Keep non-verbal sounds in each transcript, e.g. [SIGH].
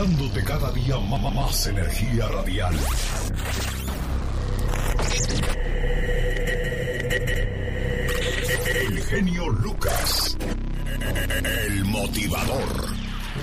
dándote cada día más energía radial. El genio Lucas. El motivador.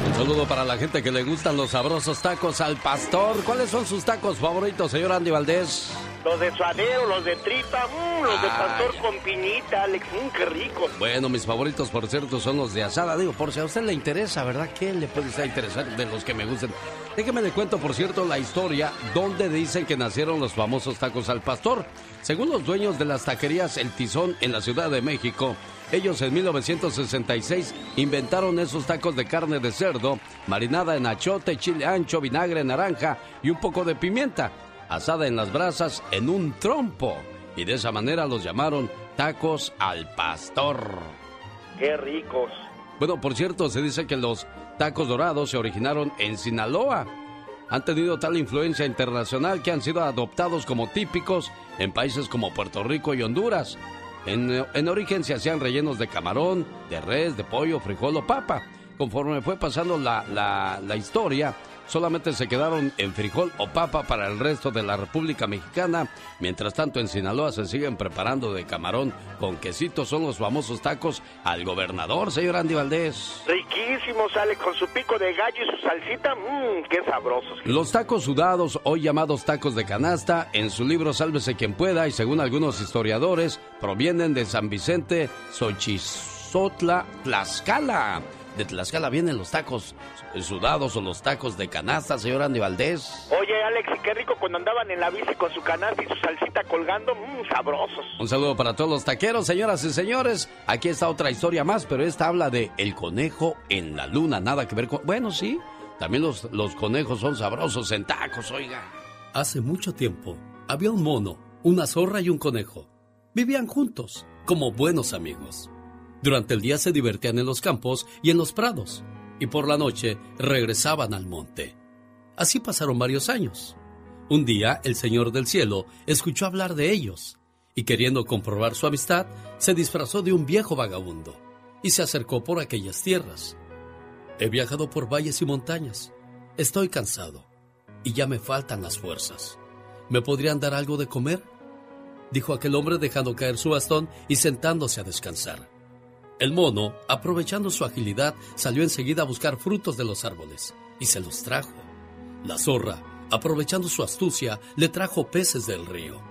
Un saludo para la gente que le gustan los sabrosos tacos al pastor. ¿Cuáles son sus tacos favoritos, señor Andy Valdés? Los de suadero, los de tripa, mm, los de pastor con piñita, Alex, mmm, qué rico. Bueno, mis favoritos, por cierto, son los de asada. Digo, por si a usted le interesa, ¿verdad? ¿Qué le puede estar interesar de los que me gusten? Déjeme le cuento, por cierto, la historia donde dicen que nacieron los famosos tacos al pastor. Según los dueños de las taquerías El Tizón en la Ciudad de México, ellos en 1966 inventaron esos tacos de carne de cerdo, marinada en achote, chile ancho, vinagre, naranja y un poco de pimienta, asada en las brasas en un trompo. Y de esa manera los llamaron tacos al pastor. ¡Qué ricos! Bueno, por cierto, se dice que los tacos dorados se originaron en Sinaloa. Han tenido tal influencia internacional que han sido adoptados como típicos en países como Puerto Rico y Honduras. En, origen se hacían rellenos de camarón, de res, de pollo, frijol o papa. Conforme fue pasando la, la, la historia, solamente se quedaron en frijol o papa para el resto de la República Mexicana. Mientras tanto, en Sinaloa se siguen preparando de camarón con quesito. Son los famosos tacos al gobernador, señor Andy Valdés. Riquísimo, sale con su pico de gallo y su salsita. Mmm, qué sabrosos. Los tacos sudados, hoy llamados tacos de canasta, en su libro Sálvese quien pueda y según algunos historiadores, provienen de San Vicente, Xochizotla, Tlaxcala. De Tlaxcala vienen los tacos sudados o los tacos de canasta, señor Andy Valdés. Oye, Alex, y qué rico cuando andaban en la bici con su canasta y su salsita colgando, mmm, sabrosos. Un saludo para todos los taqueros, señoras y señores. Aquí está otra historia más, pero esta habla de el conejo en la luna, nada que ver con... Bueno, sí, también los, los conejos son sabrosos en tacos, oiga. Hace mucho tiempo, había un mono, una zorra y un conejo. Vivían juntos, como buenos amigos. Durante el día se divertían en los campos y en los prados y por la noche regresaban al monte. Así pasaron varios años. Un día el Señor del Cielo escuchó hablar de ellos y queriendo comprobar su amistad, se disfrazó de un viejo vagabundo y se acercó por aquellas tierras. He viajado por valles y montañas. Estoy cansado y ya me faltan las fuerzas. ¿Me podrían dar algo de comer? Dijo aquel hombre dejando caer su bastón y sentándose a descansar. El mono, aprovechando su agilidad, salió enseguida a buscar frutos de los árboles y se los trajo. La zorra, aprovechando su astucia, le trajo peces del río.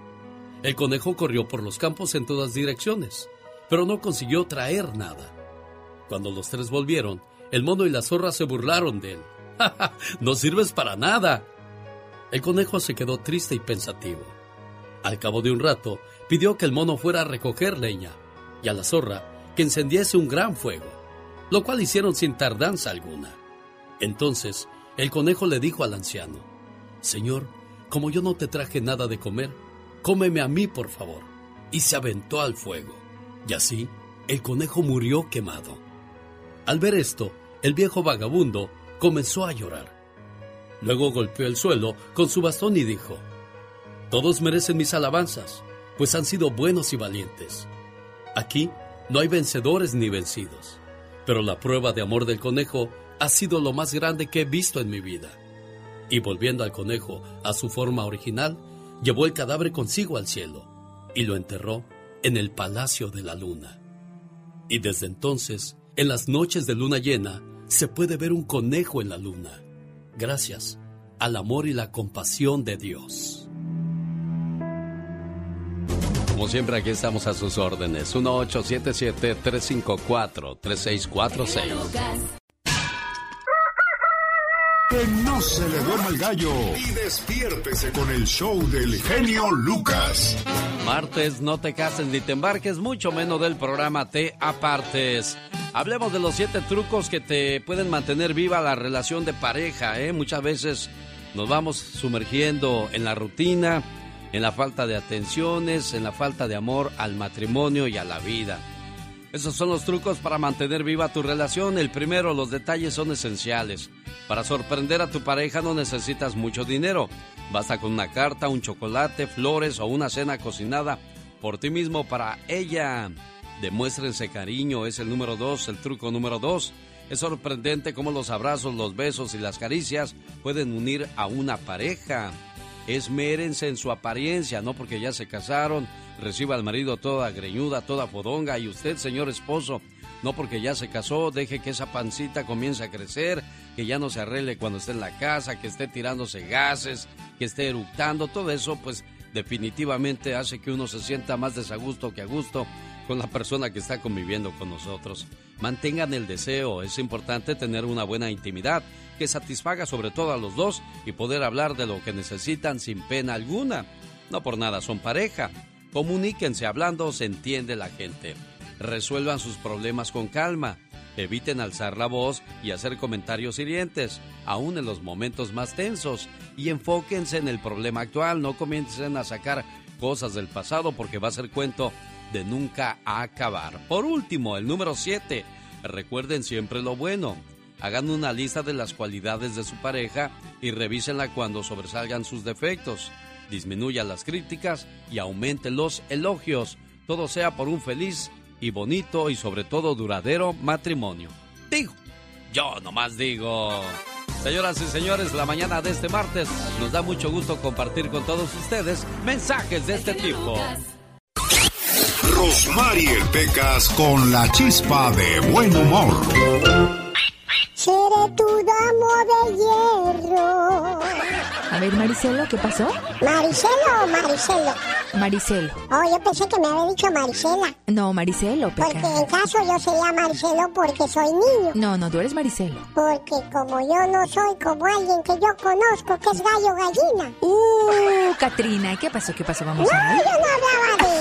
El conejo corrió por los campos en todas direcciones, pero no consiguió traer nada. Cuando los tres volvieron, el mono y la zorra se burlaron de él. [LAUGHS] ¡Ja, no sirves para nada! El conejo se quedó triste y pensativo. Al cabo de un rato, pidió que el mono fuera a recoger leña, y a la zorra que encendiese un gran fuego, lo cual hicieron sin tardanza alguna. Entonces el conejo le dijo al anciano, Señor, como yo no te traje nada de comer, cómeme a mí, por favor. Y se aventó al fuego. Y así, el conejo murió quemado. Al ver esto, el viejo vagabundo comenzó a llorar. Luego golpeó el suelo con su bastón y dijo, Todos merecen mis alabanzas, pues han sido buenos y valientes. Aquí no hay vencedores ni vencidos, pero la prueba de amor del conejo ha sido lo más grande que he visto en mi vida. Y volviendo al conejo a su forma original, llevó el cadáver consigo al cielo y lo enterró en el palacio de la luna. Y desde entonces, en las noches de luna llena, se puede ver un conejo en la luna, gracias al amor y la compasión de Dios. Como siempre, aquí estamos a sus órdenes. 1877-354-3646. Que no se le duerma el gallo. Y despiértese con el show del genio Lucas. Martes, no te cases ni te embarques, mucho menos del programa Te Apartes. Hablemos de los siete trucos que te pueden mantener viva la relación de pareja. ¿eh? Muchas veces nos vamos sumergiendo en la rutina en la falta de atenciones, en la falta de amor al matrimonio y a la vida. Esos son los trucos para mantener viva tu relación. El primero, los detalles son esenciales. Para sorprender a tu pareja no necesitas mucho dinero. Basta con una carta, un chocolate, flores o una cena cocinada por ti mismo para ella. Demuéstrense cariño, es el número dos, el truco número dos. Es sorprendente cómo los abrazos, los besos y las caricias pueden unir a una pareja. Esmérense en su apariencia, no porque ya se casaron, reciba al marido toda greñuda, toda fodonga, y usted, señor esposo, no porque ya se casó, deje que esa pancita comience a crecer, que ya no se arregle cuando esté en la casa, que esté tirándose gases, que esté eructando, todo eso pues definitivamente hace que uno se sienta más desagusto que a gusto con la persona que está conviviendo con nosotros. Mantengan el deseo, es importante tener una buena intimidad que satisfaga sobre todo a los dos y poder hablar de lo que necesitan sin pena alguna. No por nada son pareja. Comuníquense hablando, se entiende la gente. Resuelvan sus problemas con calma. Eviten alzar la voz y hacer comentarios hirientes, aún en los momentos más tensos. Y enfóquense en el problema actual, no comiencen a sacar cosas del pasado porque va a ser cuento de nunca acabar. Por último, el número 7. Recuerden siempre lo bueno. Hagan una lista de las cualidades de su pareja y revísenla cuando sobresalgan sus defectos. Disminuya las críticas y aumente los elogios. Todo sea por un feliz y bonito y sobre todo duradero matrimonio. Digo, yo nomás digo. Señoras y señores, la mañana de este martes nos da mucho gusto compartir con todos ustedes mensajes de este tipo. Rosmarie Pecas con la chispa de buen humor. Seré tu damo de hierro. A ver, Maricelo, ¿qué pasó? ¿Maricelo o Maricelo? Maricelo. Oh, yo pensé que me había dicho Maricela. No, Maricelo, Peca. Porque en caso yo sería Maricelo porque soy niño. No, no, tú eres Maricelo. Porque como yo no soy como alguien que yo conozco que es gallo gallina. Uh, Katrina, ¿qué pasó? ¿Qué pasó? Vamos No, a ver. yo no hablaba de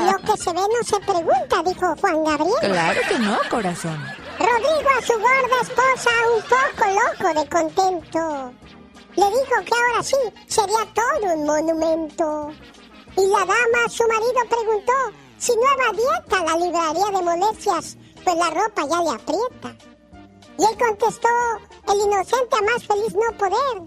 él. [LAUGHS] Lo que se ve no se pregunta, dijo Juan Gabriel. Claro que no, corazón. Rodrigo a su gorda esposa un poco loco de contento. Le dijo que ahora sí sería todo un monumento. Y la dama su marido preguntó si nueva dieta la libraría de molestias, pues la ropa ya le aprieta. Y él contestó, el inocente a más feliz no poder.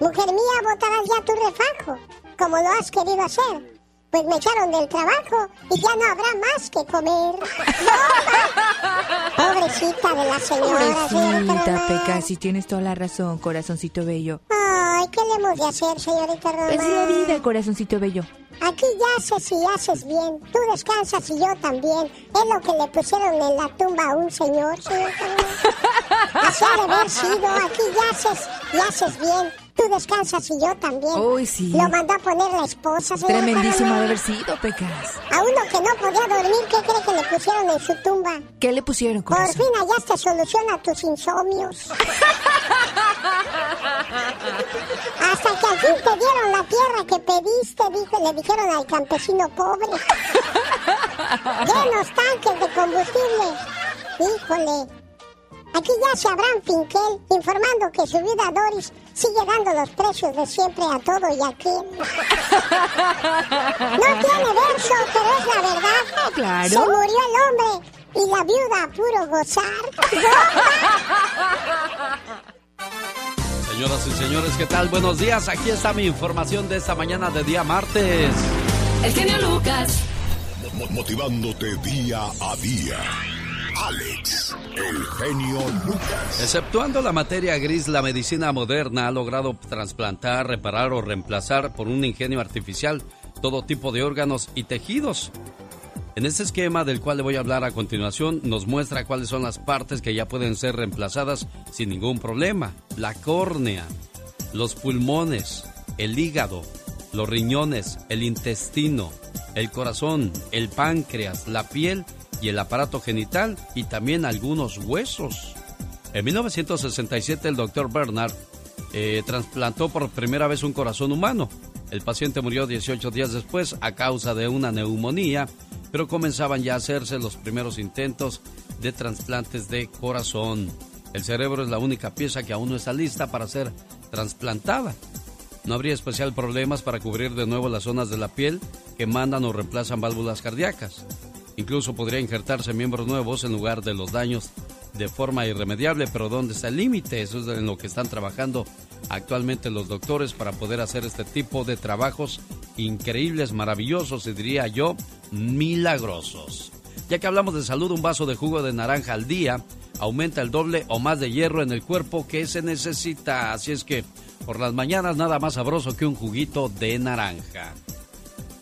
Mujer mía, botarás ya tu refajo, como lo has querido hacer. Pues me echaron del trabajo y ya no habrá más que comer. [LAUGHS] Pobrecita de la señora, Pobrecita. Peca, sí tienes toda la razón, corazoncito bello. Ay, ¿qué le hemos de hacer, señorita Román? Es la vida, corazoncito bello. Aquí yaces y haces bien. Tú descansas y yo también. Es lo que le pusieron en la tumba a un señor, señorita. Así ha de haber sido. Aquí yaces y haces bien. Tú descansas y yo también. Uy, sí. Lo mandó a poner la esposa, Tremendísimo de haber sido, Pecas. A uno que no podía dormir, ¿qué cree que le pusieron en su tumba? ¿Qué le pusieron, Por corazón? fin hallaste solución a tus insomnios. [LAUGHS] Hasta que al fin te dieron la tierra que pediste, dijo, le dijeron al campesino pobre. [LAUGHS] Llenos tanques de combustible. Híjole. Aquí ya se Abraham Finkel informando que su vida Doris sigue dando los precios de siempre a todo y a quien. [LAUGHS] No tiene verso, pero es la verdad. Ah, claro. Se murió el hombre y la viuda a puro gozar. Señoras y señores, ¿qué tal? Buenos días. Aquí está mi información de esta mañana de día martes. El genio Lucas. Mo- motivándote día a día. Alex, el genio Lucas. Exceptuando la materia gris, la medicina moderna ha logrado trasplantar, reparar o reemplazar por un ingenio artificial todo tipo de órganos y tejidos. En este esquema del cual le voy a hablar a continuación, nos muestra cuáles son las partes que ya pueden ser reemplazadas sin ningún problema. La córnea, los pulmones, el hígado, los riñones, el intestino, el corazón, el páncreas, la piel y el aparato genital y también algunos huesos. En 1967 el doctor Bernard eh, trasplantó por primera vez un corazón humano. El paciente murió 18 días después a causa de una neumonía, pero comenzaban ya a hacerse los primeros intentos de trasplantes de corazón. El cerebro es la única pieza que aún no está lista para ser trasplantada. No habría especial problemas para cubrir de nuevo las zonas de la piel que mandan o reemplazan válvulas cardíacas. Incluso podría injertarse miembros nuevos en lugar de los daños de forma irremediable, pero ¿dónde está el límite? Eso es en lo que están trabajando actualmente los doctores para poder hacer este tipo de trabajos increíbles, maravillosos y diría yo, milagrosos. Ya que hablamos de salud, un vaso de jugo de naranja al día aumenta el doble o más de hierro en el cuerpo que se necesita. Así es que por las mañanas nada más sabroso que un juguito de naranja.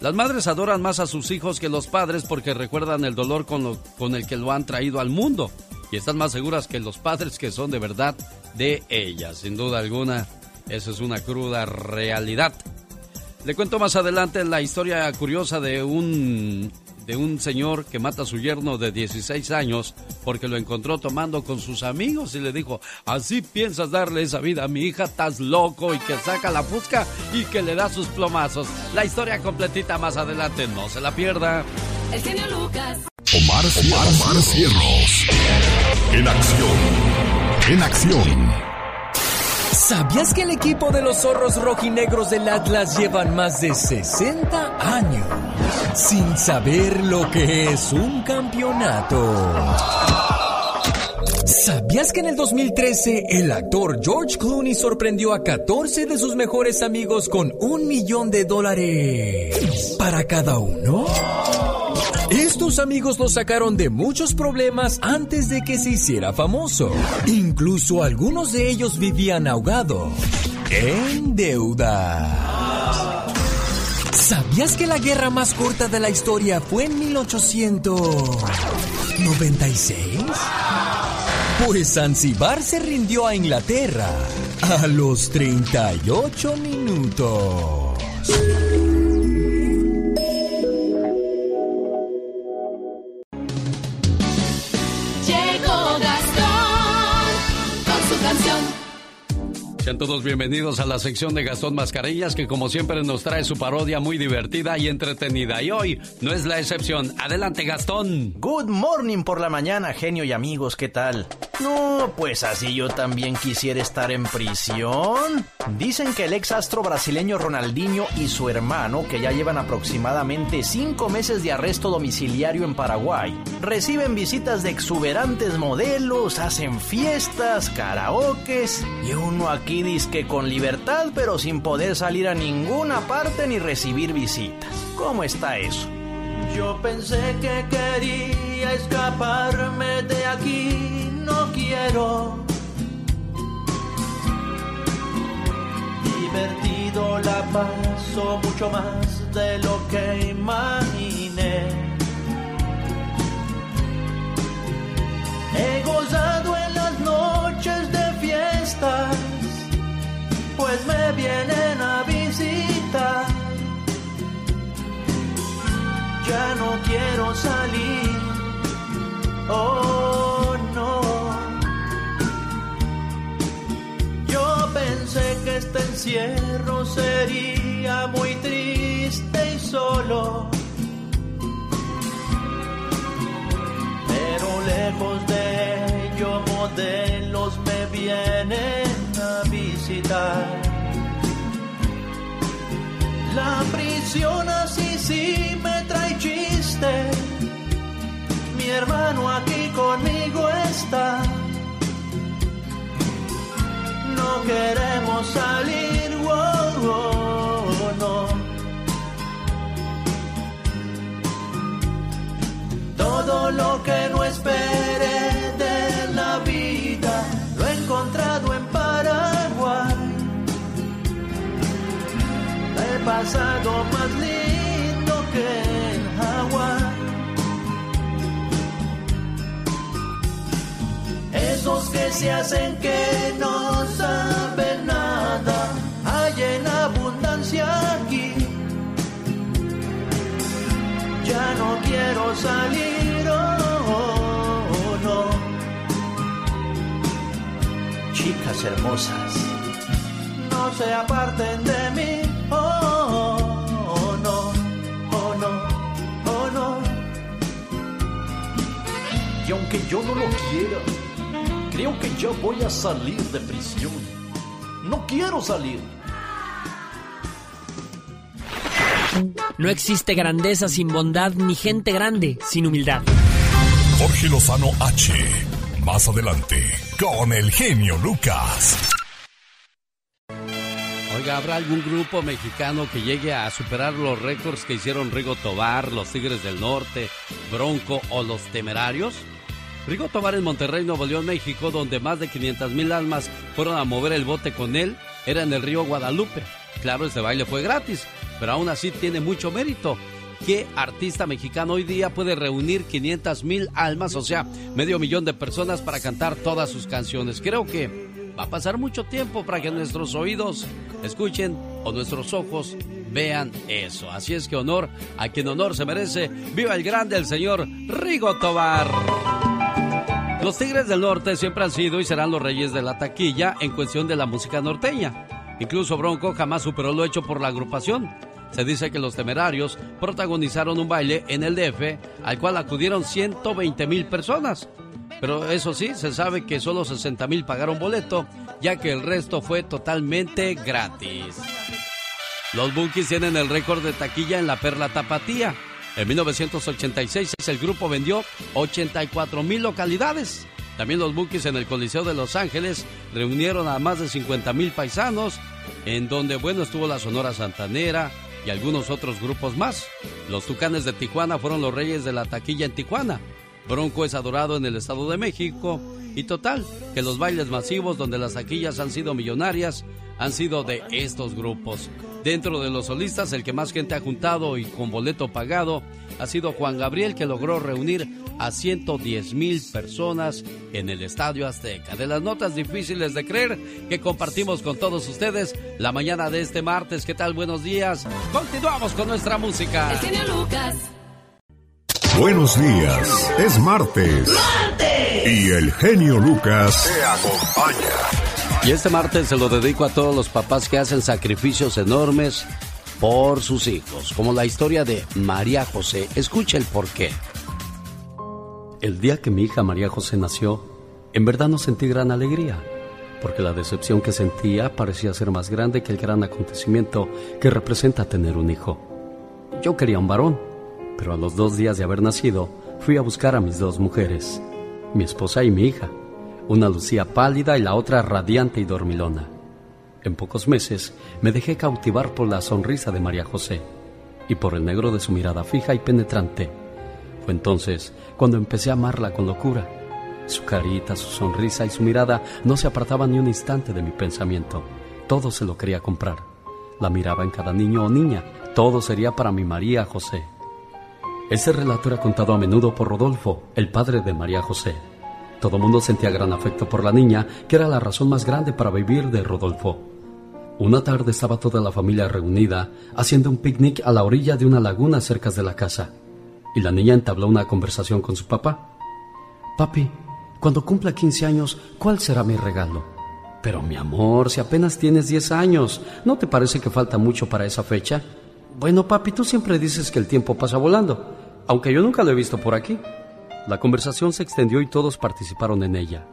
Las madres adoran más a sus hijos que los padres porque recuerdan el dolor con, con el que lo han traído al mundo y están más seguras que los padres que son de verdad de ellas. Sin duda alguna, eso es una cruda realidad. Le cuento más adelante la historia curiosa de un de un señor que mata a su yerno de 16 años porque lo encontró tomando con sus amigos y le dijo, así piensas darle esa vida a mi hija, estás loco y que saca la fusca y que le da sus plomazos. La historia completita más adelante, no se la pierda. El genio Lucas. Omar, Omar, Omar Cierros. En acción. En acción. ¿Sabías que el equipo de los zorros rojinegros del Atlas llevan más de 60 años sin saber lo que es un campeonato? ¿Sabías que en el 2013 el actor George Clooney sorprendió a 14 de sus mejores amigos con un millón de dólares para cada uno? Estos amigos lo sacaron de muchos problemas antes de que se hiciera famoso. Incluso algunos de ellos vivían ahogados en deuda. ¿Sabías que la guerra más corta de la historia fue en 1896? Pues Zanzibar se rindió a Inglaterra a los 38 minutos. Sean todos bienvenidos a la sección de Gastón Mascarillas que como siempre nos trae su parodia muy divertida y entretenida. Y hoy no es la excepción. Adelante Gastón. Good morning por la mañana, genio y amigos, ¿qué tal? No, pues así yo también quisiera estar en prisión. Dicen que el ex astro brasileño Ronaldinho y su hermano, que ya llevan aproximadamente cinco meses de arresto domiciliario en Paraguay, reciben visitas de exuberantes modelos, hacen fiestas, karaokes y uno aquí dice que con libertad pero sin poder salir a ninguna parte ni recibir visitas. ¿Cómo está eso? Yo pensé que quería escaparme de aquí, no quiero. Divertido la paso mucho más de lo que imaginé. He gozado en las noches pues me vienen a visitar. Ya no quiero salir, oh no. Yo pensé que este encierro sería muy triste y solo. Pero lejos de ello modelos me vienen la prisión así sí me trae chiste. Mi hermano aquí conmigo está. No queremos salir, wow, no. Todo lo que no espere pasado más lindo que en Hawái. Esos que se hacen que no saben nada, hay en abundancia aquí. Ya no quiero salir, oh, no. Chicas hermosas, no se aparten de mí. Y aunque yo no lo quiera, creo que ya voy a salir de prisión. No quiero salir. No existe grandeza sin bondad ni gente grande sin humildad. Jorge Lozano H. Más adelante, con el genio Lucas. ¿Habrá algún grupo mexicano que llegue a superar los récords que hicieron Rigo Tobar, los Tigres del Norte, Bronco o los Temerarios? Rigo Tobar en Monterrey, Nuevo León, México, donde más de 500 mil almas fueron a mover el bote con él, era en el río Guadalupe. Claro, este baile fue gratis, pero aún así tiene mucho mérito. ¿Qué artista mexicano hoy día puede reunir 500 mil almas, o sea, medio millón de personas para cantar todas sus canciones? Creo que va a pasar mucho tiempo para que nuestros oídos escuchen o nuestros ojos vean eso. Así es que honor a quien honor se merece. Viva el grande, el señor Rigo Tobar. Los Tigres del Norte siempre han sido y serán los reyes de la taquilla en cuestión de la música norteña. Incluso Bronco jamás superó lo hecho por la agrupación. Se dice que los temerarios protagonizaron un baile en el DF al cual acudieron 120 mil personas. Pero eso sí, se sabe que solo 60 mil pagaron boleto, ya que el resto fue totalmente gratis. Los Bookies tienen el récord de taquilla en la Perla Tapatía. En 1986 el grupo vendió 84 mil localidades. También los Bookies en el Coliseo de Los Ángeles reunieron a más de 50 mil paisanos, en donde, bueno, estuvo la Sonora Santanera y algunos otros grupos más. Los Tucanes de Tijuana fueron los reyes de la taquilla en Tijuana. Bronco es adorado en el Estado de México. Y total, que los bailes masivos donde las taquillas han sido millonarias han sido de estos grupos. Dentro de los solistas, el que más gente ha juntado y con boleto pagado ha sido Juan Gabriel, que logró reunir a 110 mil personas en el Estadio Azteca. De las notas difíciles de creer que compartimos con todos ustedes la mañana de este martes. ¿Qué tal? Buenos días. Continuamos con nuestra música. El Lucas. Buenos días. Es martes. Y el genio Lucas te acompaña. Y este martes se lo dedico a todos los papás que hacen sacrificios enormes por sus hijos, como la historia de María José. Escucha el porqué. El día que mi hija María José nació, en verdad no sentí gran alegría, porque la decepción que sentía parecía ser más grande que el gran acontecimiento que representa tener un hijo. Yo quería un varón, pero a los dos días de haber nacido, fui a buscar a mis dos mujeres, mi esposa y mi hija. Una lucía pálida y la otra radiante y dormilona. En pocos meses me dejé cautivar por la sonrisa de María José y por el negro de su mirada fija y penetrante. Fue entonces cuando empecé a amarla con locura. Su carita, su sonrisa y su mirada no se apartaban ni un instante de mi pensamiento. Todo se lo quería comprar. La miraba en cada niño o niña. Todo sería para mi María José. Ese relato era contado a menudo por Rodolfo, el padre de María José. Todo mundo sentía gran afecto por la niña, que era la razón más grande para vivir de Rodolfo. Una tarde estaba toda la familia reunida haciendo un picnic a la orilla de una laguna cerca de la casa, y la niña entabló una conversación con su papá. Papi, cuando cumpla 15 años, ¿cuál será mi regalo? Pero mi amor, si apenas tienes 10 años, ¿no te parece que falta mucho para esa fecha? Bueno, papi, tú siempre dices que el tiempo pasa volando, aunque yo nunca lo he visto por aquí. La conversación se extendió y todos participaron en ella.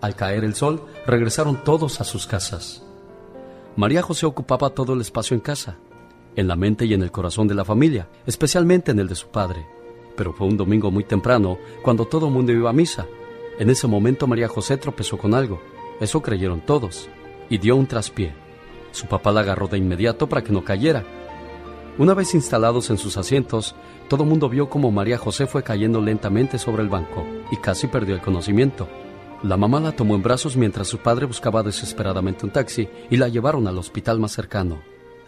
Al caer el sol, regresaron todos a sus casas. María José ocupaba todo el espacio en casa, en la mente y en el corazón de la familia, especialmente en el de su padre. Pero fue un domingo muy temprano, cuando todo el mundo iba a misa. En ese momento María José tropezó con algo, eso creyeron todos, y dio un traspié. Su papá la agarró de inmediato para que no cayera. Una vez instalados en sus asientos, todo mundo vio cómo María José fue cayendo lentamente sobre el banco y casi perdió el conocimiento. La mamá la tomó en brazos mientras su padre buscaba desesperadamente un taxi y la llevaron al hospital más cercano.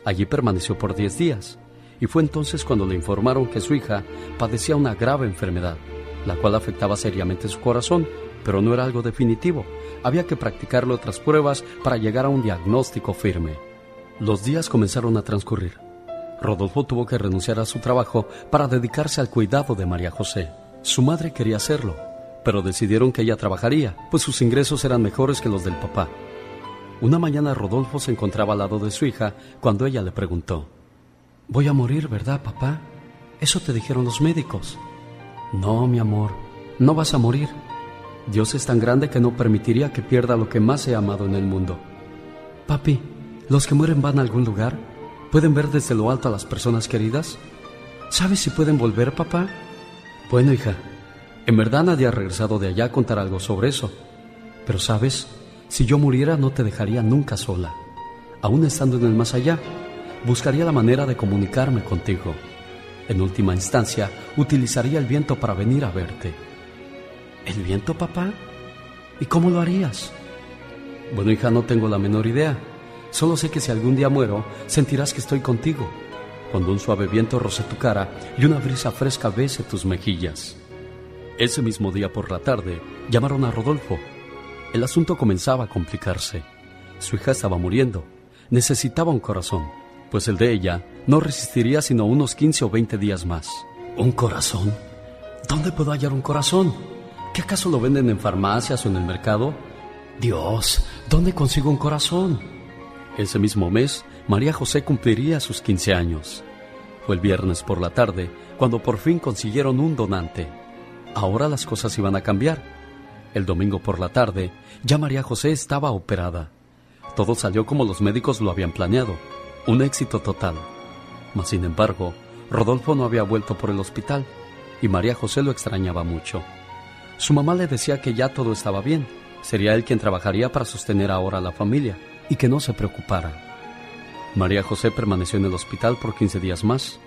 Allí permaneció por 10 días y fue entonces cuando le informaron que su hija padecía una grave enfermedad, la cual afectaba seriamente su corazón, pero no era algo definitivo. Había que practicarle otras pruebas para llegar a un diagnóstico firme. Los días comenzaron a transcurrir. Rodolfo tuvo que renunciar a su trabajo para dedicarse al cuidado de María José. Su madre quería hacerlo, pero decidieron que ella trabajaría, pues sus ingresos eran mejores que los del papá. Una mañana Rodolfo se encontraba al lado de su hija cuando ella le preguntó, Voy a morir, ¿verdad, papá? Eso te dijeron los médicos. No, mi amor, no vas a morir. Dios es tan grande que no permitiría que pierda lo que más he amado en el mundo. Papi, ¿los que mueren van a algún lugar? ¿Pueden ver desde lo alto a las personas queridas? ¿Sabes si pueden volver, papá? Bueno, hija, en verdad nadie ha regresado de allá a contar algo sobre eso. Pero sabes, si yo muriera no te dejaría nunca sola. aún estando en el más allá, buscaría la manera de comunicarme contigo. En última instancia, utilizaría el viento para venir a verte. ¿El viento, papá? ¿Y cómo lo harías? Bueno, hija, no tengo la menor idea. Solo sé que si algún día muero, sentirás que estoy contigo, cuando un suave viento roce tu cara y una brisa fresca bese tus mejillas. Ese mismo día por la tarde, llamaron a Rodolfo. El asunto comenzaba a complicarse. Su hija estaba muriendo. Necesitaba un corazón, pues el de ella no resistiría sino unos 15 o 20 días más. ¿Un corazón? ¿Dónde puedo hallar un corazón? ¿Qué acaso lo venden en farmacias o en el mercado? Dios, ¿dónde consigo un corazón? Ese mismo mes, María José cumpliría sus 15 años. Fue el viernes por la tarde cuando por fin consiguieron un donante. Ahora las cosas iban a cambiar. El domingo por la tarde, ya María José estaba operada. Todo salió como los médicos lo habían planeado. Un éxito total. Mas, sin embargo, Rodolfo no había vuelto por el hospital y María José lo extrañaba mucho. Su mamá le decía que ya todo estaba bien, sería él quien trabajaría para sostener ahora a la familia y que no se preocupara. María José permaneció en el hospital por 15 días más.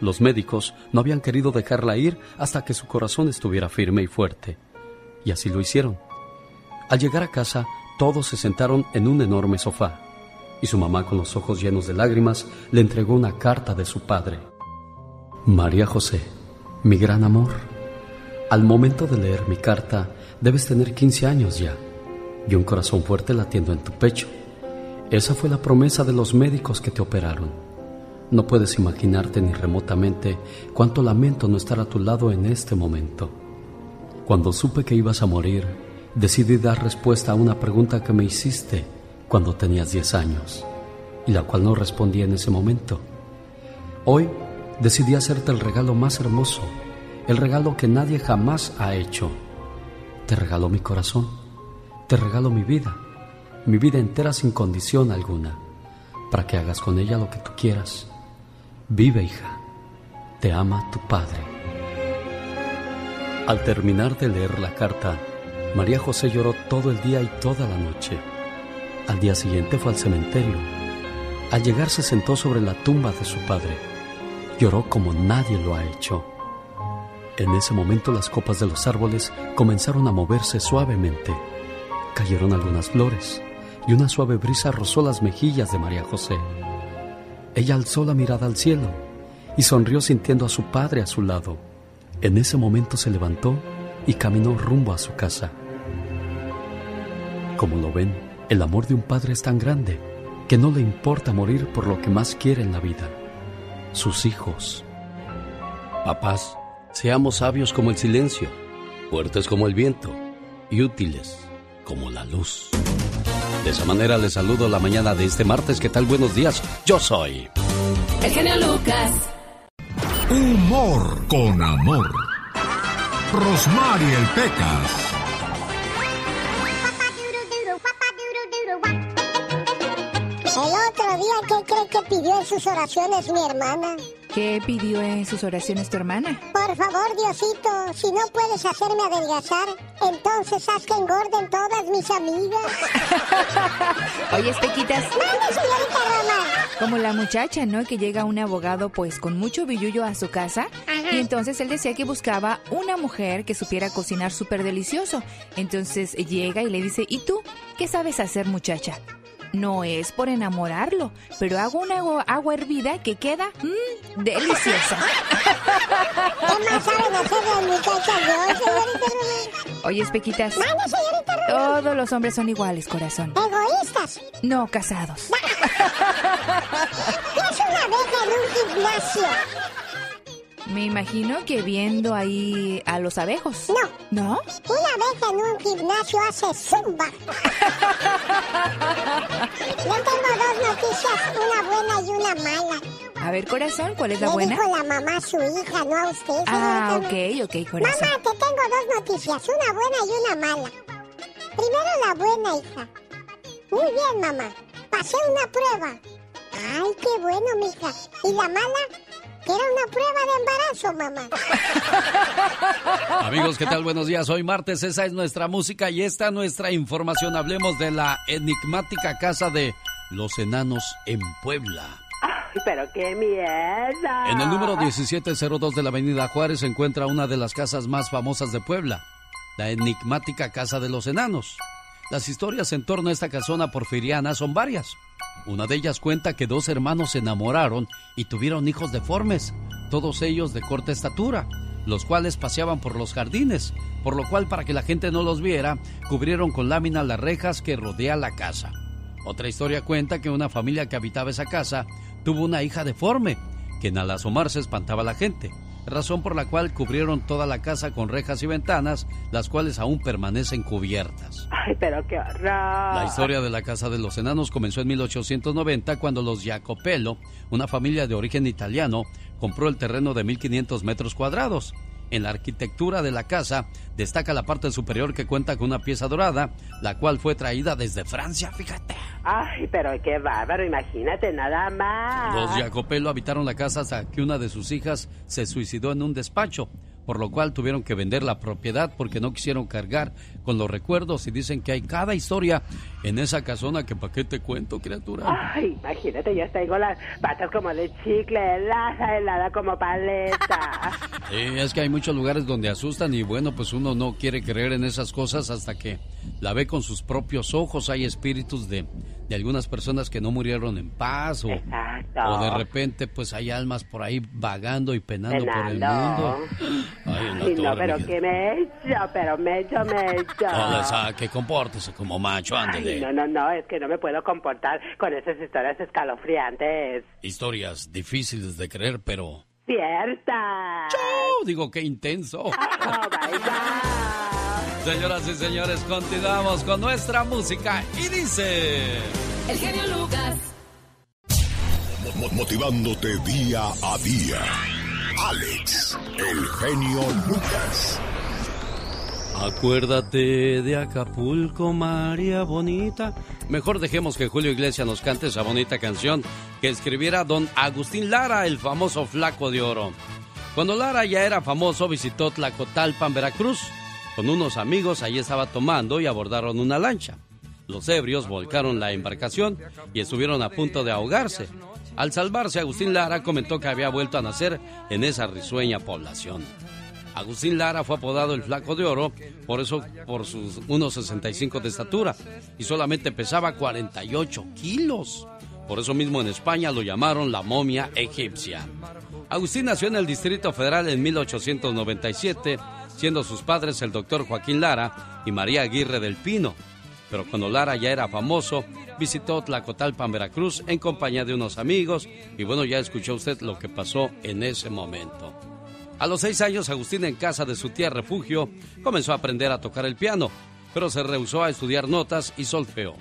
Los médicos no habían querido dejarla ir hasta que su corazón estuviera firme y fuerte. Y así lo hicieron. Al llegar a casa, todos se sentaron en un enorme sofá, y su mamá, con los ojos llenos de lágrimas, le entregó una carta de su padre. María José, mi gran amor, al momento de leer mi carta, debes tener 15 años ya, y un corazón fuerte latiendo en tu pecho. Esa fue la promesa de los médicos que te operaron. No puedes imaginarte ni remotamente cuánto lamento no estar a tu lado en este momento. Cuando supe que ibas a morir, decidí dar respuesta a una pregunta que me hiciste cuando tenías 10 años y la cual no respondí en ese momento. Hoy decidí hacerte el regalo más hermoso, el regalo que nadie jamás ha hecho. Te regalo mi corazón, te regalo mi vida, mi vida entera sin condición alguna, para que hagas con ella lo que tú quieras. Vive, hija, te ama tu padre. Al terminar de leer la carta, María José lloró todo el día y toda la noche. Al día siguiente fue al cementerio. Al llegar se sentó sobre la tumba de su padre. Lloró como nadie lo ha hecho. En ese momento las copas de los árboles comenzaron a moverse suavemente. Cayeron algunas flores y una suave brisa rozó las mejillas de María José. Ella alzó la mirada al cielo y sonrió sintiendo a su padre a su lado. En ese momento se levantó y caminó rumbo a su casa. Como lo ven, el amor de un padre es tan grande que no le importa morir por lo que más quiere en la vida, sus hijos. Papás, seamos sabios como el silencio, fuertes como el viento y útiles como la luz. De esa manera les saludo la mañana de este martes. ¿Qué tal? Buenos días. Yo soy. El genio Lucas. Humor con amor. Rosmarie el Pecas. ¿Qué cree que pidió en sus oraciones mi hermana? ¿Qué pidió en sus oraciones tu hermana? Por favor, Diosito, si no puedes hacerme adelgazar, entonces haz que engorden todas mis amigas. [LAUGHS] Oye, Espequitas. ¡Mande, señorita Roma! Como la muchacha, ¿no? Que llega un abogado, pues, con mucho billullo a su casa. Y entonces él decía que buscaba una mujer que supiera cocinar súper delicioso. Entonces llega y le dice, ¿y tú? ¿Qué sabes hacer, muchacha? No es por enamorarlo, pero hago una agua, hervida que queda mmm, deliciosa. ¿Qué más saben hacer las muchachas yo, señorita Roma? Oye, Espequitas. ¡Mande, señorita Roma! Todos los hombres son iguales, corazón. Egoístas. No casados. ¿Qué [LAUGHS] es una abeja en un gimnasio? Me imagino que viendo ahí a los abejos. No. ¿No? Una abeja en un gimnasio hace zumba. [LAUGHS] Yo tengo dos noticias, una buena y una mala. A ver, corazón, ¿cuál es la Le buena? dijo la mamá a su hija, no a usted. Ah, ok, ok, corazón. Mamá, te tengo dos noticias, una buena y una mala. Primero la buena, hija. Muy bien, mamá. Pasé una prueba. Ay, qué bueno, mija. ¿Y la mala? Que era una prueba de embarazo, mamá. [LAUGHS] Amigos, ¿qué tal? Buenos días. Hoy martes, esa es nuestra música y esta nuestra información. Hablemos de la enigmática casa de Los enanos en Puebla. Ay, pero qué miedo. En el número 1702 de la Avenida Juárez se encuentra una de las casas más famosas de Puebla, la enigmática Casa de los Enanos. Las historias en torno a esta casona porfiriana son varias. Una de ellas cuenta que dos hermanos se enamoraron y tuvieron hijos deformes, todos ellos de corta estatura, los cuales paseaban por los jardines, por lo cual para que la gente no los viera, cubrieron con lámina las rejas que rodea la casa. Otra historia cuenta que una familia que habitaba esa casa tuvo una hija deforme, quien al asomarse espantaba a la gente razón por la cual cubrieron toda la casa con rejas y ventanas, las cuales aún permanecen cubiertas. Ay, pero qué horror. La historia de la Casa de los Enanos comenzó en 1890 cuando los Jacopello, una familia de origen italiano, compró el terreno de 1500 metros cuadrados. En la arquitectura de la casa destaca la parte superior que cuenta con una pieza dorada, la cual fue traída desde Francia, fíjate. Ay, pero qué bárbaro, imagínate nada más. Los Jacopello habitaron la casa hasta que una de sus hijas se suicidó en un despacho por lo cual tuvieron que vender la propiedad porque no quisieron cargar con los recuerdos y dicen que hay cada historia en esa casona que para qué te cuento, criatura. Ay, imagínate, yo tengo las patas como de chicle, helada, helada como paleta. [LAUGHS] Sí, es que hay muchos lugares donde asustan y bueno, pues uno no quiere creer en esas cosas hasta que la ve con sus propios ojos. Hay espíritus de de algunas personas que no murieron en paz o, o de repente pues hay almas por ahí vagando y penando, por el mundo. Ay, no, pero que me he hecho, pero me he hecho, me he hecho. No, que compórtese como macho, ándele. no, no, no, es que no me puedo comportar con esas historias escalofriantes. Historias difíciles de creer, pero... Ciertas. Yo digo que intenso. [LAUGHS] Oh, Señoras y señores, continuamos con nuestra música y dice... El genio Lucas. motivándote día a día. Alex, el genio Lucas. Acuérdate de Acapulco, María Bonita. Mejor dejemos que Julio Iglesias nos cante esa bonita canción que escribiera don Agustín Lara, el famoso flaco de oro. Cuando Lara ya era famoso, visitó Tlacotalpan, Veracruz con unos amigos allí estaba tomando y abordaron una lancha. Los ebrios volcaron la embarcación y estuvieron a punto de ahogarse. Al salvarse, Agustín Lara comentó que había vuelto a nacer en esa risueña población. Agustín Lara fue apodado el Flaco de Oro, por eso por sus 1,65 de estatura, y solamente pesaba 48 kilos. Por eso mismo en España lo llamaron la momia egipcia. Agustín nació en el Distrito Federal en 1897 siendo sus padres el doctor Joaquín Lara y María Aguirre del Pino. Pero cuando Lara ya era famoso, visitó Tlacotalpan, Veracruz, en compañía de unos amigos, y bueno, ya escuchó usted lo que pasó en ese momento. A los seis años, Agustín, en casa de su tía refugio, comenzó a aprender a tocar el piano, pero se rehusó a estudiar notas y solfeo.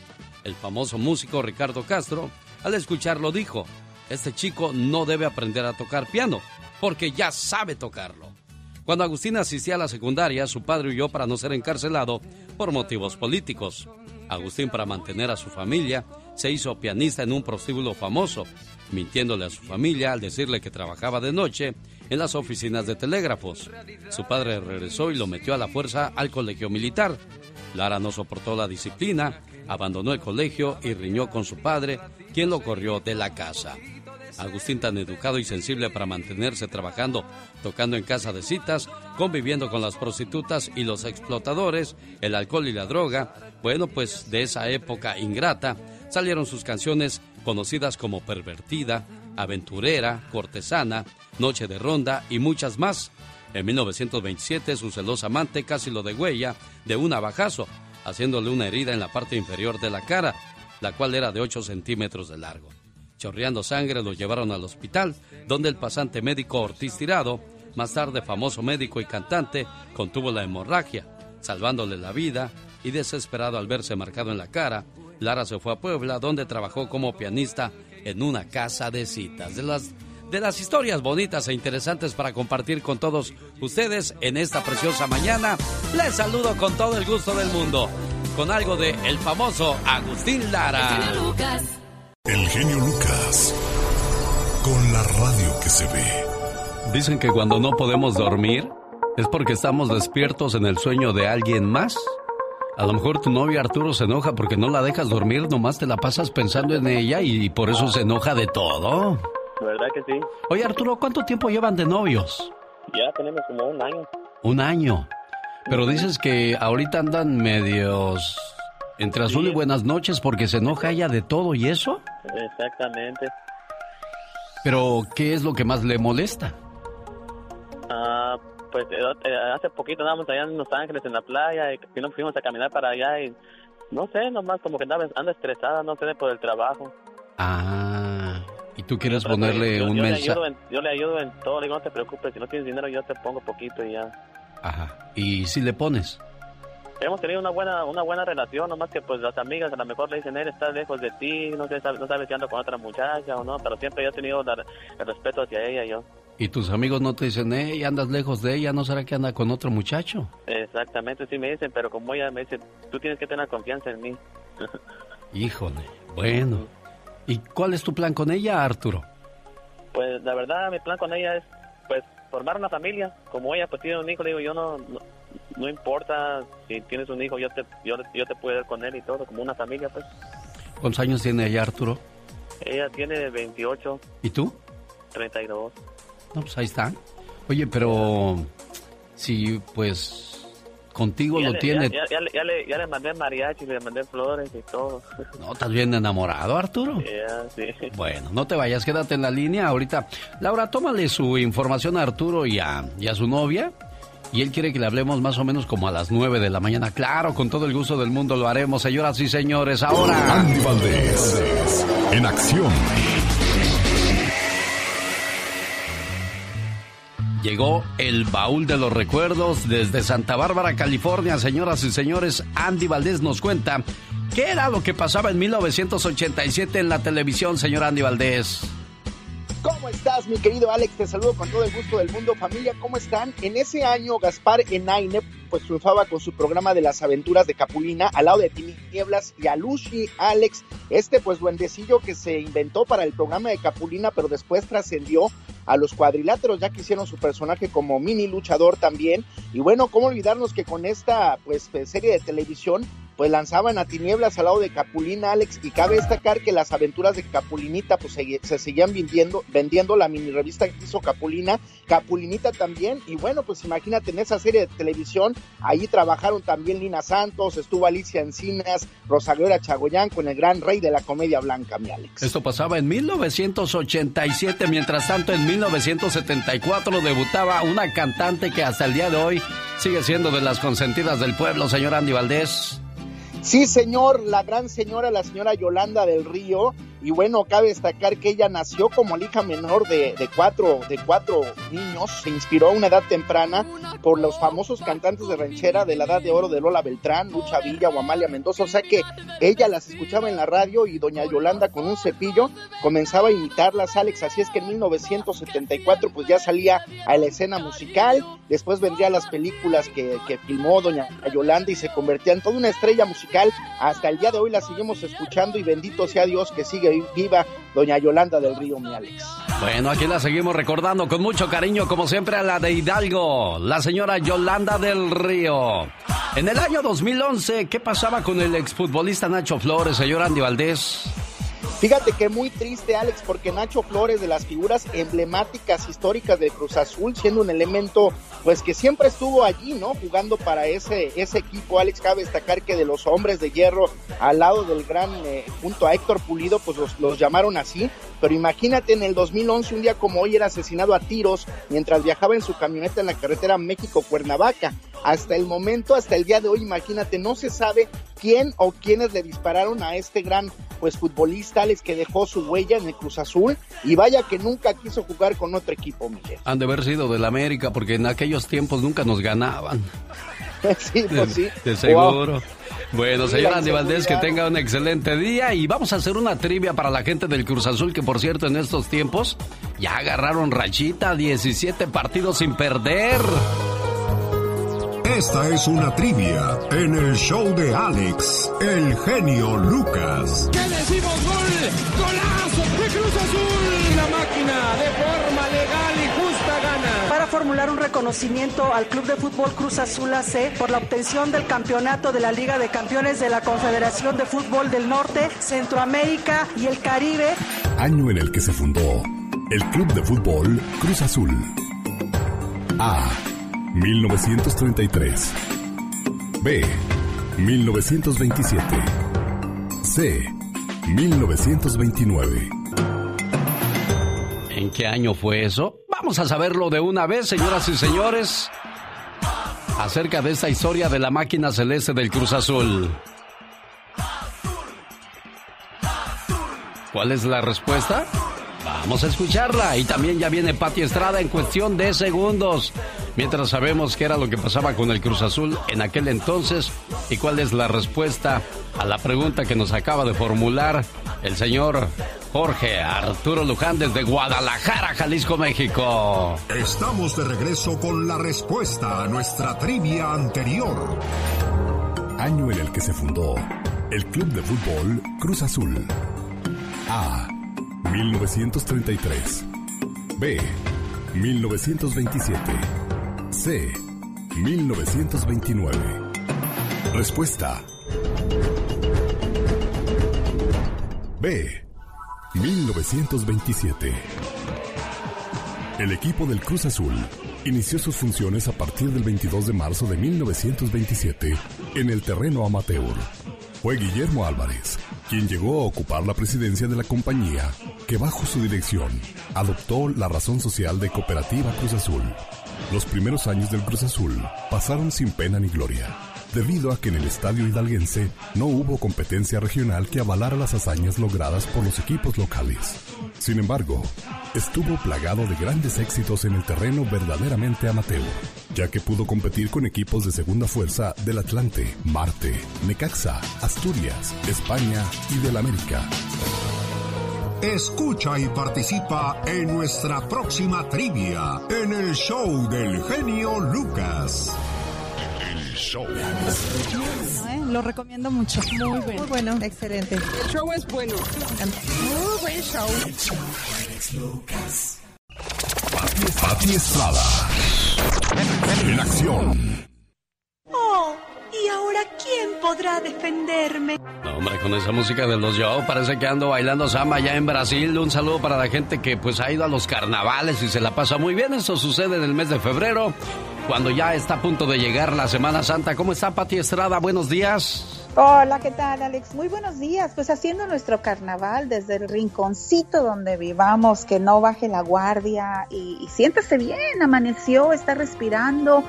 El famoso músico Ricardo Castro, al escucharlo, dijo: Este chico no debe aprender a tocar piano, porque ya sabe tocarlo. Cuando Agustín asistía a la secundaria, su padre huyó para no ser encarcelado por motivos políticos. Agustín, para mantener a su familia, se hizo pianista en un prostíbulo famoso, mintiéndole a su familia al decirle que trabajaba de noche en las oficinas de telégrafos. Su padre regresó y lo metió a la fuerza al colegio militar. Lara no soportó la disciplina, abandonó el colegio y riñó con su padre, quien lo corrió de la casa. Agustín tan educado y sensible para mantenerse trabajando, tocando en casa de citas, conviviendo con las prostitutas y los explotadores, el alcohol y la droga. Bueno, pues de esa época ingrata salieron sus canciones conocidas como Pervertida, Aventurera, Cortesana, Noche de Ronda y muchas más. En 1927 su celosa amante casi lo degüella de un abajazo, haciéndole una herida en la parte inferior de la cara, la cual era de 8 centímetros de largo. Chorreando sangre lo llevaron al hospital, donde el pasante médico Ortiz Tirado, más tarde famoso médico y cantante, contuvo la hemorragia, salvándole la vida y desesperado al verse marcado en la cara, Lara se fue a Puebla, donde trabajó como pianista en una casa de citas. De las, de las historias bonitas e interesantes para compartir con todos ustedes en esta preciosa mañana, les saludo con todo el gusto del mundo, con algo de el famoso Agustín Lara. El genio Lucas. Con la radio que se ve. Dicen que cuando no podemos dormir es porque estamos despiertos en el sueño de alguien más. A lo mejor tu novia Arturo se enoja porque no la dejas dormir, nomás te la pasas pensando en ella y por eso se enoja de todo. ¿Verdad que sí? Oye Arturo, ¿cuánto tiempo llevan de novios? Ya tenemos como un año. Un año. Pero dices que ahorita andan medios entre azul y buenas noches porque se enoja ella de todo y eso. Exactamente. Pero, ¿qué es lo que más le molesta? Ah, pues eh, eh, hace poquito andábamos allá en Los Ángeles, en la playa, y nos fuimos a caminar para allá y no sé, nomás como que andaba, anda estresada, no sé, por el trabajo. Ah, y tú quieres ponerle un mensaje. yo le ayudo en todo, le digo, no te preocupes, si no tienes dinero yo te pongo poquito y ya. Ajá, ¿y si le pones? hemos tenido una buena una buena relación, nomás que pues las amigas a lo mejor le dicen, él está lejos de ti, no sé, no sabes si anda con otra muchacha o no, pero siempre yo he tenido el respeto hacia ella yo. ¿Y tus amigos no te dicen, eh, andas lejos de ella, no será que anda con otro muchacho? Exactamente, sí me dicen, pero como ella me dice, tú tienes que tener confianza en mí. [LAUGHS] Híjole, bueno. ¿Y cuál es tu plan con ella, Arturo? Pues la verdad, mi plan con ella es, pues, formar una familia. Como ella, pues, tiene un hijo, le digo, yo no no importa si tienes un hijo, yo te, yo, te puedo ir con él y todo, como una familia, pues. ¿Cuántos años tiene ella, Arturo? Ella tiene 28. ¿Y tú? 32. No, pues ahí está. Oye, pero si pues contigo lo tiene... Ya, le, ya, le, mandé mariachi, le mandé flores y todo. [LAUGHS] No, ¿estás bien enamorado, Arturo? sí. Bueno, no te vayas, quédate en la línea ahorita. Laura, tómale su información a Arturo y a, y a su novia y él quiere que le hablemos más o menos como a las 9 de la mañana. Claro, con todo el gusto del mundo lo haremos, señoras y señores. Ahora. Andy Valdés, en acción. Llegó el baúl de los recuerdos desde Santa Bárbara, California. Señoras y señores, Andy Valdés nos cuenta qué era lo que pasaba en 1987 en la televisión, señor Andy Valdés. ¿Cómo estás, mi querido Alex? Te saludo con todo el gusto del mundo. Familia, ¿cómo están? En ese año, Gaspar Enaine pues triunfaba con su programa de las aventuras de Capulina al lado de Tinieblas y Alushi Alex, este pues duendecillo que se inventó para el programa de Capulina, pero después trascendió a los cuadriláteros, ya que hicieron su personaje como mini luchador también. Y bueno, ¿cómo olvidarnos que con esta pues serie de televisión pues lanzaban a Tinieblas al lado de Capulina, Alex, y cabe destacar que las aventuras de Capulinita pues se, seguían vendiendo, vendiendo la mini revista que hizo Capulina, Capulinita también, y bueno, pues imagínate en esa serie de televisión, ahí trabajaron también Lina Santos, estuvo Alicia Encinas, Rosalía Chagoyán con el gran rey de la comedia blanca, mi Alex. Esto pasaba en 1987, mientras tanto en 1974 debutaba una cantante que hasta el día de hoy sigue siendo de las consentidas del pueblo, señor Andy Valdés. Sí, señor, la gran señora, la señora Yolanda del Río, y bueno, cabe destacar que ella nació como hija menor de, cuatro, de cuatro niños. Se inspiró a una edad temprana por los famosos cantantes de ranchera de la edad de oro de Lola Beltrán, Lucha Villa o Amalia Mendoza. O sea que ella las escuchaba en la radio y doña Yolanda con un cepillo comenzaba a imitarlas, Alex. Así es que en 1974 pues ya salía a la escena musical. Después vendrían las películas que, que filmó doña Yolanda y se convertía en toda una estrella musical. Hasta el día de hoy la seguimos escuchando y bendito sea Dios que sigue viva doña Yolanda del Río, mi Alex. Bueno, aquí la seguimos recordando con mucho cariño, como siempre, a la de Hidalgo, la señora Yolanda del Río. En el año 2011, ¿qué pasaba con el exfutbolista Nacho Flores, señor Andy Valdés? Fíjate que muy triste, Alex, porque Nacho Flores, de las figuras emblemáticas históricas de Cruz Azul, siendo un elemento, pues que siempre estuvo allí, ¿no? Jugando para ese, ese equipo, Alex, cabe destacar que de los hombres de hierro al lado del gran, eh, junto a Héctor Pulido, pues los, los llamaron así. Pero imagínate, en el 2011, un día como hoy, era asesinado a tiros mientras viajaba en su camioneta en la carretera México-Cuernavaca. Hasta el momento, hasta el día de hoy, imagínate, no se sabe quién o quiénes le dispararon a este gran pues futbolista Que dejó su huella en el Cruz Azul y vaya que nunca quiso jugar con otro equipo, Miguel. Han de haber sido del América porque en aquellos tiempos nunca nos ganaban. [LAUGHS] sí, pues sí. De, seguro. Bueno, señor Andy Valdés, que tenga un excelente día y vamos a hacer una trivia para la gente del Cruz Azul, que por cierto en estos tiempos ya agarraron rachita, 17 partidos sin perder. Esta es una trivia en el show de Alex, el genio Lucas. ¿Qué decimos? ¡Gol! ¡Golazo de Cruz Azul! La máquina de forma legal y justa gana. Para formular un reconocimiento al Club de Fútbol Cruz Azul AC por la obtención del campeonato de la Liga de Campeones de la Confederación de Fútbol del Norte, Centroamérica y el Caribe. Año en el que se fundó el Club de Fútbol Cruz Azul. A. 1933. B. 1927. C. 1929. ¿En qué año fue eso? Vamos a saberlo de una vez, señoras y señores, acerca de esta historia de la máquina celeste del Cruz Azul. ¿Cuál es la respuesta? Vamos a escucharla. Y también ya viene Pati Estrada en cuestión de segundos. Mientras sabemos qué era lo que pasaba con el Cruz Azul en aquel entonces y cuál es la respuesta a la pregunta que nos acaba de formular el señor Jorge Arturo Luján desde Guadalajara, Jalisco, México. Estamos de regreso con la respuesta a nuestra trivia anterior. Año en el que se fundó el Club de Fútbol Cruz Azul. A. 1933. B. 1927. C. 1929. Respuesta. B. 1927. El equipo del Cruz Azul inició sus funciones a partir del 22 de marzo de 1927 en el terreno amateur. Fue Guillermo Álvarez quien llegó a ocupar la presidencia de la compañía que bajo su dirección adoptó la razón social de Cooperativa Cruz Azul. Los primeros años del Cruz Azul pasaron sin pena ni gloria debido a que en el estadio hidalguense no hubo competencia regional que avalara las hazañas logradas por los equipos locales. Sin embargo, estuvo plagado de grandes éxitos en el terreno verdaderamente amateur, ya que pudo competir con equipos de segunda fuerza del Atlante, Marte, Necaxa, Asturias, España y del América. Escucha y participa en nuestra próxima trivia en el show del genio Lucas. ¿Eh? Lo recomiendo mucho. Muy bueno. Muy bueno. Excelente. El show es bueno. Muy buen show. Pati Estrada. En acción. Oh, ¿y ahora quién podrá defenderme? No, hombre, con esa música de los Joe parece que ando bailando samba allá en Brasil. Un saludo para la gente que pues ha ido a los carnavales y se la pasa muy bien. Esto sucede en el mes de febrero cuando ya está a punto de llegar la Semana Santa. ¿Cómo está Pati Estrada? Buenos días. Hola, ¿qué tal Alex? Muy buenos días. Pues haciendo nuestro carnaval desde el rinconcito donde vivamos, que no baje la guardia y, y siéntese bien, amaneció, está respirando,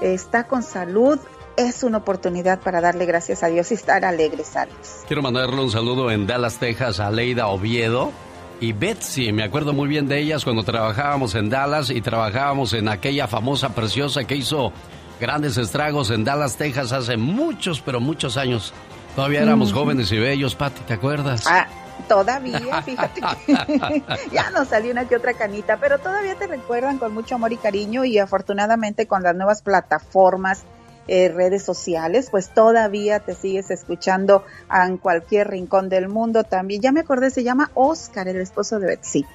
está con salud. Es una oportunidad para darle gracias a Dios y estar alegres, Alex. Quiero mandarle un saludo en Dallas, Texas a Leida Oviedo y Betsy. Me acuerdo muy bien de ellas cuando trabajábamos en Dallas y trabajábamos en aquella famosa preciosa que hizo grandes estragos en Dallas, Texas hace muchos, pero muchos años. Todavía éramos jóvenes y bellos, Pati, ¿te acuerdas? Ah, todavía, fíjate [LAUGHS] ya nos salió una que otra canita, pero todavía te recuerdan con mucho amor y cariño y afortunadamente con las nuevas plataformas eh, redes sociales, pues todavía te sigues escuchando en cualquier rincón del mundo también. Ya me acordé, se llama Oscar, el esposo de Betsy.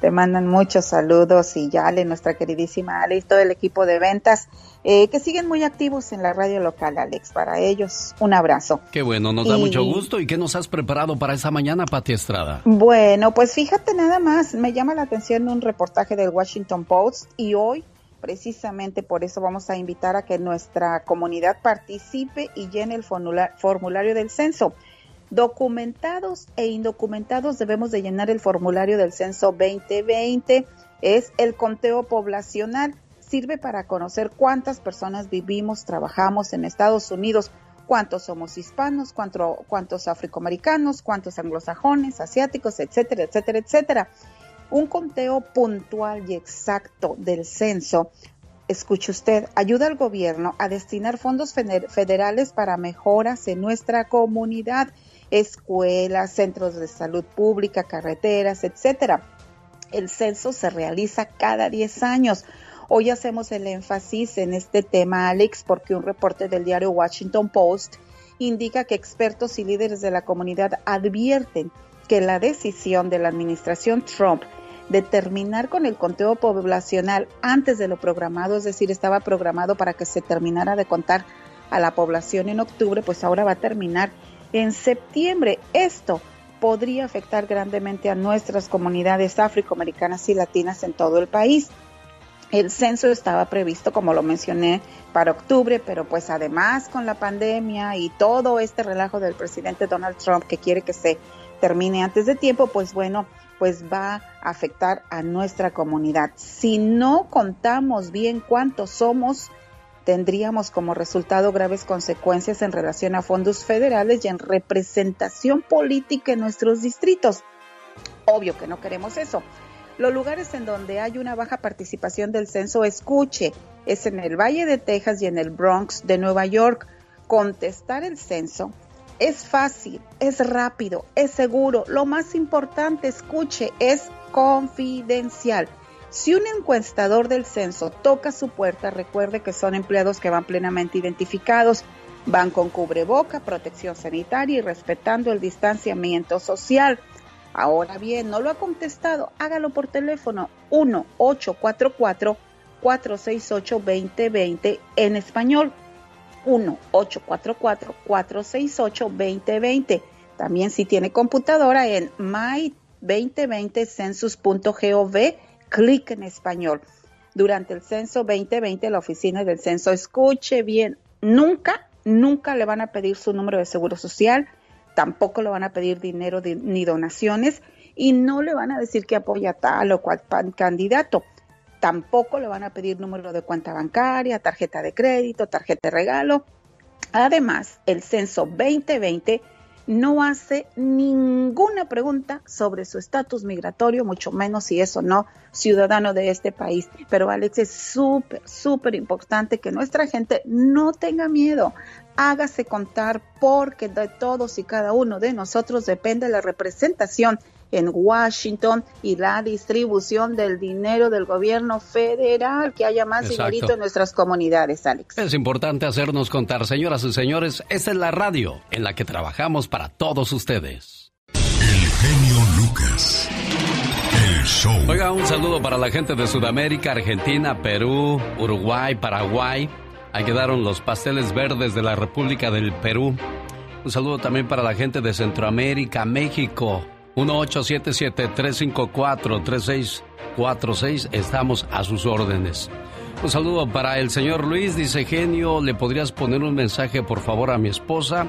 Te mandan muchos saludos y ya Ale, nuestra queridísima Ale y todo el equipo de ventas eh, que siguen muy activos en la radio local, Alex. Para ellos, un abrazo. Qué bueno, nos da mucho gusto. ¿Y qué nos has preparado para esa mañana, Pati Estrada? Bueno, pues fíjate nada más, me llama la atención un reportaje del Washington Post y hoy precisamente por eso vamos a invitar a que nuestra comunidad participe y llene el formulario del censo. Documentados e indocumentados debemos de llenar el formulario del censo 2020. Es el conteo poblacional. Sirve para conocer cuántas personas vivimos, trabajamos en Estados Unidos, cuántos somos hispanos, cuántos afroamericanos, cuántos anglosajones, asiáticos, etcétera, etcétera, etcétera. Un conteo puntual y exacto del censo, escuche usted, ayuda al gobierno a destinar fondos federales para mejoras en nuestra comunidad, escuelas, centros de salud pública, carreteras, etcétera. El censo se realiza cada 10 años. Hoy hacemos el énfasis en este tema, Alex, porque un reporte del diario Washington Post indica que expertos y líderes de la comunidad advierten que la decisión de la administración Trump de terminar con el conteo poblacional antes de lo programado, es decir, estaba programado para que se terminara de contar a la población en octubre, pues ahora va a terminar en septiembre. Esto podría afectar grandemente a nuestras comunidades afroamericanas y latinas en todo el país. El censo estaba previsto, como lo mencioné, para octubre, pero pues además con la pandemia y todo este relajo del presidente Donald Trump que quiere que se termine antes de tiempo, pues bueno, pues va a afectar a nuestra comunidad. Si no contamos bien cuántos somos, tendríamos como resultado graves consecuencias en relación a fondos federales y en representación política en nuestros distritos. Obvio que no queremos eso. Los lugares en donde hay una baja participación del censo, escuche, es en el Valle de Texas y en el Bronx de Nueva York. Contestar el censo es fácil, es rápido, es seguro. Lo más importante, escuche, es confidencial. Si un encuestador del censo toca su puerta, recuerde que son empleados que van plenamente identificados, van con cubreboca, protección sanitaria y respetando el distanciamiento social. Ahora bien, no lo ha contestado, hágalo por teléfono 1-844-468-2020 en español. 1-844-468-2020. También si tiene computadora en my2020census.gov clic en español. Durante el censo 2020, la oficina del censo, escuche bien, nunca, nunca le van a pedir su número de seguro social, tampoco le van a pedir dinero ni donaciones y no le van a decir que apoya tal o cual candidato. Tampoco le van a pedir número de cuenta bancaria, tarjeta de crédito, tarjeta de regalo. Además, el censo 2020 no hace ninguna pregunta sobre su estatus migratorio, mucho menos si es o no ciudadano de este país. Pero Alex, es súper, súper importante que nuestra gente no tenga miedo. Hágase contar porque de todos y cada uno de nosotros depende la representación en Washington y la distribución del dinero del gobierno federal, que haya más dinerito en nuestras comunidades, Alex. Es importante hacernos contar, señoras y señores, esta es la radio en la que trabajamos para todos ustedes. El genio Lucas. El show. Oiga, un saludo para la gente de Sudamérica, Argentina, Perú, Uruguay, Paraguay. Ahí quedaron los pasteles verdes de la República del Perú. Un saludo también para la gente de Centroamérica, México, 1877-354-3646. Estamos a sus órdenes. Un saludo para el señor Luis. Dice, genio, ¿le podrías poner un mensaje por favor a mi esposa?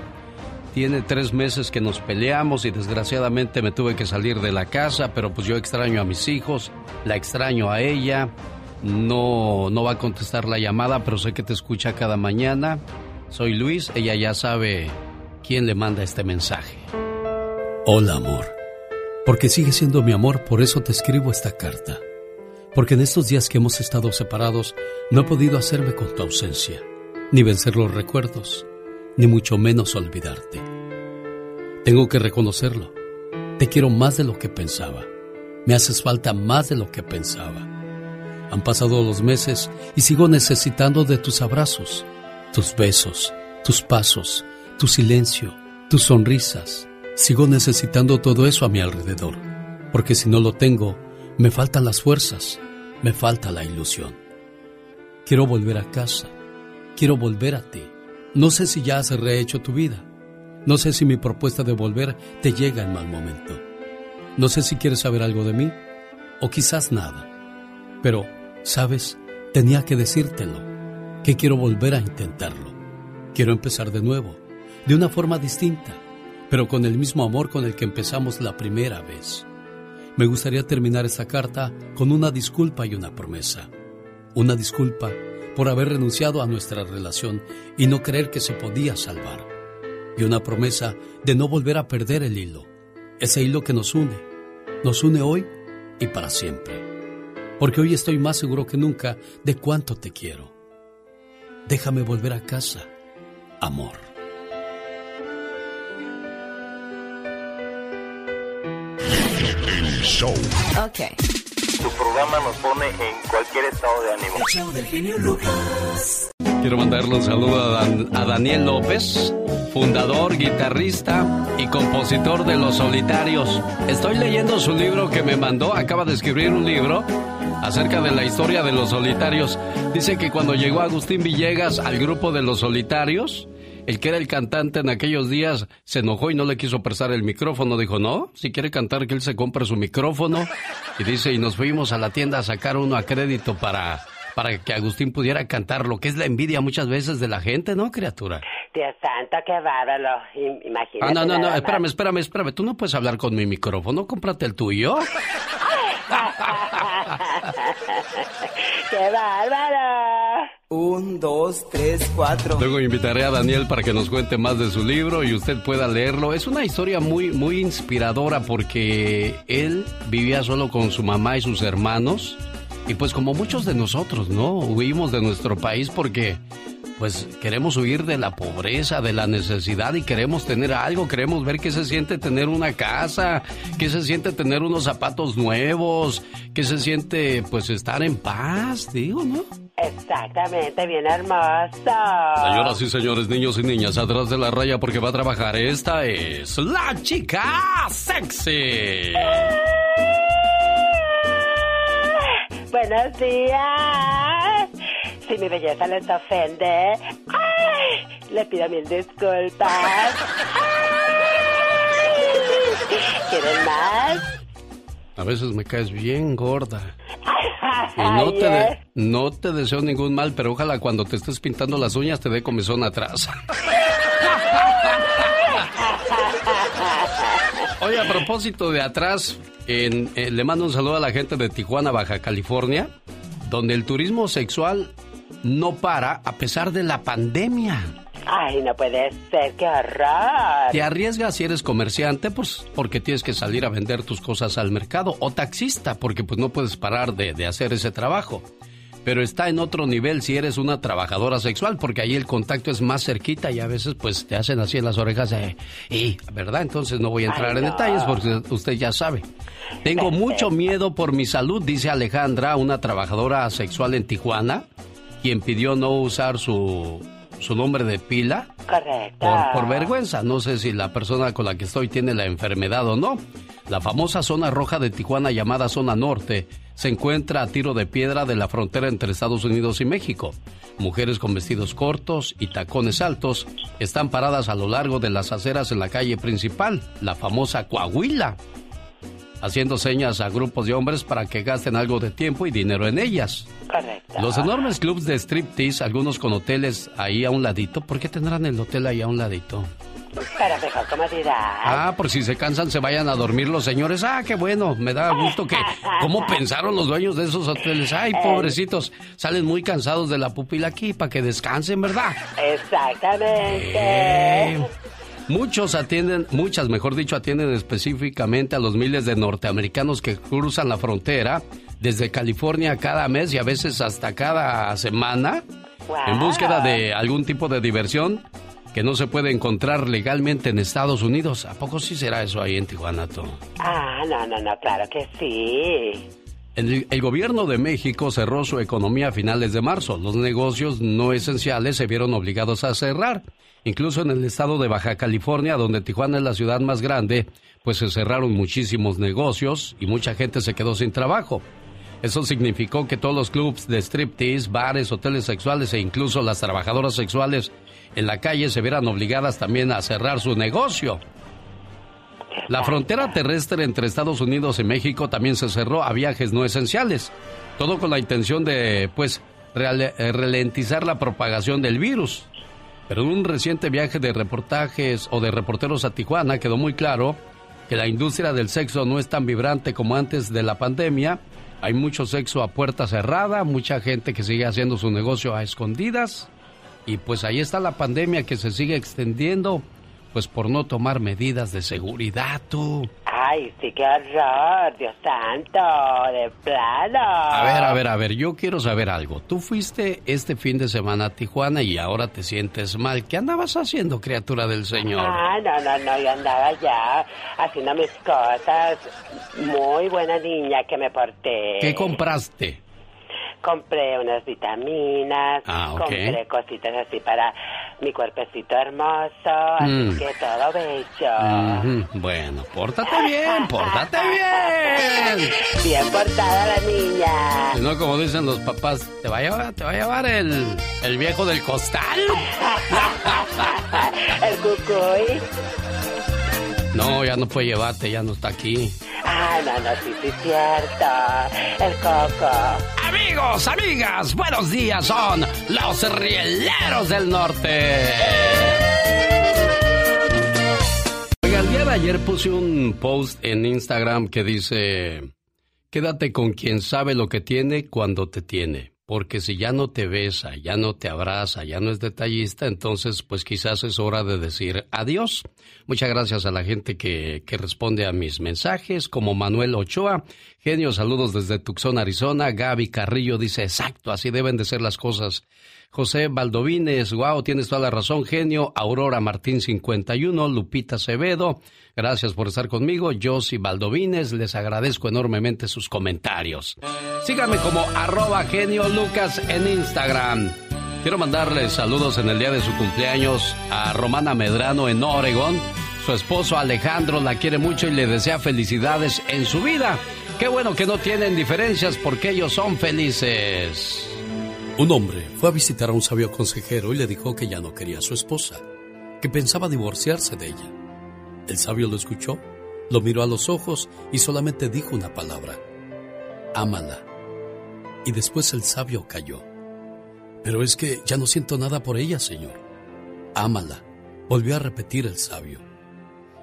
Tiene tres meses que nos peleamos y desgraciadamente me tuve que salir de la casa, pero pues yo extraño a mis hijos, la extraño a ella. No, no va a contestar la llamada, pero sé que te escucha cada mañana. Soy Luis, ella ya sabe quién le manda este mensaje. Hola, amor. Porque sigue siendo mi amor, por eso te escribo esta carta. Porque en estos días que hemos estado separados, no he podido hacerme con tu ausencia, ni vencer los recuerdos, ni mucho menos olvidarte. Tengo que reconocerlo. Te quiero más de lo que pensaba. Me haces falta más de lo que pensaba. Han pasado los meses y sigo necesitando de tus abrazos, tus besos, tus pasos, tu silencio, tus sonrisas Sigo necesitando todo eso a mi alrededor, porque si no lo tengo, me faltan las fuerzas, me falta la ilusión. Quiero volver a casa, quiero volver a ti. No sé si ya has rehecho tu vida, no sé si mi propuesta de volver te llega en mal momento. No sé si quieres saber algo de mí, o quizás nada. Pero, ¿sabes? Tenía que decírtelo, que quiero volver a intentarlo. Quiero empezar de nuevo, de una forma distinta pero con el mismo amor con el que empezamos la primera vez. Me gustaría terminar esta carta con una disculpa y una promesa. Una disculpa por haber renunciado a nuestra relación y no creer que se podía salvar. Y una promesa de no volver a perder el hilo, ese hilo que nos une, nos une hoy y para siempre. Porque hoy estoy más seguro que nunca de cuánto te quiero. Déjame volver a casa, amor. Show. Ok. Tu programa nos pone en cualquier estado de ánimo. El show del genio Lucas. Quiero mandarle un saludo a, Dan- a Daniel López, fundador, guitarrista y compositor de Los Solitarios. Estoy leyendo su libro que me mandó, acaba de escribir un libro acerca de la historia de Los Solitarios. Dice que cuando llegó Agustín Villegas al grupo de Los Solitarios, el que era el cantante en aquellos días se enojó y no le quiso prestar el micrófono. Dijo, no, si quiere cantar que él se compre su micrófono. Y dice, y nos fuimos a la tienda a sacar uno a crédito para, para que Agustín pudiera cantar, lo que es la envidia muchas veces de la gente, ¿no, criatura? Dios santo, qué bárbaro. Im- Imagínate. Ah, no, no, no, más. espérame, espérame, espérame. Tú no puedes hablar con mi micrófono, cómprate el tuyo. [LAUGHS] ¡Qué bárbaro! Un, dos, tres, cuatro. Luego invitaré a Daniel para que nos cuente más de su libro y usted pueda leerlo. Es una historia muy, muy inspiradora porque él vivía solo con su mamá y sus hermanos. Y pues como muchos de nosotros, ¿no? Huimos de nuestro país porque pues queremos huir de la pobreza, de la necesidad y queremos tener algo, queremos ver qué se siente tener una casa, qué se siente tener unos zapatos nuevos, qué se siente pues estar en paz, digo, ¿no? Exactamente, bien hermoso. Señoras y señores, niños y niñas, atrás de la raya porque va a trabajar. Esta es la chica sexy. Buenos días. Si mi belleza les ofende, ¡ay! le pido mil disculpas. ¡Ay! ¿Quieren más? A veces me caes bien gorda. [LAUGHS] Y no te, de- no te deseo ningún mal, pero ojalá cuando te estés pintando las uñas te dé comezón atrás. [LAUGHS] Oye, a propósito de atrás, en- eh, le mando un saludo a la gente de Tijuana, Baja California, donde el turismo sexual no para a pesar de la pandemia. Ay, no puede ser, qué horror. Te arriesgas si eres comerciante, pues porque tienes que salir a vender tus cosas al mercado, o taxista, porque pues no puedes parar de, de hacer ese trabajo. Pero está en otro nivel si eres una trabajadora sexual, porque ahí el contacto es más cerquita y a veces pues te hacen así en las orejas, eh, y, ¿verdad? Entonces no voy a entrar Ay, en detalles porque usted ya sabe. Tengo mucho miedo por mi salud, dice Alejandra, una trabajadora sexual en Tijuana, quien pidió no usar su, su nombre de pila Correcto. por, por vergüenza. No sé si la persona con la que estoy tiene la enfermedad o no. La famosa zona roja de Tijuana llamada Zona Norte se encuentra a tiro de piedra de la frontera entre Estados Unidos y México. Mujeres con vestidos cortos y tacones altos están paradas a lo largo de las aceras en la calle principal, la famosa Coahuila, haciendo señas a grupos de hombres para que gasten algo de tiempo y dinero en ellas. Correcto. Los enormes clubs de striptease, algunos con hoteles ahí a un ladito. ¿Por qué tendrán el hotel ahí a un ladito? Para mejor comodidad. Ah, por si se cansan, se vayan a dormir los señores. Ah, qué bueno, me da gusto que... ¿Cómo pensaron los dueños de esos hoteles? Ay, pobrecitos, salen muy cansados de la pupila aquí para que descansen, ¿verdad? Exactamente. Eh, Muchos atienden, muchas mejor dicho, atienden específicamente a los miles de norteamericanos que cruzan la frontera desde California cada mes y a veces hasta cada semana en búsqueda de algún tipo de diversión que no se puede encontrar legalmente en Estados Unidos. ¿A poco sí será eso ahí en Tijuana, Tom? Ah, no, no, no, claro que sí. El, gobierno de México cerró su economía a finales de marzo. Los negocios no esenciales se vieron obligados a cerrar. Incluso en el estado de Baja California, donde Tijuana es la ciudad más grande, pues se cerraron muchísimos negocios y mucha gente se quedó sin trabajo. Eso significó que todos los clubs de striptease, bares, hoteles sexuales e incluso las trabajadoras sexuales en la calle se vieran obligadas también a cerrar su negocio. La frontera terrestre entre Estados Unidos y México también se cerró a viajes no esenciales. Todo con la intención de, pues, eh, ralentizar la propagación del virus. Pero en un reciente viaje de reportajes o de reporteros a Tijuana quedó muy claro que la industria del sexo no es tan vibrante como antes de la pandemia. Hay mucho sexo a puerta cerrada, mucha gente que sigue haciendo su negocio a escondidas. Y pues ahí está la pandemia que se sigue extendiendo, pues por no tomar medidas de seguridad, tú. Ay, sí, qué horror, Dios santo, de plano. A ver, a ver, a ver, yo quiero saber algo. Tú fuiste este fin de semana a Tijuana y ahora te sientes mal. ¿Qué andabas haciendo, criatura del Señor? Ah, no, no, no, yo andaba ya haciendo mis cosas. Muy buena niña que me porté. ¿Qué compraste? compré unas vitaminas, Ah, ok. compré cositas así para mi cuerpecito hermoso, así Mm. que todo bello. Bueno, pórtate bien, pórtate bien. Bien portada la niña. Si no, como dicen los papás, te va a llevar, te va a llevar el, el viejo del costal. [LAUGHS] El cucuy. No, ya no puede llevarte, ya no está aquí. Ah, no, no, sí, sí, cierto. El coco. Amigos, amigas, buenos días, son los rieleros del norte. Oiga, el día de ayer puse un post en Instagram que dice, quédate con quien sabe lo que tiene cuando te tiene. Porque si ya no te besa, ya no te abraza, ya no es detallista, entonces pues quizás es hora de decir adiós. Muchas gracias a la gente que, que responde a mis mensajes, como Manuel Ochoa. Genio, saludos desde Tucson, Arizona. Gaby Carrillo dice, exacto, así deben de ser las cosas. José Baldovines, wow, tienes toda la razón, genio. Aurora Martín 51, Lupita Acevedo, gracias por estar conmigo. Josie Baldovines, les agradezco enormemente sus comentarios. Síganme como arroba genio Lucas en Instagram. Quiero mandarles saludos en el día de su cumpleaños a Romana Medrano en Oregon. Su esposo Alejandro la quiere mucho y le desea felicidades en su vida. Qué bueno que no tienen diferencias porque ellos son felices. Un hombre fue a visitar a un sabio consejero y le dijo que ya no quería a su esposa, que pensaba divorciarse de ella. El sabio lo escuchó, lo miró a los ojos y solamente dijo una palabra, ámala. Y después el sabio cayó. Pero es que ya no siento nada por ella, señor. Ámala, volvió a repetir el sabio.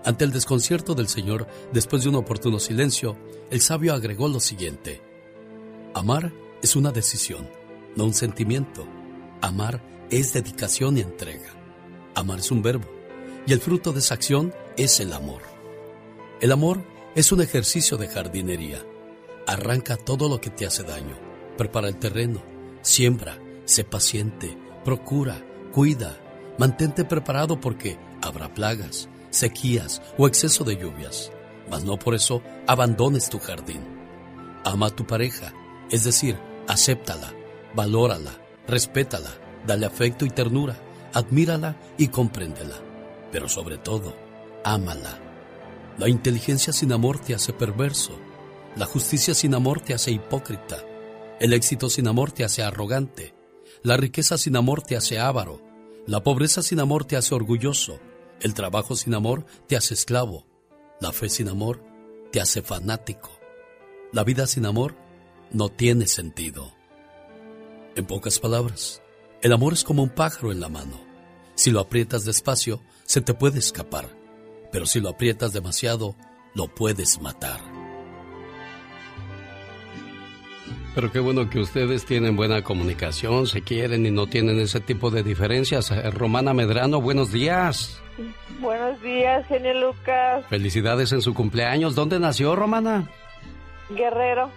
Ante el desconcierto del señor, después de un oportuno silencio, el sabio agregó lo siguiente. Amar es una decisión, no un sentimiento. Amar es dedicación y entrega. Amar es un verbo, y el fruto de esa acción es el amor. El amor es un ejercicio de jardinería. Arranca todo lo que te hace daño, prepara el terreno, siembra, sé paciente, procura, cuida, mantente preparado porque habrá plagas, sequías o exceso de lluvias, mas no por eso abandones tu jardín. Ama a tu pareja, es decir, acéptala, valórala, respétala, dale afecto y ternura, admírala y compréndela, pero sobre todo, ámala. La inteligencia sin amor te hace perverso, la justicia sin amor te hace hipócrita, el éxito sin amor te hace arrogante, la riqueza sin amor te hace avaro, la pobreza sin amor te hace orgulloso, el trabajo sin amor te hace esclavo, la fe sin amor te hace fanático, la vida sin amor no tiene sentido. En pocas palabras, el amor es como un pájaro en la mano. Si lo aprietas despacio, se te puede escapar, pero si lo aprietas demasiado, lo puedes matar. Pero qué bueno que ustedes tienen buena comunicación, se quieren y no tienen ese tipo de diferencias. Eh, Romana Medrano, buenos días. Buenos días, genio Lucas Felicidades en su cumpleaños. ¿Dónde nació Romana? Guerrero.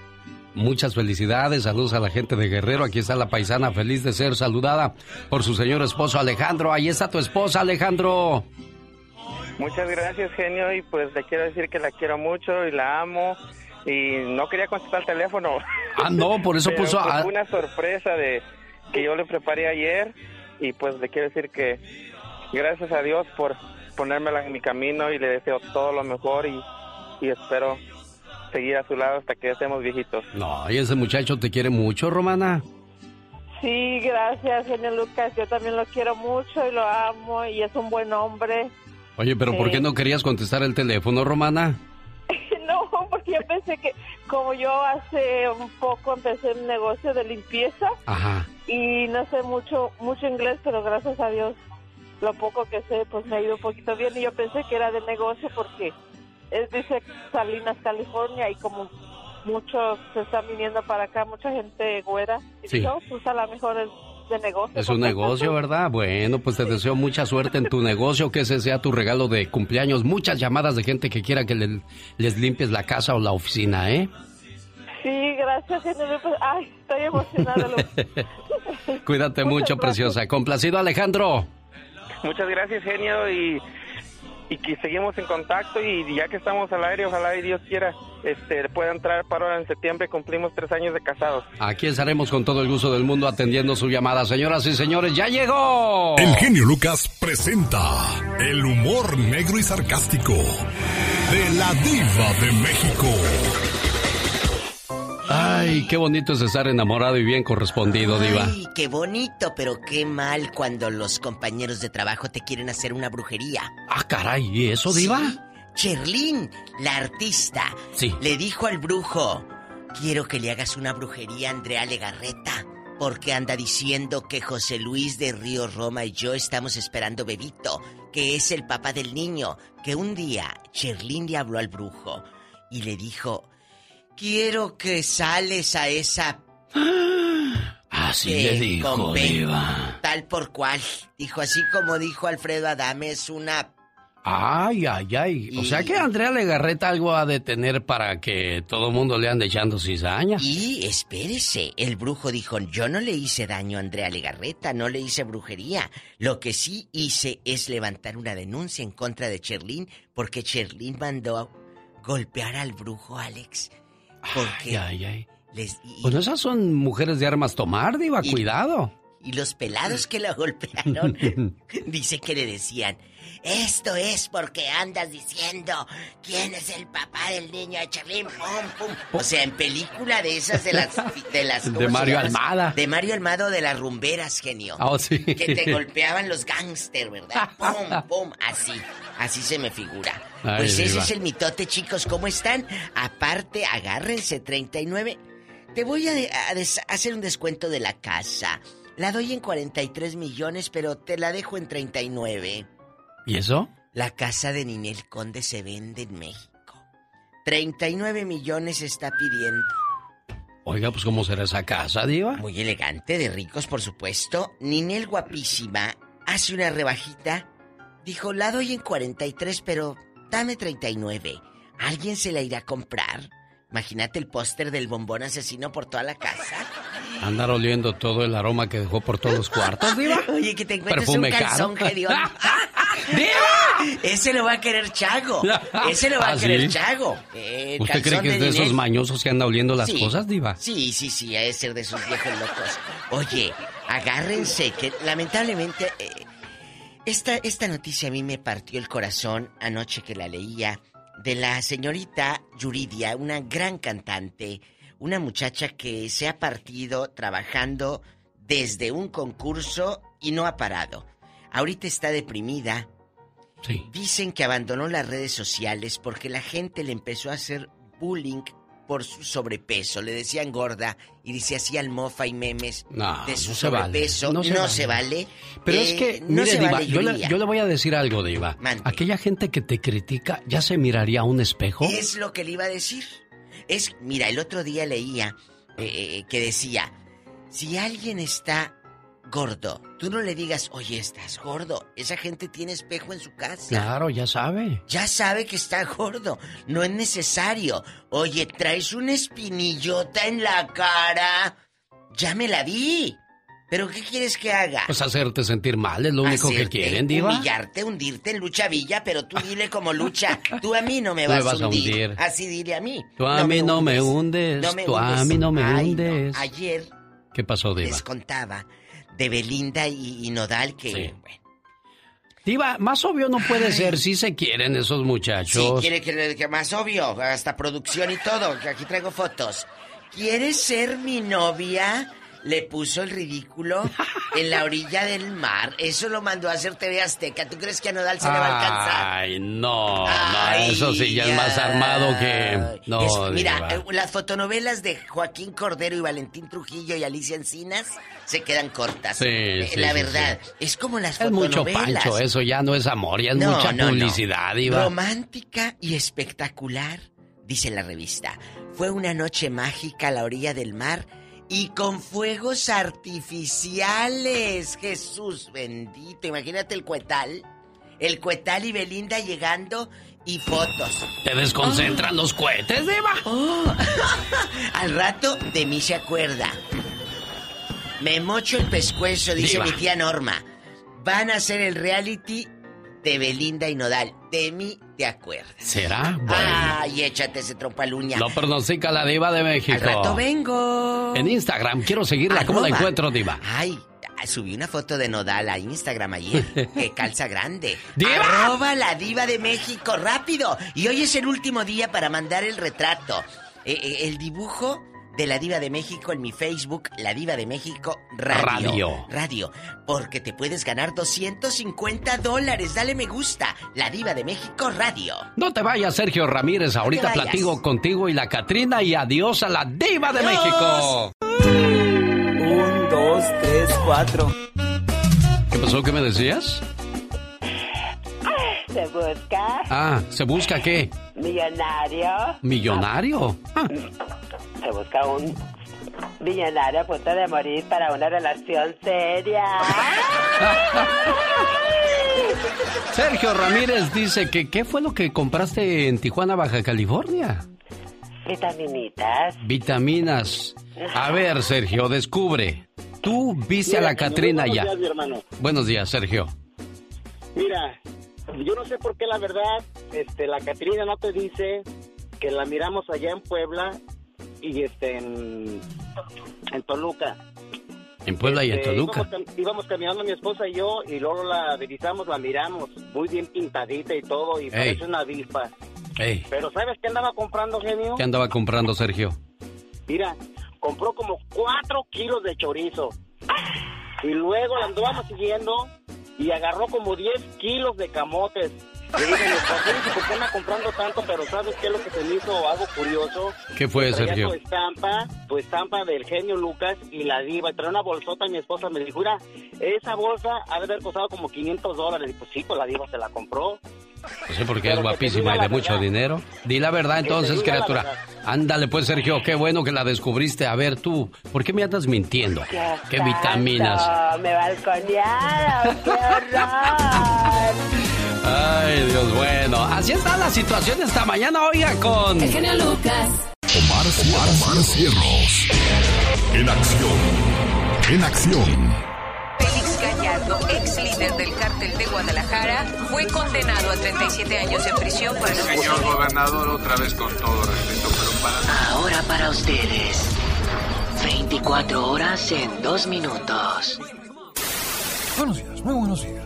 Muchas felicidades, saludos a la gente de Guerrero. Aquí está la paisana feliz de ser saludada por su señor esposo Alejandro. Ahí está tu esposa Alejandro. Muchas gracias, genio, y pues le quiero decir que la quiero mucho y la amo. Y no quería contestar el teléfono. Ah, no, por eso [LAUGHS] Pero, puso a- una sorpresa de que yo le preparé ayer y pues le quiero decir que gracias a Dios por ponérmela en mi camino y le deseo todo lo mejor y, y espero seguir a su lado hasta que estemos viejitos. No, y ese muchacho te quiere mucho, Romana. Sí, gracias, genio Lucas. Yo también lo quiero mucho y lo amo y es un buen hombre. Oye, pero ¿por qué no querías contestar el teléfono, Romana? [LAUGHS] No, porque yo pensé que como yo hace un poco empecé un negocio de limpieza Ajá. y no sé mucho mucho inglés, pero gracias a Dios lo poco que sé pues me ha ido un poquito bien y yo pensé que era de negocio porque es dice Salinas, California y como muchos se están viniendo para acá, mucha gente güera y Sí. dije, "Oh, pues a lo mejor es de negocio. Es un negocio, ¿verdad? Bueno, pues te deseo mucha suerte en tu negocio, que ese sea tu regalo de cumpleaños. Muchas llamadas de gente que quiera que le- les limpies la casa o la oficina, ¿eh? Sí, gracias, genio Lucas. Ay, estoy emocionada. [LAUGHS] Cuídate mucho, preciosa. Complacido, Alejandro. Muchas gracias, genio, y y que seguimos en contacto y ya que estamos al aire, ojalá y Dios quiera, este, pueda entrar para ahora en septiembre, cumplimos tres años de casados. Aquí estaremos con todo el gusto del mundo atendiendo su llamada. Señoras y señores, ya llegó. El genio Lucas presenta el humor negro y sarcástico de la diva de México. Ay, qué bonito es estar enamorado y bien correspondido, Diva. Ay, qué bonito, pero qué mal cuando los compañeros de trabajo te quieren hacer una brujería. Ah, caray, ¿y eso, Diva? Sí. Cherlín, la artista, Sí. le dijo al brujo: Quiero que le hagas una brujería a Andrea Legarreta, porque anda diciendo que José Luis de Río Roma y yo estamos esperando bebito, que es el papá del niño. Que un día Cherlín le habló al brujo y le dijo: Quiero que sales a esa Así Eh, le dijo, convento, Diva. Tal por cual. Dijo así como dijo Alfredo Adame, es una... Ay, ay, ay. O sea que Andrea Legarreta algo ha de tener para que todo el mundo le ande echando cizaña. Y espérese, el brujo dijo, yo no le hice daño a Andrea Legarreta, no le hice brujería. Lo que sí hice es levantar una denuncia en contra de Cherlín, porque Cherlín mandó golpear al brujo Alex. Porque Ay, ay, ay. les... y- Pues esas son mujeres de armas tomar, Diva, Y- cuidado. Y los pelados que lo golpearon, [LAUGHS] dice que le decían, esto es porque andas diciendo quién es el papá del niño de Charlín, pum, pum. O sea, en película de esas de las... De, las, ¿cómo De Mario? Almada. De Mario Almado de las rumberas, genio. Ah, oh, sí. Que te golpeaban los gángster, ¿verdad? [LAUGHS] Pum, pum, así. Así se me figura. Ay, pues ese es el mitote, chicos. ¿Cómo están? Aparte, agárrense, 39. Te voy a, hacer un descuento de la casa. La doy en 43 millones, pero te la dejo en 39. ¿Y eso? La casa de Ninel Conde se vende en México. 39 millones está pidiendo. Oiga, pues ¿cómo será esa casa, Diva? Muy elegante, de ricos, por supuesto. Ninel guapísima hace una rebajita. Dijo, la doy en 43, pero dame 39. ¿Alguien se la irá a comprar? Imagínate el póster del bombón asesino por toda la casa. Andar oliendo todo el aroma que dejó por todos los cuartos, Diva. [LAUGHS] Oye, que te encuentres Perfume un calzón caro. hediondo. [LAUGHS] Ese lo va a querer Chago. Ese lo va [LAUGHS] ¿Ah, a querer sí? Chago. Eh, ¿Usted cree que es de esos mañosos que anda oliendo las Sí. cosas, Diva? Sí, sí, sí, de ser de esos viejos locos. Oye, agárrense, que lamentablemente eh, esta, esta noticia a mí me partió el corazón anoche que la leía de la señorita Yuridia, una gran cantante, una muchacha que se ha partido trabajando desde un concurso y no ha parado. Ahorita está deprimida. Dicen que abandonó las redes sociales porque la gente le empezó a hacer bullying por su sobrepeso. Le decían gorda y dice hacían mofa y memes No, de su no se vale, sobrepeso. no No, se se, vale. Pero Eh, es que, no mire, se Diva, vale, yo, le, Yuridia. yo le voy a decir algo, Diva. Mande. Aquella gente que te critica, ¿ya se miraría a un espejo? Es lo que le iba a decir. Es, mira, el otro día leía eh, eh, que decía, si alguien está gordo, tú no le digas, oye, estás gordo. Esa gente tiene espejo en su casa. Claro, ya sabe. Ya sabe que está gordo. No es necesario. Oye, traes una espinillota en la cara. Ya me la vi. ¿Pero qué quieres que haga? Pues hacerte sentir mal es lo único que quieren, Diva. Humillarte, hundirte en lucha villa, pero tú dile como lucha. Tú a mí no me [LAUGHS] vas, me vas a a hundir. Así dile a mí. Tú a mí no me hundes, tú a mí no me Ay, hundes. Ayer ¿Qué pasó, Diva? les contaba de Belinda y, y Nodal que... Sí. Diva, más obvio no puede ser si se quieren esos Sí, muchachos. quiere que, que más obvio, hasta producción y todo, que aquí traigo fotos. ¿Quieres ser mi novia? Le puso el ridículo en la orilla del mar. Eso lo mandó a hacer TV Azteca. ¿Tú crees que a Nodal se le va a alcanzar? Ay, no, Ay, no, eso sí ya es más armado que... No, Es- mira, eh, las fotonovelas de Joaquín Cordero y Valentín Trujillo y Alicia Encinas se quedan cortas. Sí, Eh, sí, la sí, verdad, es como las Es mucho fotonovelas. pancho, eso ya no es amor, ya es No, mucha no, publicidad, Diva. Romántica y espectacular, dice la revista. Fue una noche mágica a la orilla del mar y con fuegos artificiales. Jesús bendito. Imagínate el cuetal. El cuetal y Belinda llegando y fotos. ¿Te desconcentran los cohetes, Diva? [LAUGHS] Al rato de mí se acuerda. Me mocho el pescuezo, dice Diva. mi tía Norma. Van a hacer el reality de Belinda y Nodal. De mí te acuerdas. ¿Será? Bueno. Ay, échate ese trompaluña. Lo pronostica la diva de México. Al rato vengo. En Instagram, quiero seguirla. ¿Cómo la encuentro, diva? Ay, subí una foto de Nodal a Instagram ayer. [LAUGHS] que calza grande. ¡Diva! Arroba la diva de México, rápido. Y hoy es el último día para mandar el retrato. Eh, eh, el dibujo de la diva de México en mi Facebook, la diva de México Radio. Radio. Radio. Porque te puedes ganar 250 dólares. Dale me gusta. La diva de México Radio. No te vayas, Sergio Ramírez. Ahorita platico contigo y la Catrina y adiós a la diva de Adiós. México. Un, dos, tres, cuatro. ¿Qué pasó? ¿Qué me decías? Se busca Ah, ¿se busca qué? millonario. ¿Millonario? Ah, Se busca un millonario a punto de morir para una relación seria. [LAUGHS] Sergio Ramírez dice que ¿qué fue lo que compraste en Tijuana, Baja California? Vitaminitas. Vitaminas. A ver, Sergio, descubre. Tú viste a la Catrina ya. buenos días, mi hermano. Buenos días, Sergio. Mira, yo no sé por qué la verdad, este, la Catrina no te dice que la miramos allá en Puebla y este en, en Toluca. En Puebla y en Este, Toluca. Íbamos, íbamos caminando mi esposa y yo y luego la divisamos, la miramos, muy bien pintadita y todo y parece una avispa. Ey, Pero ¿sabes qué andaba comprando, genio? ¿qué andaba comprando, Sergio? Mira, compró como cuatro kilos de chorizo. Y luego la andábamos siguiendo y agarró como 10 kilos de camotes. Le dije, "Mi esposa, dice, ¿por qué anda comprando tanto? Pero ¿sabes qué es lo que se me hizo algo curioso? ¿Qué fue, Traía Sergio? tu estampa, tu estampa del genio Lucas y la diva. Y traía una bolsota, mi esposa me dijo, mira, esa bolsa ha de haber costado como 500 dólares. Y pues sí, pues la diva se la compró. No sé por qué es Pero te guapísima y de mucho verdad. dinero. Di la verdad entonces, criatura. verdad. Ándale pues, Sergio, qué bueno que la descubriste. A ver tú, ¿por qué me andas mintiendo? ¿Qué vitaminas? Santo, Me balconearon, qué horror. Ay, Dios, bueno. Así está la situación esta mañana, oiga, con... El genio Lucas. Omar, Omar, Omar Cierros. En acción. En acción. Félix Gallardo, ex líder del cártel de Guadalajara, fue condenado a 37 años de prisión por el Señor gobernador, otra vez con todo respeto, pero para... Ahora para ustedes. 24 horas en 2 minutos. Buenos días, muy buenos días.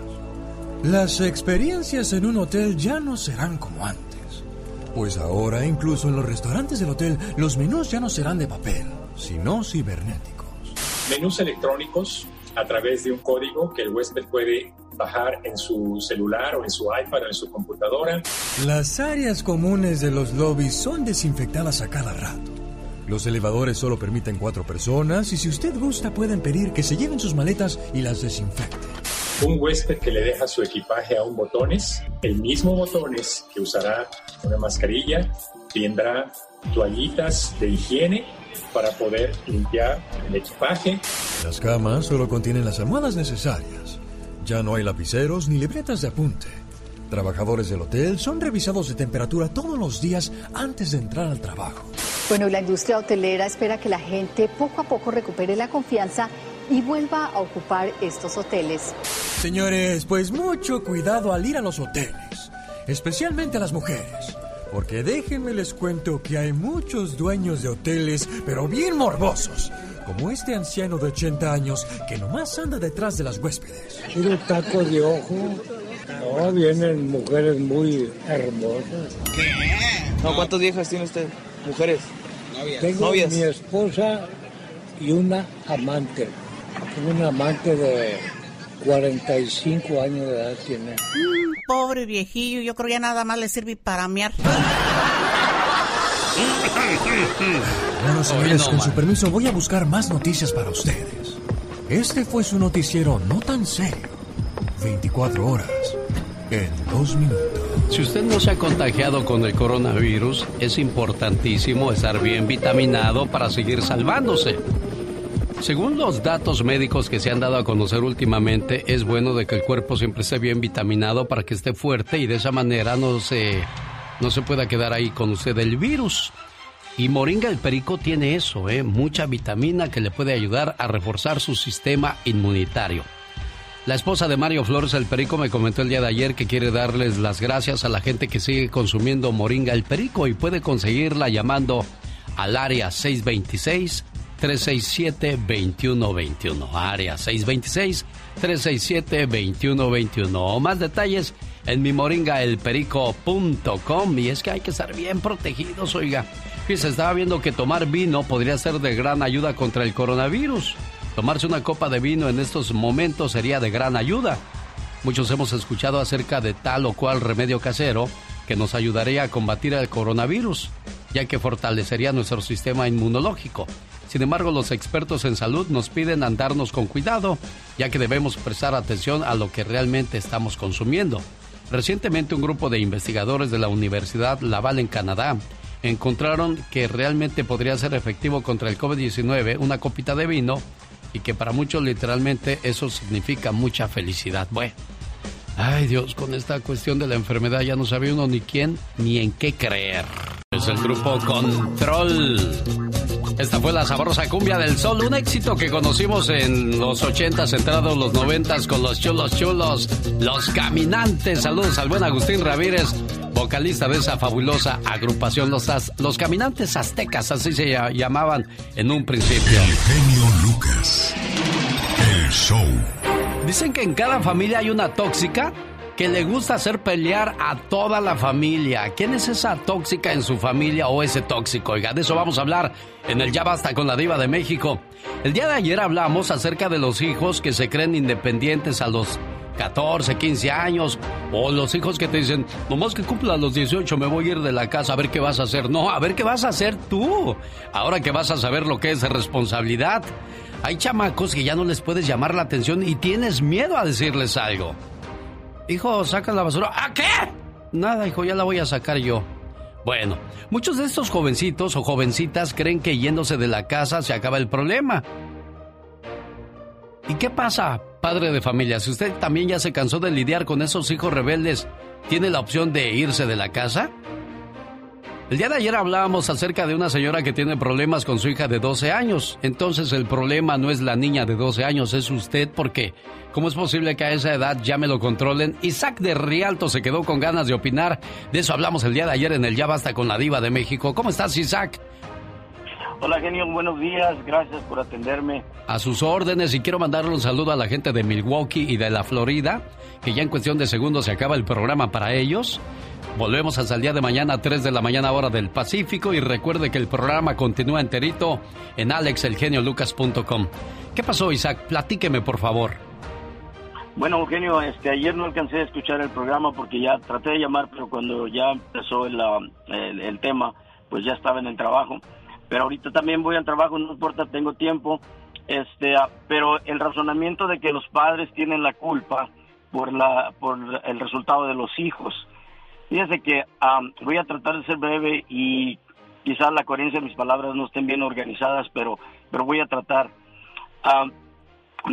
Las experiencias en un hotel ya no serán como antes. Pues ahora, incluso en los restaurantes del hotel, los menús ya no serán de papel, sino cibernéticos. menús electrónicos a través de un código que el huésped puede bajar en su celular o en su iPad o en su computadora. Las áreas comunes de los lobbies son desinfectadas a cada rato. Los elevadores solo permiten cuatro personas y si usted gusta pueden pedir que se lleven sus maletas y las desinfecten. Un huésped que le deja su equipaje a un botones, el mismo botones que usará una mascarilla, tendrá toallitas de higiene para poder limpiar el equipaje. Las camas solo contienen las almohadas necesarias. Ya no hay lapiceros ni libretas de apunte. Trabajadores del hotel son revisados de temperatura todos los días antes de entrar al trabajo. Bueno, y la industria hotelera espera que la gente poco a poco recupere la confianza y vuelva a ocupar estos hoteles. Señores, pues mucho cuidado al ir a los hoteles, especialmente a las mujeres. Porque déjenme les cuento que hay muchos dueños de hoteles, pero bien morbosos, como este anciano de 80 años que nomás anda detrás de las huéspedes. Quiero taco de ojo. No, vienen mujeres muy hermosas. No, ¿cuántas viejas tiene usted? Mujeres. Tengo Novias. mi esposa y una amante. Tengo una amante de 45 años de edad tiene. Pobre viejillo, yo creo que ya nada más le sirve para mear. Bueno, señores, con su permiso voy a buscar más noticias para ustedes. Este fue su noticiero no tan serio. 24 horas en dos minutos. Si usted no se ha contagiado con el coronavirus, es importantísimo estar bien vitaminado para seguir salvándose. Según los datos médicos que se han dado a conocer últimamente, es bueno de que el cuerpo siempre esté bien vitaminado para que esté fuerte y de esa manera no se, no se pueda quedar ahí con usted el virus. Y Moringa el Perico tiene eso, ¿eh? mucha vitamina que le puede ayudar a reforzar su sistema inmunitario. La esposa de Mario Flores el Perico me comentó el día de ayer que quiere darles las gracias a la gente que sigue consumiendo Moringa el Perico y puede conseguirla llamando al área 626 367-2121. Área 626-367-2121. O más detalles en mi moringaelperico.com. Y es que hay que estar bien protegidos, oiga. Fíjese, estaba viendo que tomar vino podría ser de gran ayuda contra el coronavirus. Tomarse una copa de vino en estos momentos sería de gran ayuda. Muchos hemos escuchado acerca de tal o cual remedio casero que nos ayudaría a combatir el coronavirus, ya que fortalecería nuestro sistema inmunológico. Sin embargo, los expertos en salud nos piden andarnos con cuidado, ya que debemos prestar atención a lo que realmente estamos consumiendo. Recientemente un grupo de investigadores de la Universidad Laval en Canadá encontraron que realmente podría ser efectivo contra el COVID-19 una copita de vino y que para muchos literalmente eso significa mucha felicidad. Bueno, ay Dios, con esta cuestión de la enfermedad ya no sabe uno ni quién ni en qué creer. Es el grupo Control. Esta fue la sabrosa cumbia del sol, un éxito que conocimos en los 80 entrados los 90 con los chulos chulos, los caminantes. Saludos al buen Agustín Ramírez, vocalista de esa fabulosa agrupación, los, los caminantes aztecas, así se llamaban en un principio. El genio Lucas, el show. Dicen que en cada familia hay una tóxica que le gusta hacer pelear a toda la familia. ¿Quién es esa tóxica en su familia o ese tóxico? Oiga, de eso vamos a hablar en el Ya Basta con la Diva de México. El día de ayer hablamos acerca de los hijos que se creen independientes a los 14, 15 años, o los hijos que te dicen, nomás que cumpla los 18 me voy a ir de la casa a ver qué vas a hacer. No, a ver qué vas a hacer tú. Ahora que vas a saber lo que es responsabilidad. Hay chamacos que ya no les puedes llamar la atención y tienes miedo a decirles algo. Hijo, saca la basura. ¿A qué? Nada, hijo, ya la voy a sacar yo. Bueno, muchos de estos jovencitos o jovencitas creen que yéndose de la casa se acaba el problema. ¿Y qué pasa, padre de familia? Si usted también ya se cansó de lidiar con esos hijos rebeldes, ¿tiene la opción de irse de la casa? El día de ayer hablábamos acerca de una señora que tiene problemas con su hija de 12 años. Entonces el problema no es la niña de 12 años, es usted porque ¿cómo es posible que a esa edad ya me lo controlen? Isaac de Rialto se quedó con ganas de opinar. De eso hablamos el día de ayer en el Ya Basta con la Diva de México. ¿Cómo estás, Isaac? Hola, genio, buenos días. Gracias por atenderme. A sus órdenes y quiero mandarle un saludo a la gente de Milwaukee y de la Florida, que ya en cuestión de segundos se acaba el programa para ellos. Volvemos hasta el día de mañana a 3 de la mañana hora del Pacífico y recuerde que el programa continúa enterito en alexelgeniolucas.com. ¿Qué pasó, Isaac? Platíqueme, por favor. Bueno, Eugenio, este, ayer no alcancé a escuchar el programa porque ya traté de llamar, pero cuando ya empezó el, el, tema, pues ya estaba en el trabajo. Pero ahorita también voy al trabajo, no importa, tengo tiempo. Este, ah, pero el razonamiento de que los padres tienen la culpa por, la, por el resultado de los hijos Fíjese que voy a tratar de ser breve y quizás la coherencia de mis palabras no estén bien organizadas, pero, pero voy a tratar.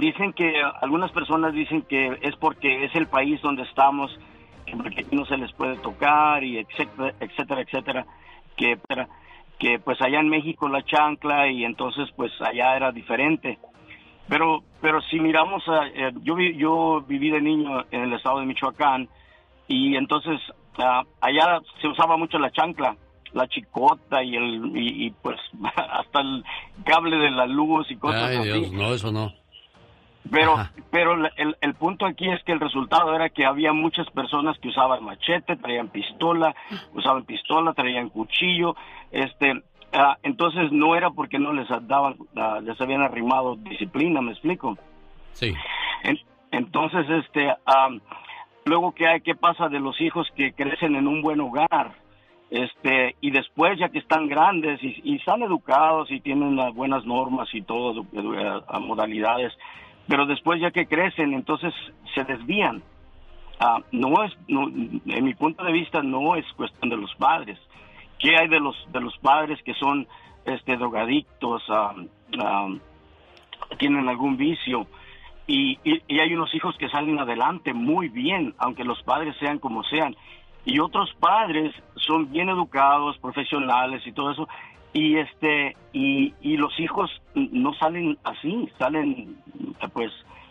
dicen que algunas personas dicen que es porque es el país donde estamos, porque aquí no se les puede tocar y etcétera, etcétera, etcétera, que, que pues allá en México la chancla y entonces pues allá era diferente. Pero, pero si miramos, a, eh, yo, yo viví de niño en el estado de Michoacán y entonces allá se usaba mucho la chancla, la chicota y el y, pues [LAUGHS] hasta el cable de la luz y cosas Ay, Dios, no, eso no. Pero, pero el, el punto aquí es que el resultado era que había muchas personas que usaban machete, traían pistola, usaban pistola, traían cuchillo, este, ah, entonces no era porque no les daban, ah, les habían arrimado disciplina, ¿me explico? Sí. entonces, este, Luego, ¿qué, hay, qué pasa de los hijos que crecen en un buen hogar? Este, y después, ya que están grandes y, están educados y tienen las buenas normas y todo, eh, modalidades, pero después, ya que crecen, entonces se desvían. Ah, no es, en mi punto de vista, no es cuestión de los padres. ¿Qué hay de los de los padres que son este drogadictos, ah, ah, tienen algún vicio? Y, y, hay unos hijos que salen adelante muy bien, aunque los padres sean como sean. Y otros padres son bien educados, profesionales y todo eso. Y este y, y los hijos no salen así, salen pues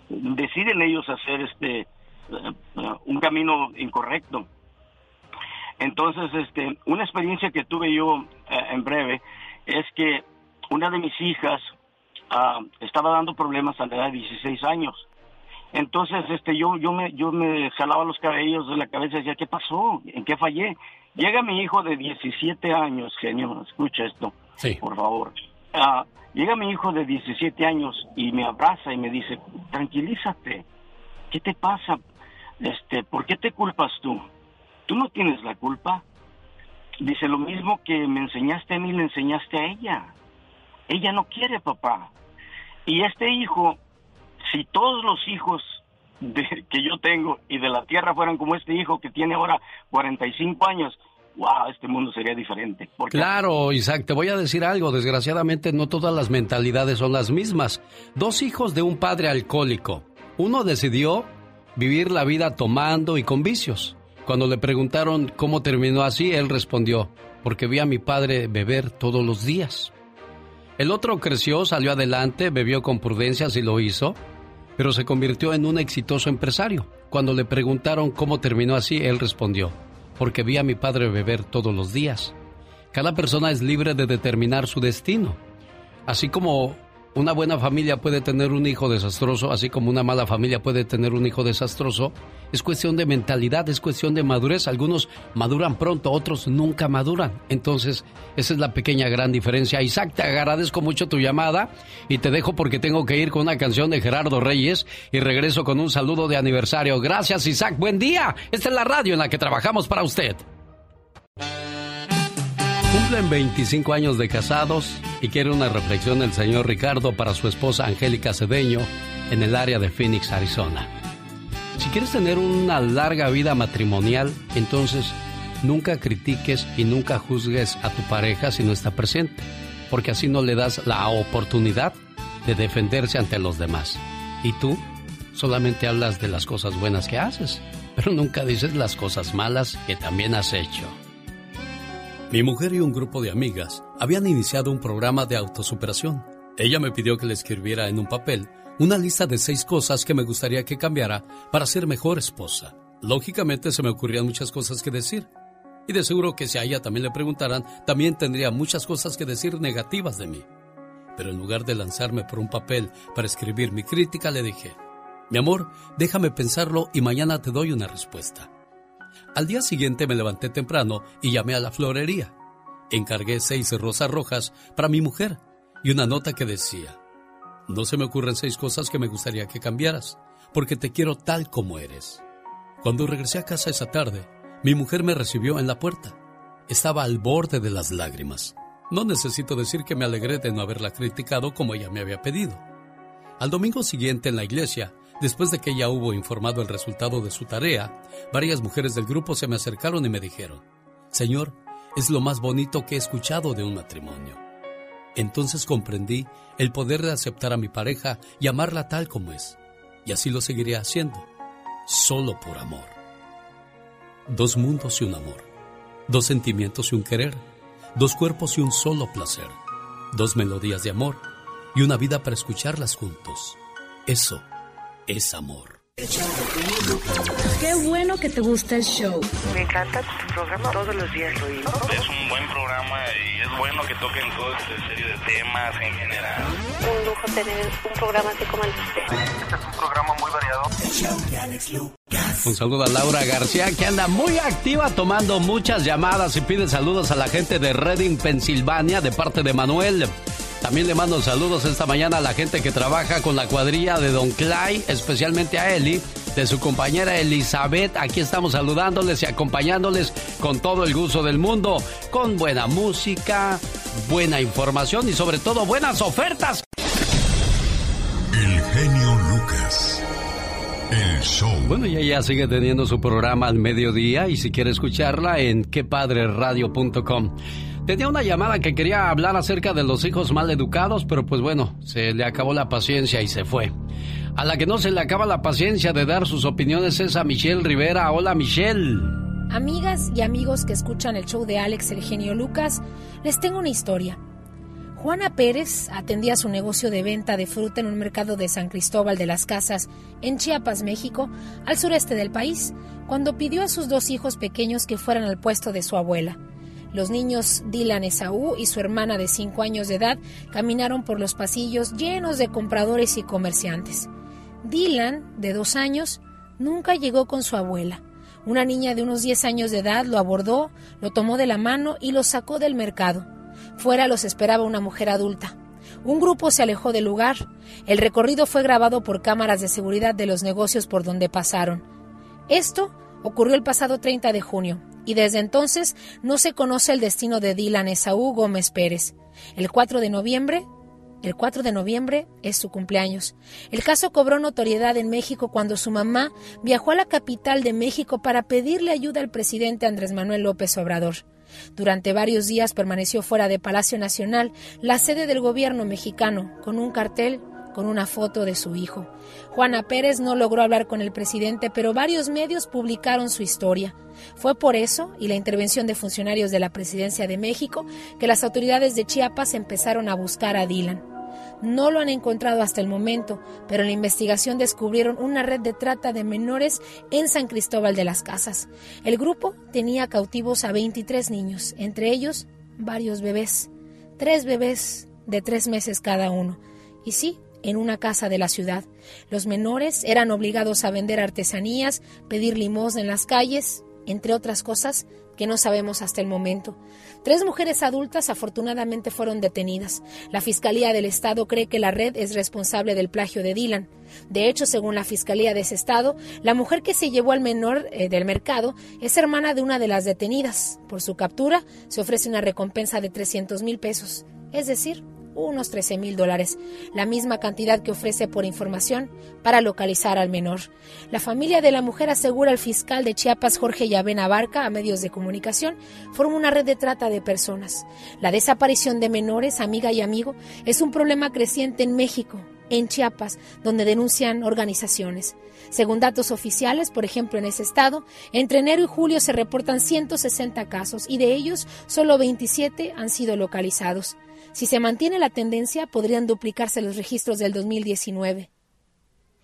deciden ellos hacer este eh, un camino incorrecto. Entonces, este, una experiencia que tuve yo eh, en breve es que una de mis hijas ah, estaba dando problemas a la edad de 16 años. Entonces, este, yo, yo me, yo me jalaba los cabellos de la cabeza y decía, ¿qué pasó? ¿En qué fallé? Llega mi hijo de 17 años, genio, escucha esto, por favor. Ah, llega mi hijo de 17 años y me abraza y me dice, tranquilízate, ¿qué te pasa? Este, ¿por qué te culpas tú? Tú no tienes la culpa. Dice lo mismo que me enseñaste a mí, le enseñaste a ella. Ella no quiere papá. Y este hijo, si todos los hijos de, que yo tengo y de la tierra fueran como este hijo que tiene ahora 45 años, wow, este mundo sería diferente. Claro, Isaac, te voy a decir algo. Desgraciadamente no todas las mentalidades son las mismas. Dos hijos de un padre alcohólico. Uno decidió vivir la vida tomando y con vicios. Cuando le preguntaron cómo terminó así, él respondió, porque vi a mi padre beber todos los días. El otro creció, salió adelante, bebió con prudencia si lo hizo, pero se convirtió en un exitoso empresario. Cuando le preguntaron cómo terminó así, él respondió, porque vi a mi padre beber todos los días. Cada persona es libre de determinar su destino. Así como una buena familia puede tener un hijo desastroso, así como una mala familia puede tener un hijo desastroso. Es cuestión de mentalidad, es cuestión de madurez. Algunos maduran pronto, otros nunca maduran. Entonces, esa es la pequeña gran diferencia. Isaac, te agradezco mucho tu llamada y te dejo porque tengo que ir con una canción de Gerardo Reyes y regreso con un saludo de aniversario. Gracias, Isaac. Buen día. Esta es la radio en la que trabajamos para usted. Cumplen 25 años de casados y quiere una reflexión del señor Ricardo para su esposa Angélica Cedeño en el área de Phoenix, Arizona. Si quieres tener una larga vida matrimonial, entonces nunca critiques y nunca juzgues a tu pareja si no está presente, porque así no le das la oportunidad de defenderse ante los demás. Y tú solamente hablas de las cosas buenas que haces, pero nunca dices las cosas malas que también has hecho. Mi mujer y un grupo de amigas habían iniciado un programa de autosuperación. Ella me pidió que le escribiera en un papel una lista de seis cosas que me gustaría que cambiara para ser mejor esposa. Lógicamente se me ocurrían muchas cosas que decir. Y de seguro que si a ella también le preguntaran, también tendría muchas cosas que decir negativas de mí. Pero en lugar de lanzarme por un papel para escribir mi crítica, le dije, mi amor, déjame pensarlo y mañana te doy una respuesta. Al día siguiente me levanté temprano y llamé a la florería. Encargué seis rosas rojas para mi mujer y una nota que decía, no se me ocurren seis cosas que me gustaría que cambiaras, porque te quiero tal como eres. Cuando regresé a casa esa tarde, mi mujer me recibió en la puerta. Estaba al borde de las lágrimas. No necesito decir que me alegré de no haberla criticado como ella me había pedido. Al domingo siguiente en la iglesia, Después de que ella hubo informado el resultado de su tarea, varias mujeres del grupo se me acercaron y me dijeron, Señor, es lo más bonito que he escuchado de un matrimonio. Entonces comprendí el poder de aceptar a mi pareja y amarla tal como es. Y así lo seguiré haciendo, solo por amor. Dos mundos y un amor. Dos sentimientos y un querer. Dos cuerpos y un solo placer. Dos melodías de amor y una vida para escucharlas juntos. Eso es amor. Qué bueno que te gusta el show. Me encanta tu programa, todos los días lo oigo. Es un buen programa y es bueno que toquen todo este serie de temas en general. Un lujo tener un programa así como el de usted. Este es un programa muy variado. Un saludo a Laura García que anda muy activa tomando muchas llamadas y pide saludos a la gente de Reading, Pensilvania de parte de Manuel. También le mando saludos esta mañana a la gente que trabaja con la cuadrilla de Don Clay, especialmente a Eli, de su compañera Elizabeth. Aquí estamos saludándoles y acompañándoles con todo el gusto del mundo, con buena música, buena información y sobre todo buenas ofertas. El genio Lucas. El show. Bueno, y ella sigue teniendo su programa al mediodía y si quiere escucharla en quepadreradio.com. Tenía una llamada que quería hablar acerca de los hijos mal educados, pero pues bueno, se le acabó la paciencia y se fue. A la que no se le acaba la paciencia de dar sus opiniones es a Michelle Rivera. Hola Michelle. Amigas y amigos que escuchan el show de Alex el genio Lucas, les tengo una historia. Juana Pérez atendía su negocio de venta de fruta en un mercado de San Cristóbal de las Casas, en Chiapas, México, al sureste del país, cuando pidió a sus dos hijos pequeños que fueran al puesto de su abuela. Los niños Dylan Esaú y su hermana de 5 años de edad caminaron por los pasillos llenos de compradores y comerciantes. Dylan, de dos años, nunca llegó con su abuela. Una niña de unos 10 años de edad lo abordó, lo tomó de la mano y lo sacó del mercado. Fuera los esperaba una mujer adulta. Un grupo se alejó del lugar. El recorrido fue grabado por cámaras de seguridad de los negocios por donde pasaron. Esto ocurrió el pasado 30 de junio y desde entonces no se conoce el destino de Dylan Esaú Gómez Pérez. El 4 de noviembre, el 4 de noviembre es su cumpleaños. El caso cobró notoriedad en México cuando su mamá viajó a la capital de México para pedirle ayuda al presidente Andrés Manuel López Obrador. Durante varios días permaneció fuera de Palacio Nacional, la sede del gobierno mexicano, con un cartel con una foto de su hijo. Juana Pérez no logró hablar con el presidente, pero varios medios publicaron su historia. Fue por eso y la intervención de funcionarios de la Presidencia de México que las autoridades de Chiapas empezaron a buscar a Dylan. No lo han encontrado hasta el momento, pero en la investigación descubrieron una red de trata de menores en San Cristóbal de las Casas. El grupo tenía cautivos a 23 niños, entre ellos varios bebés, tres bebés de tres meses cada uno. Y sí, en una casa de la ciudad. Los menores eran obligados a vender artesanías, pedir limosna en las calles, entre otras cosas que no sabemos hasta el momento. Tres mujeres adultas afortunadamente fueron detenidas. La Fiscalía del Estado cree que la red es responsable del plagio de Dylan. De hecho, según la Fiscalía de ese Estado, la mujer que se llevó al menor eh, del mercado es hermana de una de las detenidas. Por su captura se ofrece una recompensa de 300 mil pesos, es decir, unos 13 mil dólares, la misma cantidad que ofrece por información para localizar al menor. La familia de la mujer asegura al fiscal de Chiapas, Jorge Yavena Barca, a medios de comunicación, forma una red de trata de personas. La desaparición de menores, amiga y amigo, es un problema creciente en México, en Chiapas, donde denuncian organizaciones. Según datos oficiales, por ejemplo, en ese estado, entre enero y julio se reportan 160 casos y de ellos solo 27 han sido localizados. Si se mantiene la tendencia, podrían duplicarse los registros del 2019.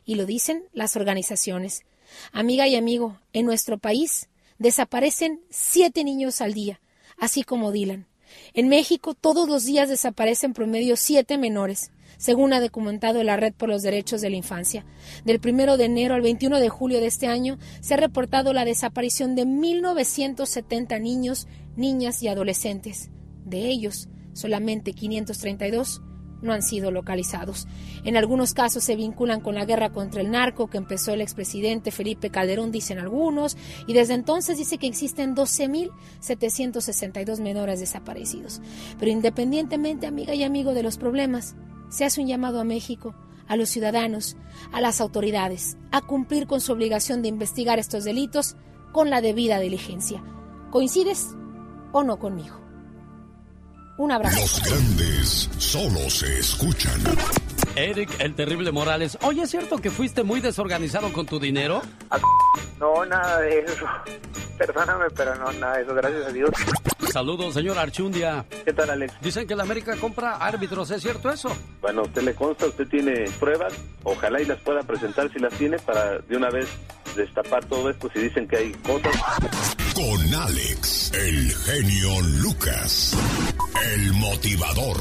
Y lo dicen las organizaciones. Amiga y amigo, en nuestro país desaparecen siete niños al día, así como Dylan. En México todos los días desaparecen promedio siete menores, según ha documentado la Red por los Derechos de la Infancia. Del 1 de enero al 21 de julio de este año se ha reportado la desaparición de 1.970 niños, niñas y adolescentes. De ellos, solamente 532 no han sido localizados. En algunos casos se vinculan con la guerra contra el narco que empezó el expresidente Felipe Calderón, dicen algunos, y desde entonces dice que existen 12.762 menores desaparecidos. Pero independientemente, amiga y amigo, de los problemas, se hace un llamado a México, a los ciudadanos, a las autoridades, a cumplir con su obligación de investigar estos delitos con la debida diligencia. ¿Coincides o no conmigo? Un abrazo. Los grandes solo se escuchan. Eric, el terrible Morales. Oye, ¿es cierto que fuiste muy desorganizado con tu dinero? No, nada de eso. [LAUGHS] Perdóname, pero no, nada de eso, gracias a Dios. Saludos, señor Archundia. ¿Qué tal, Alex? Dicen que la América compra árbitros, ¿es cierto eso? Bueno, a usted le consta, usted tiene pruebas, ojalá y las pueda presentar si las tiene para de una vez destapar todo esto si dicen que hay cosas. Con Alex, el genio Lucas, el motivador.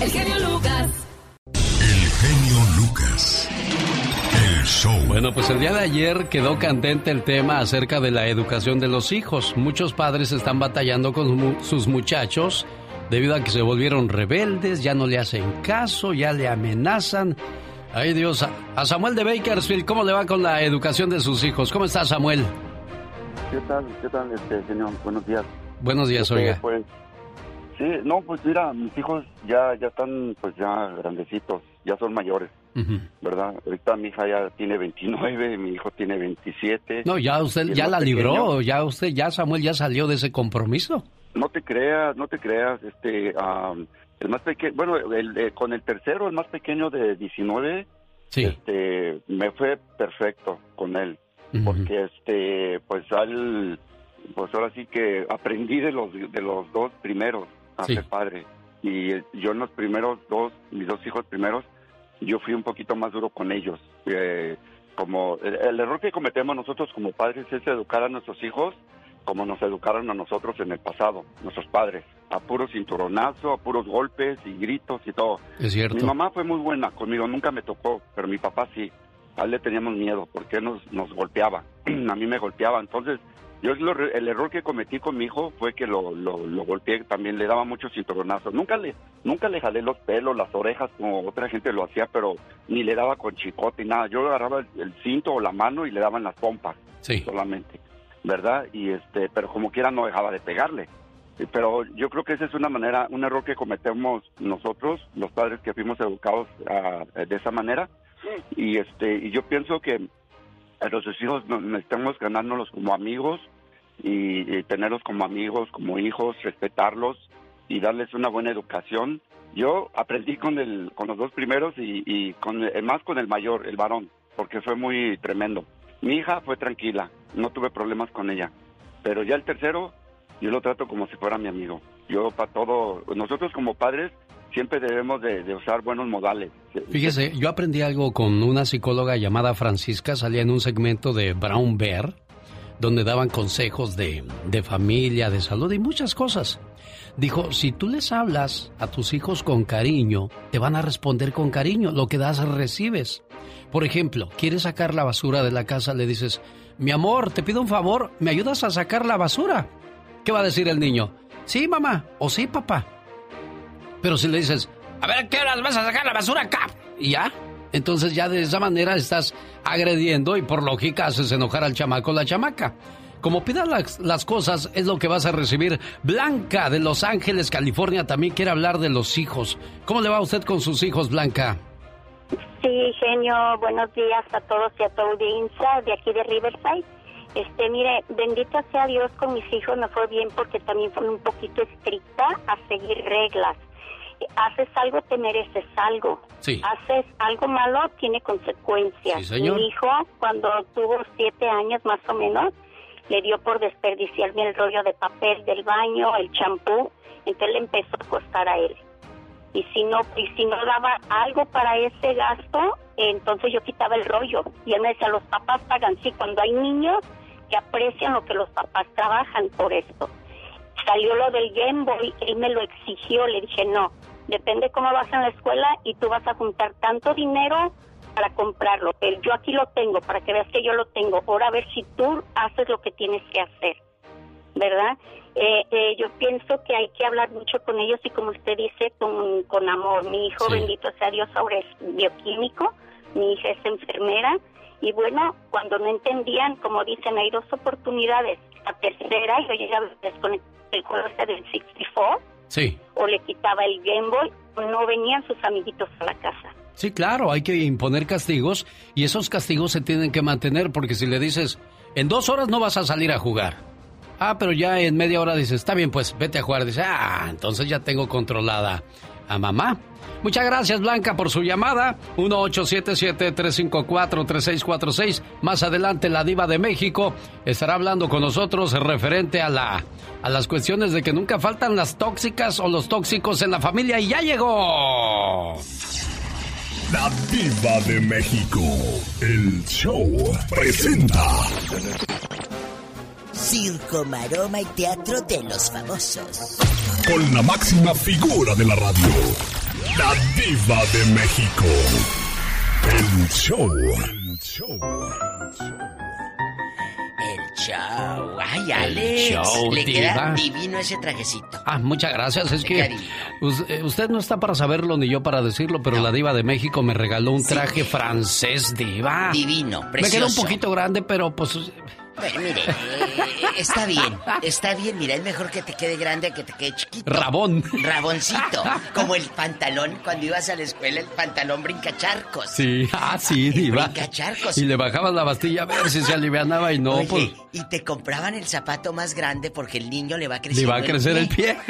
El genio Lucas. El genio Lucas. El show. Bueno, pues el día de ayer quedó candente el tema acerca de la educación de los hijos. Muchos padres están batallando con sus muchachos debido a que se volvieron rebeldes, ya no le hacen caso, ya le amenazan. Ay Dios, a- a Samuel de Bakersfield, ¿cómo le va con la educación de sus hijos? ¿Cómo está Samuel? ¿Qué tal? ¿Qué tal, este señor? Buenos días. Buenos días, Este, oiga. Pues, sí, no, pues mira, mis hijos ya ya están pues ya grandecitos, ya son mayores. ¿verdad? Ahorita mi hija ya tiene 29, mi hijo tiene 27. No, ya usted el ya la libró, pequeño- ya usted, ya Samuel ya salió de ese compromiso. No te creas, no te creas, este, el más pequeño, bueno, el, eh, con el tercero, el más pequeño de 19, este, me fue perfecto con él, porque este, pues al, pues ahora sí que aprendí de los, de los dos primeros a Sí. ser padre. Y yo en los primeros dos, mis dos hijos primeros, yo fui un poquito más duro con ellos. Eh, como el, el error que cometemos nosotros como padres es educar a nuestros hijos como nos educaron a nosotros en el pasado, nuestros padres, a puro cinturonazo, a puros golpes y gritos y todo. Es cierto. Mi mamá fue muy buena conmigo, nunca me tocó, pero mi papá sí. A él le teníamos miedo porque nos, nos golpeaba, [CLEARS THROAT] a mí me golpeaba. Entonces, yo lo- el error que cometí con mi hijo fue que lo, lo, lo golpeé, también le daba muchos cinturonazos. Nunca le, nunca le jalé los pelos, las orejas como otra gente lo hacía, pero ni le daba con chicote y nada. Yo agarraba el, el cinto o la mano y le daban las pompas Sí. solamente, ¿verdad? Y este, pero como quiera no dejaba de pegarle. Pero yo creo que esa es una manera, un error que cometemos nosotros, los padres que fuimos educados ah, de esa manera. Y este, y yo pienso que a nuestros hijos necesitamos ganárnoslos como amigos y, tenerlos como amigos, como hijos, respetarlos y darles una buena educación. Yo aprendí con el, con los dos primeros y, y con el- más con el mayor, el varón, porque fue muy tremendo. Mi hija fue tranquila, no tuve problemas con ella, pero ya el tercero yo lo trato como si fuera mi amigo. Yo para todo, nosotros como padres siempre debemos de, de usar buenos modales. Fíjese, yo aprendí algo con una psicóloga llamada Francisca, salía en un segmento de Brown Bear, donde daban consejos de, de familia, de salud y muchas cosas. Dijo, si tú les hablas a tus hijos con cariño, te van a responder con cariño, lo que das recibes. Por ejemplo, quieres sacar la basura de la casa, le dices, mi amor, te pido un favor, ¿me ayudas a sacar la basura? ¿Qué va a decir el niño? Sí, mamá, o sí, papá. Pero si le dices, a ver, ¿qué horas vas a sacar la basura? Y ya. Entonces ya de esa manera estás agrediendo y por lógica haces enojar al chamaco o la chamaca. Como pidas las, las cosas es lo que vas a recibir. Blanca de Los Ángeles, California, también quiere hablar de los hijos. ¿Cómo le va usted con sus hijos, Blanca? Sí, genio, buenos días a todos y a tu audiencia de aquí de Riverside. Este, mire, bendito sea Dios con mis hijos, me fue bien porque también fue un poquito estricta a seguir reglas. Haces algo, te mereces algo. Sí. Haces algo malo, tiene consecuencias. Sí, señor. Mi hijo, cuando tuvo siete años más o menos, le dio por desperdiciarme el rollo de papel del baño, el champú, entonces le empezó a costar a él y si no y si no daba algo para ese gasto entonces yo quitaba el rollo y él me decía los papás pagan sí cuando hay niños que aprecian lo que los papás trabajan por esto salió lo del Game Boy él me lo exigió le dije no depende cómo vas en la escuela y tú vas a juntar tanto dinero para comprarlo pero yo aquí lo tengo para que veas que yo lo tengo ahora a ver si tú haces lo que tienes que hacer ¿verdad? Eh, eh, yo pienso que hay que hablar mucho con ellos y como usted dice, con, con amor. Mi hijo, Sí. bendito sea Dios, ahora es bioquímico, mi hija es enfermera y bueno, cuando no entendían, como dicen, hay dos oportunidades. La tercera, yo llegaba a desconectar el juego ese del 64 Sí. o le quitaba el Game Boy, no venían sus amiguitos a la casa. Sí, claro, hay que imponer castigos y esos castigos se tienen que mantener porque si le dices, en dos horas no vas a salir a jugar. Ah, pero ya en media hora dices, está bien, pues vete a jugar. Dice, ah, entonces ya tengo controlada a mamá. Muchas gracias, Blanca, por su llamada. 1877-354-3646. Más adelante, la Diva de México estará hablando con nosotros referente a, la, a las cuestiones de que nunca faltan las tóxicas o los tóxicos en la familia. Y ya llegó. La Diva de México. El show presenta. Circo, maroma y teatro de los famosos. Con la máxima figura de la radio. La Diva de México. El show. El show. El show. Ay, El Alex. show, Le queda divino ese trajecito. Ah, muchas gracias. Es que queda eh, usted no está para saberlo ni yo para decirlo, pero la diva de México me regaló un traje francés diva. Divino, Me quedó un precioso. poquito grande, pero pues Mire, eh, está bien, está bien. Mira, es mejor que te quede grande a que te quede chiquito. rabón. Raboncito. [LAUGHS] Como el pantalón, cuando ibas a la escuela, el pantalón brincacharcos. Sí, ah, sí, diva. brincacharcos. Y le bajabas la bastilla a ver si se alivianaba y no, Oye, pues y te compraban el zapato más grande porque el niño le va le creciendo va a crecer el pie. [LAUGHS]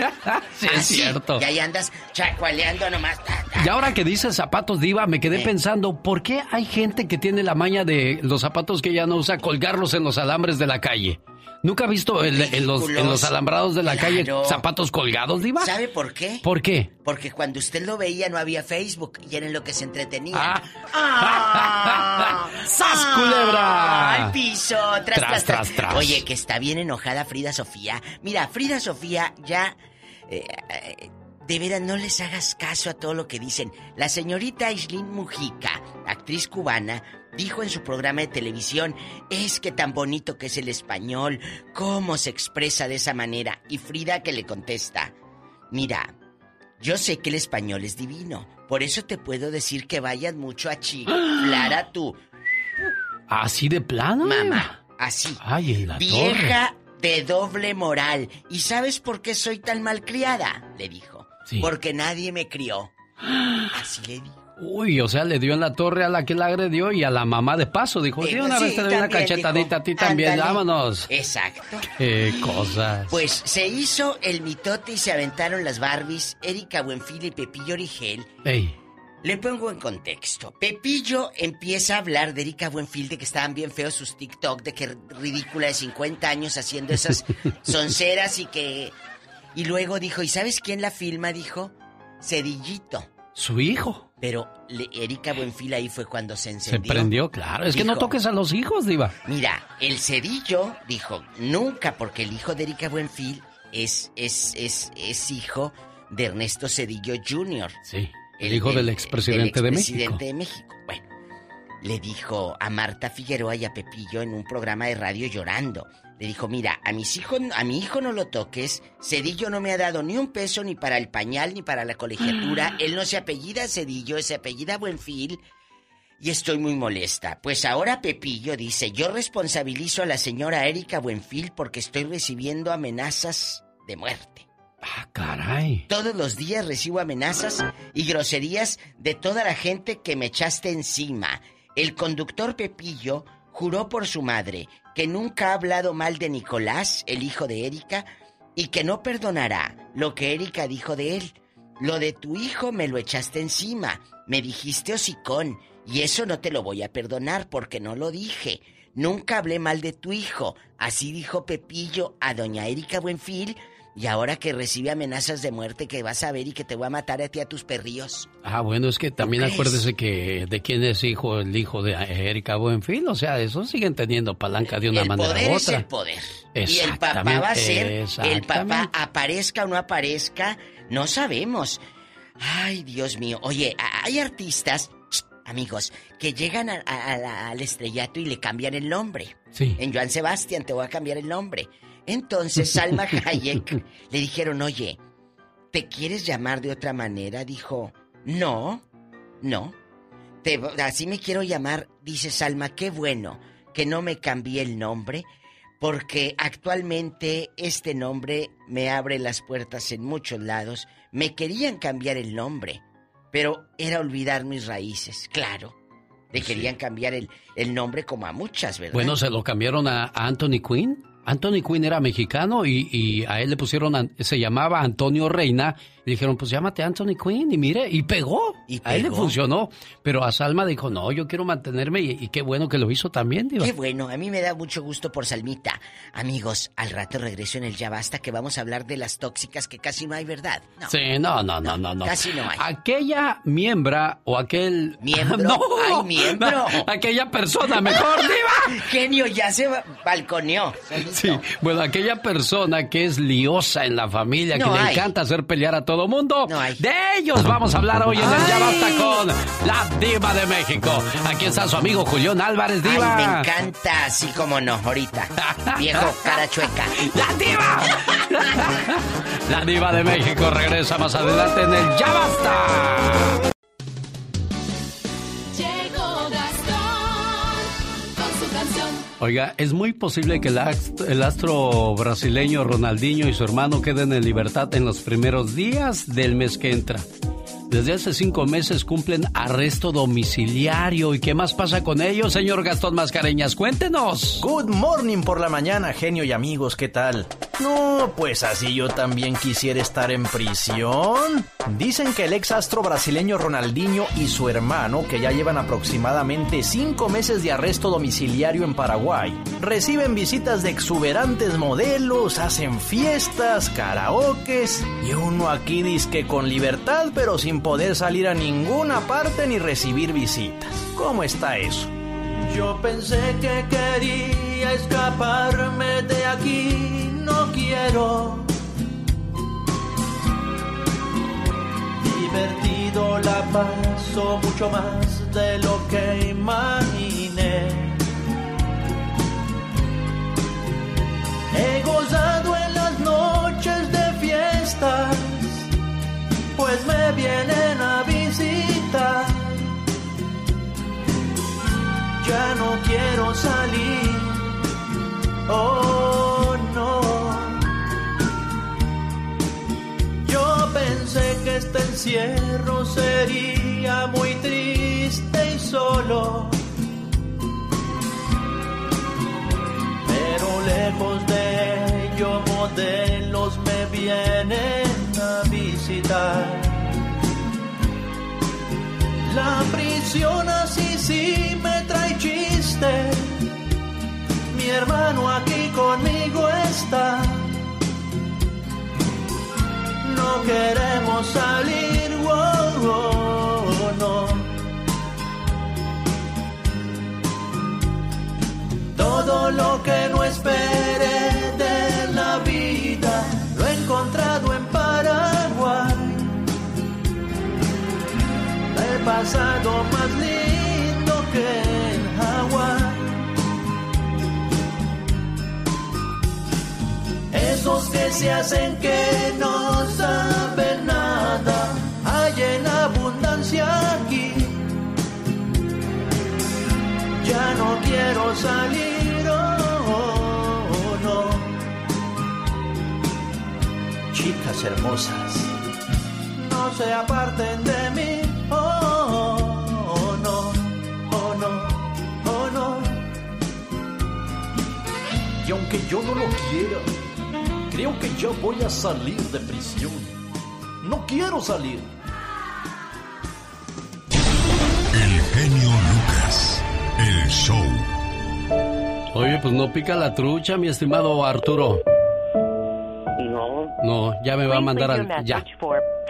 sí, Ah, es cierto. Y ahí andas chacualeando nomás. ta, ta. Y ahora que dices zapatos diva, me quedé pensando, ¿por qué hay gente que tiene la maña de los zapatos que ya no usa colgarlos en los alambres de la calle? ¿Nunca ha visto en, en los, en los alambrados de la calle zapatos colgados, Diva? ¿Sabe por qué? ¿Por qué? Porque cuando usted lo veía no había Facebook y era en lo que se entretenía. Ah. ¡Ah! [LAUGHS] ¡Sas, culebra! ¡Al piso! Tras, tras, tras, tras, tras. Oye, que está bien enojada Frida Sofía. Mira, Frida Sofía ya... eh, eh, de veras, no les hagas caso a todo lo que dicen. La señorita Aislinn Mujica, actriz cubana, dijo en su programa de televisión, es que tan bonito que es el español, cómo se expresa de esa manera. Y Frida que le contesta, mira, yo sé que el español es divino, por eso te puedo decir que vayas mucho a chiflar a tu ¿Así de plano? mamá. Así. Ay, en la Vieja de doble moral. ¿Y sabes por qué soy tan malcriada? Le dijo. Sí. Porque nadie me crió. Así le dijo. Uy, o sea, le dio en la torre a la que la agredió y a la mamá de paso. Dijo, sí, Digo, una sí, vez te doy una cachetadita dijo, a ti también, ándale. vámonos. Exacto. Qué cosas. Pues se hizo el mitote y se aventaron las Barbies, Erika Buenfil y Pepillo Origel. Ey, Le pongo en contexto. Pepillo empieza a hablar de Erika Buenfil, de que estaban bien feos sus TikTok, de que ridícula de 50 años haciendo esas [LAUGHS] sonceras y que... Y luego dijo, ¿y sabes quién la filma? Dijo, Cedillito. su hijo. Pero le- Erika Buenfil ahí fue cuando se Se encendió. prendió, claro. Es que no toques a los hijos, Diva. Mira, el Cedillo dijo, nunca, porque el hijo de Erika Buenfil es, es, es, es hijo de Ernesto Cedillo Jr. Sí. El, hijo del expresidente de México. expresidente de México. Bueno, le dijo a Marta Figueroa y a Pepillo en un programa de radio llorando. Le dijo, mira, a mis hijos, a mi hijo no lo toques. Cedillo no me ha dado ni un peso ni para el pañal ni para la colegiatura. Él no se apellida Cedillo, se apellida Buenfil. Y estoy muy molesta. Pues ahora Pepillo dice, yo responsabilizo a la señora Erika Buenfil porque estoy recibiendo amenazas de muerte. Ah, caray. Todos los días recibo amenazas y groserías de toda la gente que me echaste encima. El conductor Pepillo juró por su madre que nunca ha hablado mal de Nicolás, el hijo de Erika, y que no perdonará lo que Erika dijo de él. Lo de tu hijo me lo echaste encima, me dijiste hocicón, y eso no te lo voy a perdonar porque no lo dije. Nunca hablé mal de tu hijo, así dijo Pepillo a doña Erika Buenfil, y ahora que recibe amenazas de muerte que vas a ver y que te voy a matar a ti a tus perrillos. Ah, bueno, es que también acuérdese que de quién es hijo el hijo de Erika Buenfil. O sea, esos siguen teniendo palanca de una el manera poder u es otra. el poder. Y el papá va a ser, el papá aparezca o no aparezca, no sabemos. Ay, Dios mío. Oye, hay artistas, amigos, que llegan a- a- a la- al estrellato y le cambian el nombre. Sí. En Joan Sebastián te voy a cambiar el nombre. Entonces, Salma [LAUGHS] Hayek le dijeron, oye, ¿te quieres llamar de otra manera? Dijo, no, no. Te- así me quiero llamar, dice Salma, qué bueno que no me cambié el nombre, porque actualmente este nombre me abre las puertas en muchos lados. Me querían cambiar el nombre, pero era olvidar mis raíces, claro. Le querían cambiar el, el nombre como a muchas, ¿verdad? Bueno, se lo cambiaron a, a Anthony Quinn. Anthony Quinn era mexicano y, y a él le pusieron, se llamaba Antonio Reina. Dijeron, pues llámate Anthony Quinn. Y mire, y pegó. ¿Y A él le funcionó. Pero a Salma dijo, no, yo quiero mantenerme. Y, y qué bueno que lo hizo también, Diva. Qué bueno, a mí me da mucho gusto por Salmita. Amigos, al rato regreso en el Ya Basta que vamos a hablar de las tóxicas que casi no hay, ¿verdad? No. Sí, no, no, no, no, no. casi no hay. Aquella miembra o aquel... ¿Miembro? [LAUGHS] No, ¡Ay, miembro! [LAUGHS] aquella persona, mejor, [LAUGHS] Diva. Genio, ya se ba- balconeó. Sí, bueno, aquella persona que es liosa en la familia, No que le encanta hacer pelear a todo mundo. No hay. De ellos vamos a hablar hoy en el Ya. Basta con la Diva de México. Aquí está su amigo Julián Álvarez, Ay, Diva. me encanta, así como no, ahorita. [LAUGHS] Viejo cara chueca. ¡La Diva! La Diva de México regresa más adelante en el Ya Basta. Oiga, es muy posible que el, axt- el astro brasileño Ronaldinho y su hermano queden en libertad en los primeros días del mes que entra. Desde hace cinco meses cumplen arresto domiciliario. ¿Y qué más pasa con ellos, señor Gastón Mascareñas? Cuéntenos. Good morning por la mañana, genio y amigos, ¿qué tal? No, pues así yo también quisiera estar en prisión. Dicen que el ex astro brasileño Ronaldinho y su hermano, que ya llevan aproximadamente cinco meses de arresto domiciliario en Paraguay, reciben visitas de exuberantes modelos, hacen fiestas, karaokes y uno aquí dice que con libertad pero sin poder salir a ninguna parte ni recibir visitas. ¿Cómo está eso? Yo pensé que quería escaparme de aquí, no quiero. Divertido la paso mucho más de lo que imaginé. He gozado en las noches pues me vienen a visitar ya no quiero salir. Oh, no. Yo pensé que este encierro sería muy triste y solo. Pero lejos de ello, modelos me vienen La prisión así sí me trae chiste. Mi hermano aquí conmigo está. No queremos salir, wow, wow, no. Todo lo que no espere pasado más lindo que en Hawái. Esos que se hacen que no saben nada, hay en abundancia aquí. Ya no quiero salir, oh, no. Chicas hermosas, no se aparten de mí. Y aunque yo no lo quiera, creo que yo voy a salir de prisión. No quiero salir. El genio Lucas. El show. Oye, pues no pica la trucha, mi estimado Arturo. No. No, ya me va a mandar al. Ya.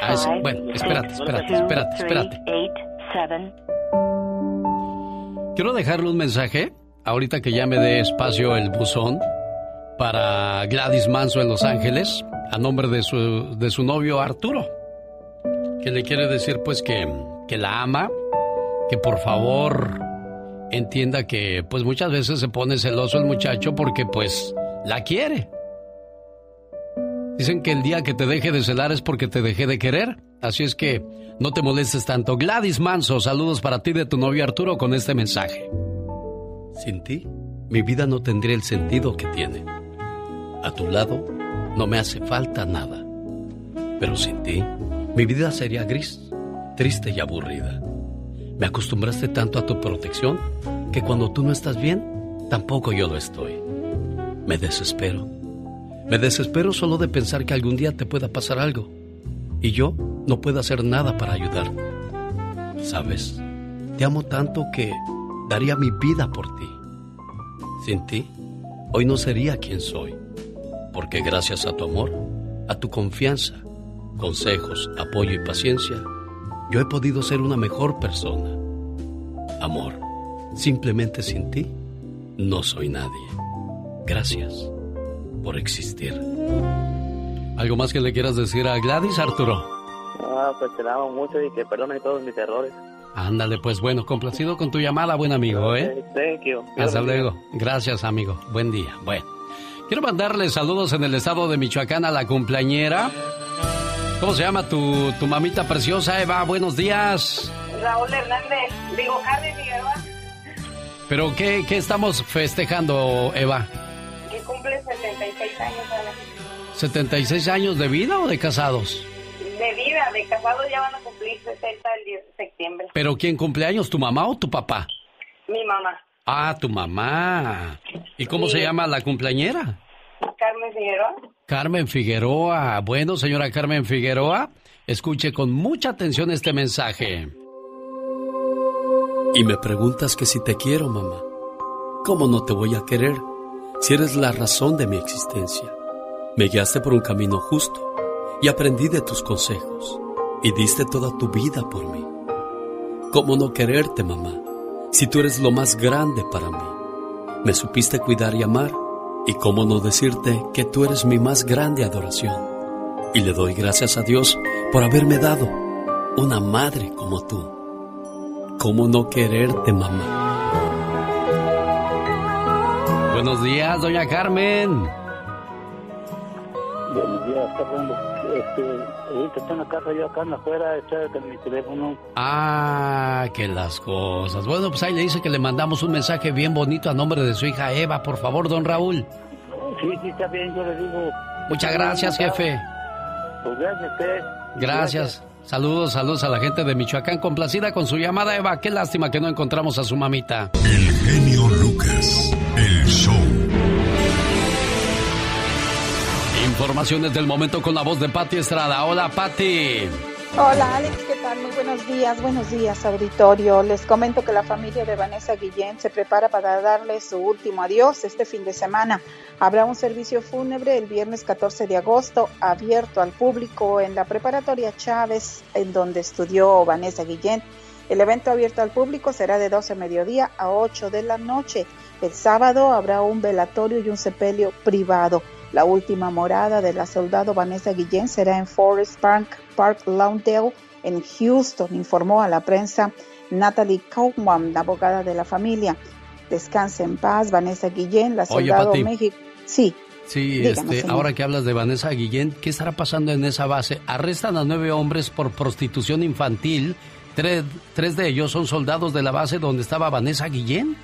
Ah, eso. Bueno, espérate, espérate, espérate, espérate. Quiero dejarle un mensaje, ahorita que ya me dé espacio el buzón, para Gladys Manso en Los Ángeles, a nombre de su, de su novio Arturo, que le quiere decir pues que, que la ama, que por favor entienda que pues muchas veces se pone celoso el muchacho porque pues la quiere. Dicen que el día que te deje de celar es porque te dejé de querer. Así es que no te molestes tanto. Gladys Manso, saludos para ti de tu novio Arturo con este mensaje. Sin ti, mi vida no tendría el sentido que tiene. A tu lado, no me hace falta nada. Pero sin ti, mi vida sería gris, triste y aburrida. Me acostumbraste tanto a tu protección que cuando tú no estás bien, tampoco yo lo estoy. Me desespero. Me desespero solo de pensar que algún día te pueda pasar algo y yo no puedo hacer nada para ayudarte. Sabes, te amo tanto que daría mi vida por ti. Sin ti, hoy no sería quien soy, porque gracias a tu amor, a tu confianza, consejos, apoyo y paciencia, yo he podido ser una mejor persona. Amor, simplemente sin ti, no soy nadie. Gracias por existir. ¿Algo más que le quieras decir a Gladys, Arturo? Ah, pues te amo mucho y que perdone todos mis errores. Ándale, pues bueno, complacido con tu llamada, buen amigo, ¿eh? Thank you. Hasta luego. Gracias, amigo. Buen día. Bueno, quiero mandarle saludos en el estado de Michoacán a la cumpleañera. ¿Cómo se llama tu, tu mamita preciosa, Eva? Buenos días. Raúl Hernández, digo Carmen Figueroa, ¿Pero qué, qué estamos festejando, Eva? que cumple 76 años Ana. ¿76 años de vida o de casados? De vida, de casados ya van a cumplir 60 el 10 de septiembre. ¿Pero quién cumpleaños, tu mamá o tu papá? Mi mamá, Ah, tu mamá. ¿Y cómo Sí. se llama la cumpleañera? Carmen Figueroa. Carmen Figueroa. Bueno, señora Carmen Figueroa, escuche con mucha atención este mensaje. Y me preguntas que si te quiero, mamá. ¿Cómo no te voy a querer si eres la razón de mi existencia? Me guiaste por un camino justo y aprendí de tus consejos y diste toda tu vida por mí. ¿Cómo no quererte, mamá, si tú eres lo más grande para mí? Me supiste cuidar y amar y cómo no decirte que tú eres mi más grande adoración. Y le doy gracias a Dios por haberme dado una madre como tú. ¿Cómo no quererte, mamá? Buenos días, doña Carmen. Buenos días, Fernando. Este, ahorita está en la casa, yo acá en la afuera, echado en mi teléfono. Ah, que las cosas. Bueno, pues ahí le dice que le mandamos un mensaje bien bonito a nombre de su hija Eva. Por favor, don Raúl. Sí, sí, está bien, yo le digo. Muchas gracias, jefe. Pues gracias a usted. Gracias. Saludos, saludos a la gente de Michoacán. Complacida con su llamada, Eva. Qué lástima que no encontramos a su mamita. El genio Lucas. El show. Informaciones del momento con la voz de Patti Estrada. Hola, Patti. Hola Alex, ¿qué tal? Muy buenos días, buenos días auditorio. Les comento que la familia de Vanessa Guillén se prepara para darle su último adiós este fin de semana. Habrá un servicio fúnebre el viernes 14 de agosto abierto al público en la preparatoria Chávez en donde estudió Vanessa Guillén. El evento abierto al público será de 12 mediodía a 8 de la noche. El sábado habrá un velatorio y un sepelio privado. La última morada de la soldado Vanessa Guillén será en Forest Park, Park Lawndale, en Houston, informó a la prensa Natalie Kaufman, la abogada de la familia. Descanse en paz, Vanessa Guillén, la soldado Pati. México. Sí. Sí, este, ahora que hablas de Vanessa Guillén, ¿qué estará pasando en esa base? Arrestan a nueve hombres por prostitución infantil. Tres, tres de ellos son soldados de la base donde estaba Vanessa Guillén.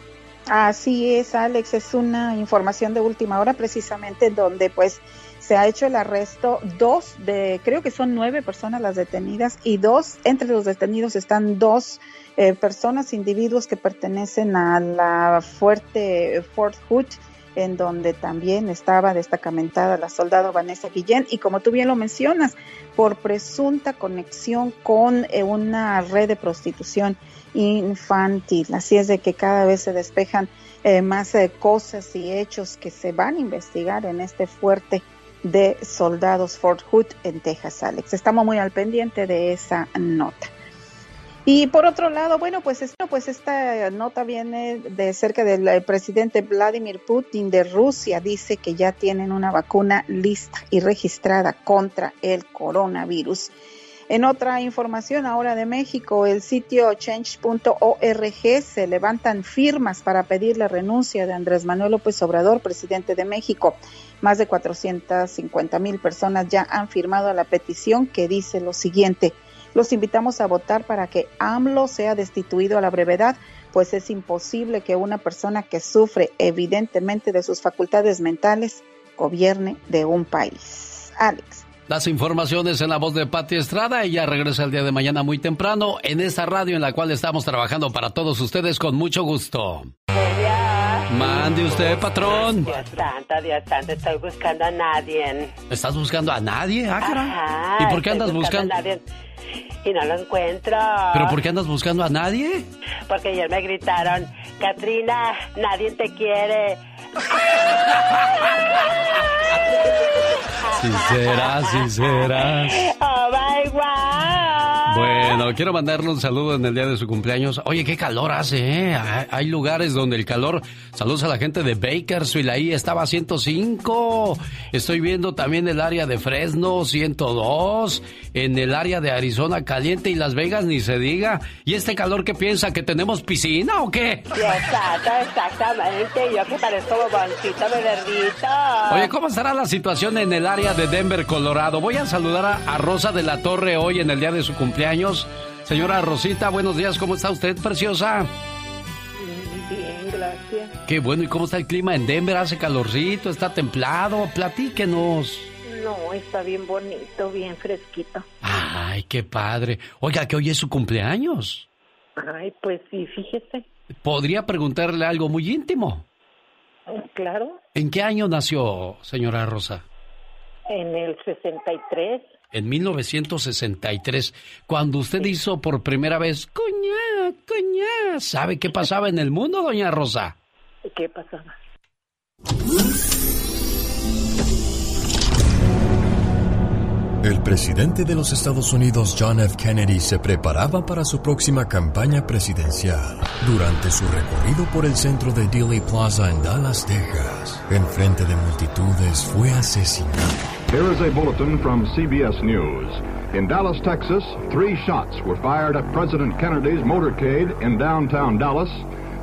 Así es, Alex, es una información de última hora precisamente en donde pues se ha hecho el arresto. Dos de, creo que son nueve personas las detenidas y dos, entre los detenidos están dos eh, personas, individuos que pertenecen a la fuerte Fort Hood, en donde también estaba destacamentada la soldado Vanessa Guillén y como tú bien lo mencionas, por presunta conexión con eh, una red de prostitución infantil. Así es de que cada vez se despejan eh, más eh, cosas y hechos que se van a investigar en este fuerte de soldados Fort Hood en Texas, Alex. Estamos muy al pendiente de esa nota. Y por otro lado, bueno, pues pues esta nota viene de cerca del eh, presidente Vladimir Putin de Rusia. Dice que ya tienen una vacuna lista y registrada contra el coronavirus. En otra información ahora de México, el sitio change.org se levantan firmas para pedir la renuncia de Andrés Manuel López Obrador, presidente de México. Más de 450 mil personas ya han firmado la petición que dice lo siguiente. Los invitamos a votar para que AMLO sea destituido a la brevedad, pues es imposible que una persona que sufre evidentemente de sus facultades mentales gobierne de un país. Alex. Las informaciones en la voz de Patti Estrada. Ella regresa el día de mañana muy temprano en esta radio en la cual estamos trabajando para todos ustedes con mucho gusto. Mande usted, patrón. Dios santo, Dios santo, estoy buscando a nadie. ¿Estás buscando a nadie? Ah, caray. Ajá, ¿Y por qué andas buscando? a nadie y no lo encuentro. ¿Pero por qué andas buscando a nadie? Porque ayer me gritaron, Katrina, nadie te quiere. Sí será, sí será. Oh my. Bueno, quiero mandarle un saludo en el día de su cumpleaños. Oye, qué calor hace, ¿eh? Hay- lugares donde el calor. Saludos a la gente de Bakersfield, ahí estaba 105. Estoy viendo también el área de Fresno, 102. En el área de Arizona, caliente y Las Vegas, ni se diga. ¿Y este calor qué piensa? ¿Que tenemos piscina o qué? Santo, exactamente. Yo que parezco boboncito, me derrito. Oye, ¿cómo estará la situación en el área de Denver, Colorado? Voy a saludar a, a Rosa de la Torre hoy en el día de su cumpleaños. Señora Rosita, buenos días, ¿cómo está usted, preciosa? Bien, gracias. Qué bueno, ¿y cómo está el clima en Denver? ¿Hace calorcito? ¿Está templado? Platíquenos. No, está bien bonito, bien fresquito. Ay, qué padre. Oiga, que hoy es su cumpleaños. Ay, pues sí, fíjese. Podría preguntarle algo muy íntimo. Claro. ¿En qué año nació, señora Rosa? En el 63. En 1963, cuando usted hizo por primera vez, coña, coña, ¿sabe qué pasaba en el mundo, doña Rosa? ¿Qué pasaba? El presidente de los Estados Unidos, John F. Kennedy, se preparaba para su próxima campaña presidencial. Durante su recorrido por el centro de Dealey Plaza en Dallas, Texas, en frente de multitudes, fue asesinado. Here is a bulletin from CBS News. In Dallas, Texas, three shots were fired at President Kennedy's motorcade in downtown Dallas.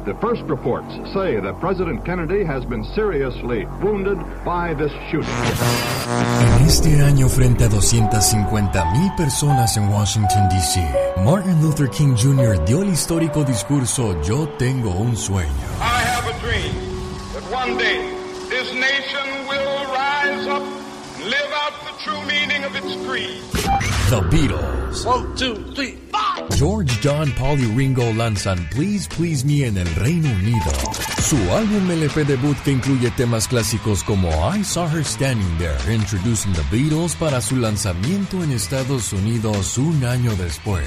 The first reports say that President Kennedy has been seriously wounded by this shooting. En este año, frente a 250 personas en Washington, D.C., Martin Luther King Jr. dio el histórico discurso Yo tengo un sueño. I have a dream that one day this nation will rise up and live out the true meaning of its creed. The Beatles. One, two, three, five. George, John, Paul y Ringo lanzan Please Please Me en el Reino Unido. Su álbum LP debut que incluye temas clásicos como I Saw Her Standing There, introducing the Beatles para su lanzamiento en Estados Unidos un año después.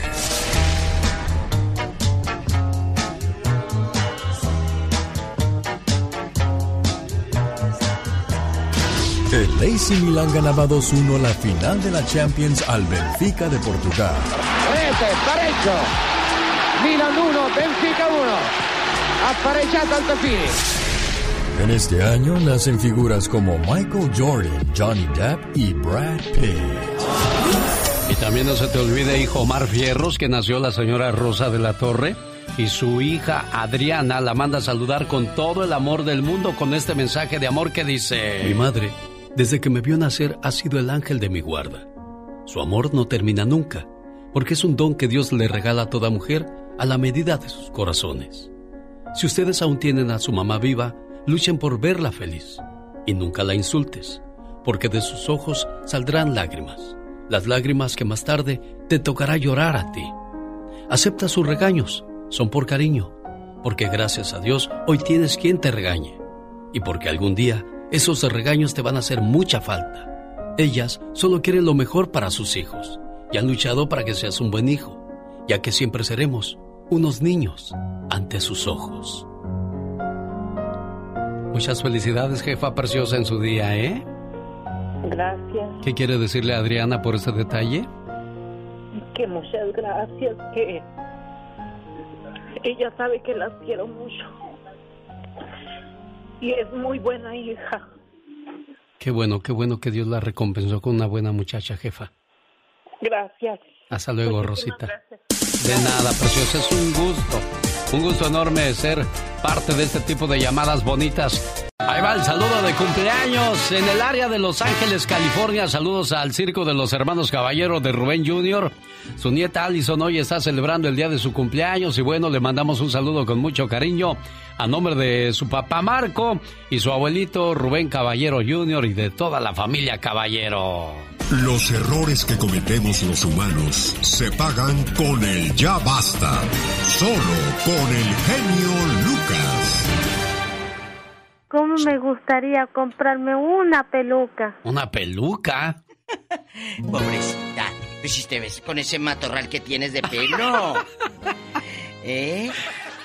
El AC Milan ganaba 2-1 la final de la Champions al Benfica de Portugal. Rete, pareggio. Milan 1, Benfica 1. Ha pareggiato Altafini. En este año nacen figuras como Michael Jordan, Johnny Depp y Brad Pitt. Y también no se te olvide, hijo Omar Fierros, que nació la señora Rosa de la Torre. Y su hija Adriana la manda a saludar con todo el amor del mundo con este mensaje de amor que dice... Mi madre, desde que me vio nacer, ha sido el ángel de mi guarda. Su amor no termina nunca, porque es un don que Dios le regala a toda mujer a la medida de sus corazones. Si ustedes aún tienen a su mamá viva, luchen por verla feliz y nunca la insultes, porque de sus ojos saldrán lágrimas, las lágrimas que más tarde te tocará llorar a ti. Acepta sus regaños, son por cariño, porque gracias a Dios hoy tienes quien te regañe y porque algún día esos regaños te van a hacer mucha falta. Ellas solo quieren lo mejor para sus hijos y han luchado para que seas un buen hijo, ya que siempre seremos unos niños ante sus ojos. Muchas felicidades, jefa preciosa, en su día, ¿eh? Gracias. ¿Qué quiere decirle a Adriana por ese detalle? Que muchas gracias. Que ella sabe que las quiero mucho. Y es muy buena hija. Qué bueno, qué bueno que Dios la recompensó con una buena muchacha, jefa. Gracias. Hasta luego, Muchísimas Rosita. gracias. De nada, preciosa, es un gusto. Un gusto enorme ser parte de este tipo de llamadas bonitas. Ahí va el saludo de cumpleaños en el área de Los Ángeles, California. Saludos al Circo de los Hermanos Caballero de Rubén Jr. Su nieta Allison hoy está celebrando el día de su cumpleaños y bueno, le mandamos un saludo con mucho cariño a nombre de su papá Marco y su abuelito Rubén Caballero Jr. y de toda la familia Caballero. Los errores que cometemos los humanos se pagan con el ya basta. Solo con el genio Lucas. ¿Cómo me gustaría comprarme una peluca? ¿Una peluca? [LAUGHS] Pobrecita. Pues si te ves con ese matorral que tienes de pelo. [LAUGHS] ¿Eh?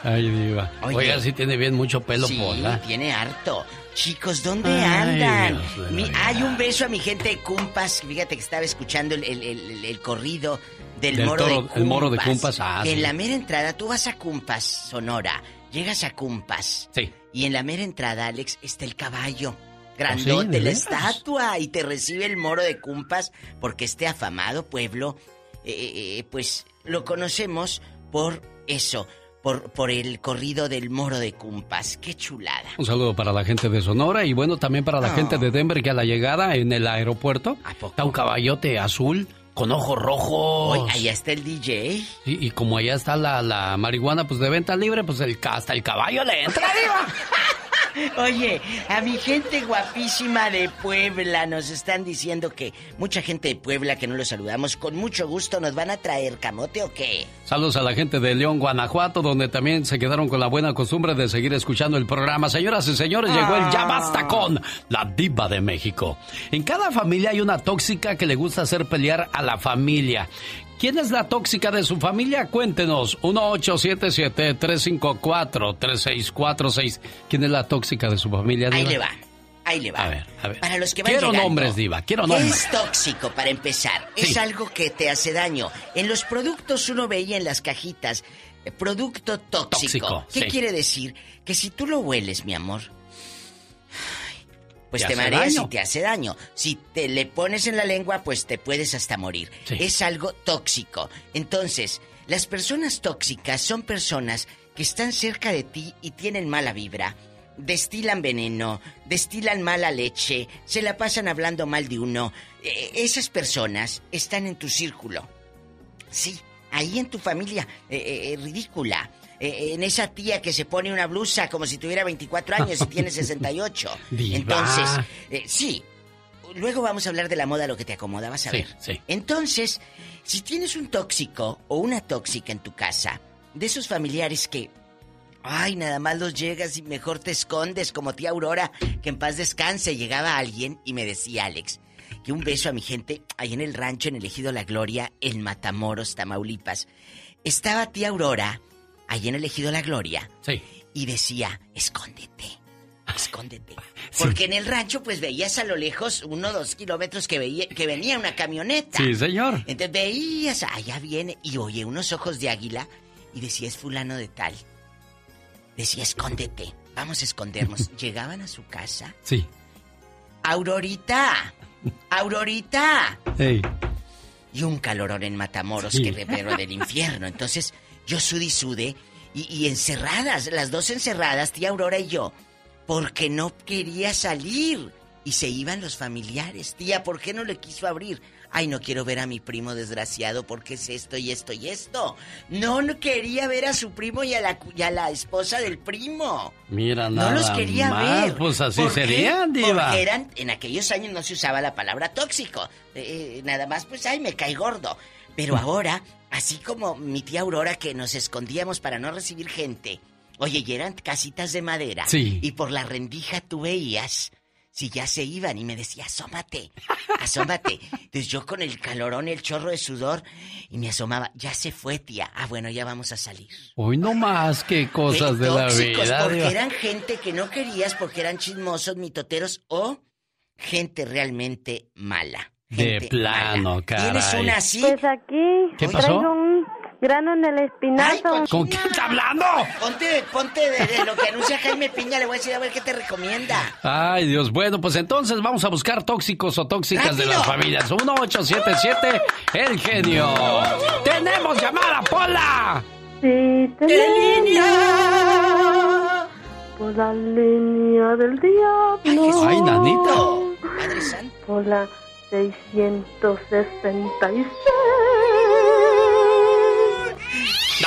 Ay, diva. Oye. Oiga, sí tiene bien mucho pelo, sí, Pola. tiene harto. Chicos, ¿dónde Ay, andan? Mi- hay un beso a mi gente de Cumpas. Fíjate que estaba escuchando el, el- el- el corrido del, Del moro toro- de Cumpas. el moro de Cumpas, ah, que sí. en la mera entrada, tú vas a Cumpas, Sonora. Llegas a Cumpas. Sí. Y en la mera entrada, Alex, está el caballo. ¿Oh, sí? Grandote, ¿De la estatua. Y te recibe el moro de Cumpas porque este afamado pueblo, eh, eh, pues lo conocemos por eso. Por, por el corrido del moro de Cumpas. Qué chulada. Un saludo para la gente de Sonora y bueno, también para la Ah. gente de Denver que a la llegada en el aeropuerto está un caballote azul con ojos rojos. Allá está el DJ. Y, y como allá está la, la marihuana pues de venta libre, pues el, hasta el caballo le entra, diva. [LAUGHS] Oye, a mi gente guapísima de Puebla nos están diciendo que mucha gente de Puebla que no los saludamos, con mucho gusto nos van a traer camote o qué. Saludos a la gente de León, Guanajuato, donde también se quedaron con la buena costumbre de seguir escuchando el programa. Señoras y señores, llegó el Ya Basta con la Diva de México. En cada familia hay una tóxica que le gusta hacer pelear a la familia. ¿Quién es la tóxica de su familia? Cuéntenos. 1877-354-3646. ¿Quién es la tóxica de su familia? Ahí Diva? le va, ahí le va. A ver, a ver. Para los que van Quiero llegando, nombres, Diva, quiero ¿qué nombres. es tóxico para empezar? Sí. Es algo que te hace daño. En los productos uno veía en las cajitas eh, producto tóxico. Tóxico, ¿Qué sí. quiere decir? Que si tú lo hueles, mi amor, pues Te mareas daño. y te hace daño. Si te le pones en la lengua, pues te puedes hasta morir. Sí. Es algo tóxico. Entonces, las personas tóxicas son personas que están cerca de ti y tienen mala vibra. Destilan veneno, destilan mala leche, se la pasan hablando mal de uno. Eh, esas personas están en tu círculo. Sí, ahí en tu familia, eh, eh, ridícula. Eh, en esa tía que se pone una blusa como si tuviera 24 años y tiene 68. Diva. [LAUGHS] Entonces, eh, sí. Luego vamos a hablar de la moda, lo que te acomoda, vas a Sí, ver. sí. Entonces, si tienes un tóxico o una tóxica en tu casa, de esos familiares que, ay, nada más los llegas y mejor te escondes, como tía Aurora, que en paz descanse, llegaba alguien y me decía, Alex, que un beso a mi gente ahí en el rancho en el Ejido La Gloria, en Matamoros, Tamaulipas. Estaba tía Aurora, ahí en el Ejido La Gloria, Sí. y decía, escóndete, escóndete. [LAUGHS] Porque en el rancho, pues veías a lo lejos, uno o dos kilómetros que, veía, que venía una camioneta. Sí, señor. Entonces veías, allá viene, y oye, unos ojos de águila, y decía, es fulano de tal. Decía, escóndete, vamos a escondernos. [LAUGHS] Llegaban a su casa. Sí. Aurorita, Aurorita. Ey. Y un calorón en Matamoros Sí. que repero del infierno. Entonces, yo sude y sude, y, encerradas, las dos encerradas, tía Aurora y yo, porque no quería salir. Y se iban los familiares. Tía, ¿por qué no le quiso abrir? Ay, no quiero ver a mi primo desgraciado porque es esto y esto y esto. No, no quería ver a su primo y a la, cu- y a la esposa del primo. Mira, No nada los quería más. ver. Pues así ¿Por qué? serían, Diva. Porque eran, en aquellos años no se usaba la palabra tóxico. Eh, eh, nada más, pues, ay, me cae gordo. Pero ahora, así como mi tía Aurora que nos escondíamos para no recibir gente. Oye, y eran casitas de madera. Sí. Y por la rendija tú veías si ya se iban y me decía, asómate, asómate. [LAUGHS] Entonces yo con el calorón y el chorro de sudor y me asomaba, ya se fue tía. Ah, bueno, ya vamos a salir. Hoy no más que cosas Qué de la vida. Porque eran gente que no querías porque eran chismosos, mitoteros o gente realmente mala. De Gente plano, caray. ¿Tienes una así? Pues aquí ¿Qué pasó? traigo un grano en el espinazo. ¿Con quién está hablando? Ponte, ponte de, de lo que anuncia Jaime Piña, le voy a decir a ver qué te recomienda. Ay, Dios. Bueno, pues entonces vamos a buscar tóxicos o tóxicas de las familias. 1877, el genio. ¡Tenemos llamada, Pola! Sí, tenemos por la línea del diablo. Ay, nanita. Padre Santo. Por la 666.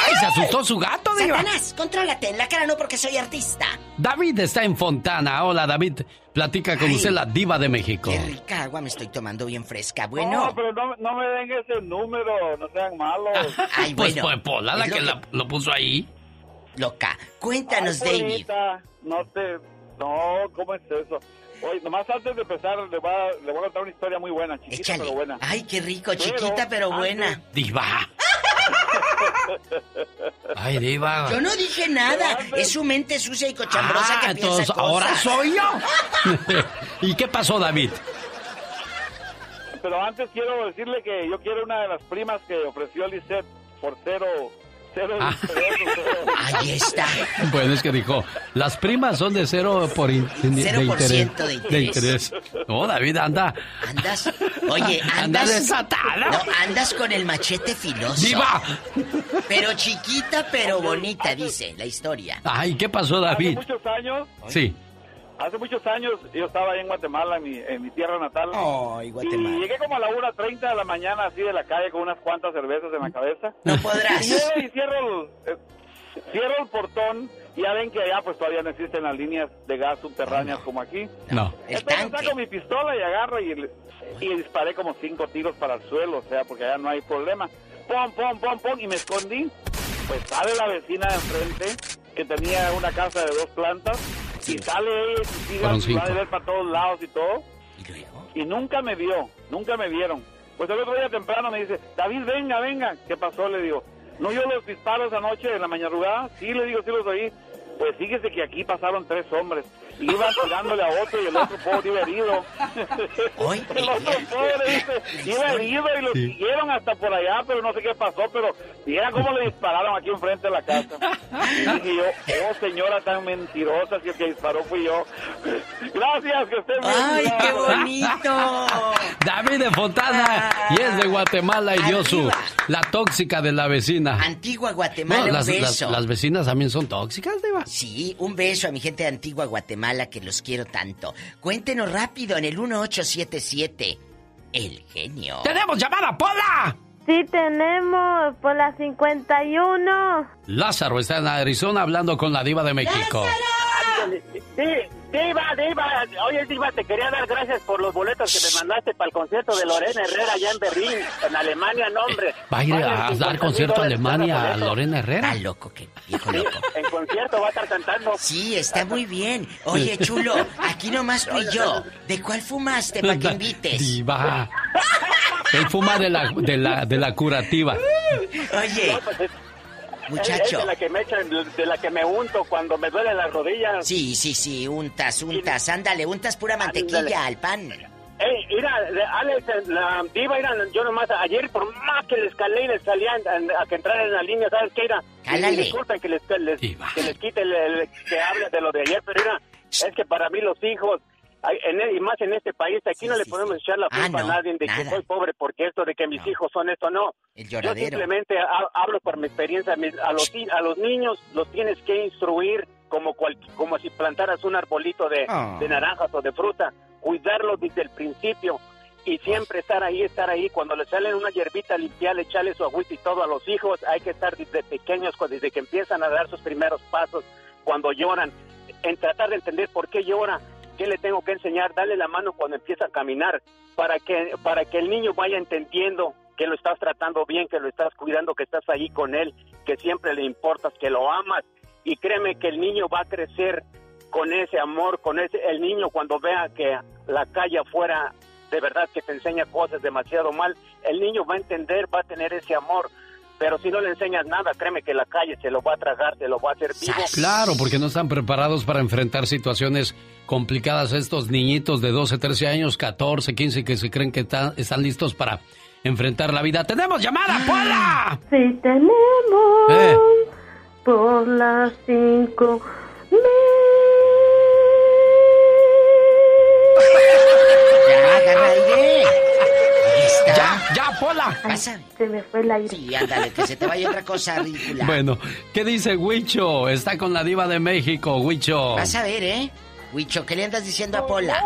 ¡Ay, se asustó su gato, Diva! Satanás, contrólate, en la cara no porque soy artista. David está en Fontana. Hola, David. Platica con Ay. usted la diva de México. Qué rica agua me estoy tomando bien fresca. Bueno, No, pero no, no me den ese número, no sean malos. ay, Pues bueno. fue Pola la que la- lo puso ahí. Loca, cuéntanos, Ay, David. bonita, No te... No, ¿cómo es eso? Oye, nomás antes de empezar, le voy a, le voy a contar una historia muy buena, chiquita Échale. pero buena. Ay, qué rico, Pero chiquita pero antes- buena. Diva. [LAUGHS] Ay, diva. Yo no dije nada. Es su mente sucia y cochambrosa Ah, que piensa entonces cosas. ahora soy yo. [LAUGHS] ¿Y qué pasó, David? Pero antes quiero decirle que yo quiero una de las primas que ofreció Lisette por cero... Cero Ah. Ahí está. Bueno, es que dijo, las primas son de cero por in- de, Cero por interés. ciento de interés. No, David, anda. Andas, oye, Anda andas. desatada. No, andas con el machete filoso. ¡Diva! Pero chiquita, pero bonita, dice la historia. Ay, ¿qué pasó, Hace David? muchos años, Sí. Hace muchos años yo estaba ahí en Guatemala, en mi, en mi tierra natal. Ay, Y Guatemala. llegué como a la 1.30 de la mañana así de la calle con unas cuantas cervezas en la cabeza. No Y, podrás. llego y cierro el, eh, cierro el portón y ya ven que allá pues todavía no existen las líneas de gas subterráneas como aquí. No. Entonces saco mi pistola y agarro y, y disparé como cinco tiros para el suelo, o sea, porque allá no hay problema. Pum, pum, pum, pum, y me escondí. Pues sale la vecina de enfrente, que tenía una casa de dos plantas, y sale ella y Fueron a cinco. ver para todos lados y todo. Y nunca me vio, nunca me vieron. Pues el otro día temprano me dice, David, venga, venga. ¿Qué pasó? Le digo, ¿no yo los disparos anoche en la mañana? Sí, le digo, sí los oí. Pues fíjese que aquí pasaron tres hombres. Y iban tirándole a otro y el otro pobre iba herido. [LAUGHS] el otro pobre dice, iba herido y lo siguieron hasta por allá, pero no sé qué pasó, pero vieran cómo le dispararon aquí enfrente de la casa. [LAUGHS] Y dije yo, oh señora tan mentirosa, si el que disparó fui yo. Gracias, que esté bien. ¡Ay, qué bonito! David de Fontana y es de Guatemala y dio su la tóxica de la vecina. Antigua Guatemala, No, las, un las- beso. las vecinas también son tóxicas, Diva. Sí, un beso a mi gente de Antigua Guatemala que los quiero tanto. Cuéntenos rápido en el 1877. El genio. ¡Tenemos llamada, Pola! Sí, tenemos por la 51. Lázaro está en Arizona hablando con la diva de México. Sí, Diva, Diva, oye Diva, te quería dar gracias por los boletos que me mandaste para el concierto de Lorena Herrera allá en Berlín, en Alemania, no hombre. ¿Va a ir a 50 dar concierto a Alemania a. Lorena Herrera? loco, qué viejo loco. En concierto va a estar cantando. Sí, está muy bien. Oye, chulo, aquí nomás tú y yo. ¿De cuál fumaste para que [LAUGHS] invites? Diva. Él fuma de la, de la, de la curativa. Oye, muchacho. Es de la que me echan, de la que me unto cuando me duelen las rodillas. Sí, sí, sí, untas, untas. Ándale, untas pura mantequilla al pan. Ey, mira, Alex, la diva, mira, yo nomás ayer, por más que les calé y les salía a, a que entraran en la línea, ¿sabes qué? Era, Cálale. disculpen que les, que les, que les quite el, el- que hable de lo de ayer, pero mira, es que para mí los hijos, ay, en el- y más en este país, aquí no le podemos echar la Ah, culpa no, a nadie de que soy pobre porque esto de que mis hijos son esto, no. El Yo simplemente ha- hablo por mi experiencia. mis- A los, a los niños los tienes que instruir como, cual- como si plantaras un arbolito de, Ah. de naranjas o de fruta. Cuidarlos desde el principio y siempre estar ahí, estar ahí. Cuando le salen una hierbita, limpiarle, echarle su agüita y todo a los hijos. Hay que estar desde pequeños, desde que empiezan a dar sus primeros pasos, cuando lloran, en tratar de entender por qué llora, qué le tengo que enseñar, darle la mano cuando empieza a caminar, para que, para que el niño vaya entendiendo que lo estás tratando bien, que lo estás cuidando, que estás ahí con él, que siempre le importas, que lo amas. Y créeme que el niño va a crecer con ese amor, con ese, el niño cuando vea que la calle afuera de verdad que te enseña cosas demasiado mal, el niño va a entender, va a tener ese amor. Pero si no le enseñas nada, créeme que la calle se lo va a tragar, se lo va a hacer vivo. Claro, porque no están preparados para enfrentar situaciones complicadas estos niñitos de 12, 13 años, 14, 15 que se creen que están, están listos para enfrentar la vida. ¡Tenemos llamada, Pola! Sí, tenemos Eh. por las 5. Ya, Pola. Pasa. Se me fue el aire. Sí, ándale, que se te vaya otra cosa ridícula. Bueno, ¿qué dice Huicho? Está con la diva de México, Huicho. Vas a ver, ¿eh? Huicho, ¿qué le andas diciendo a Pola?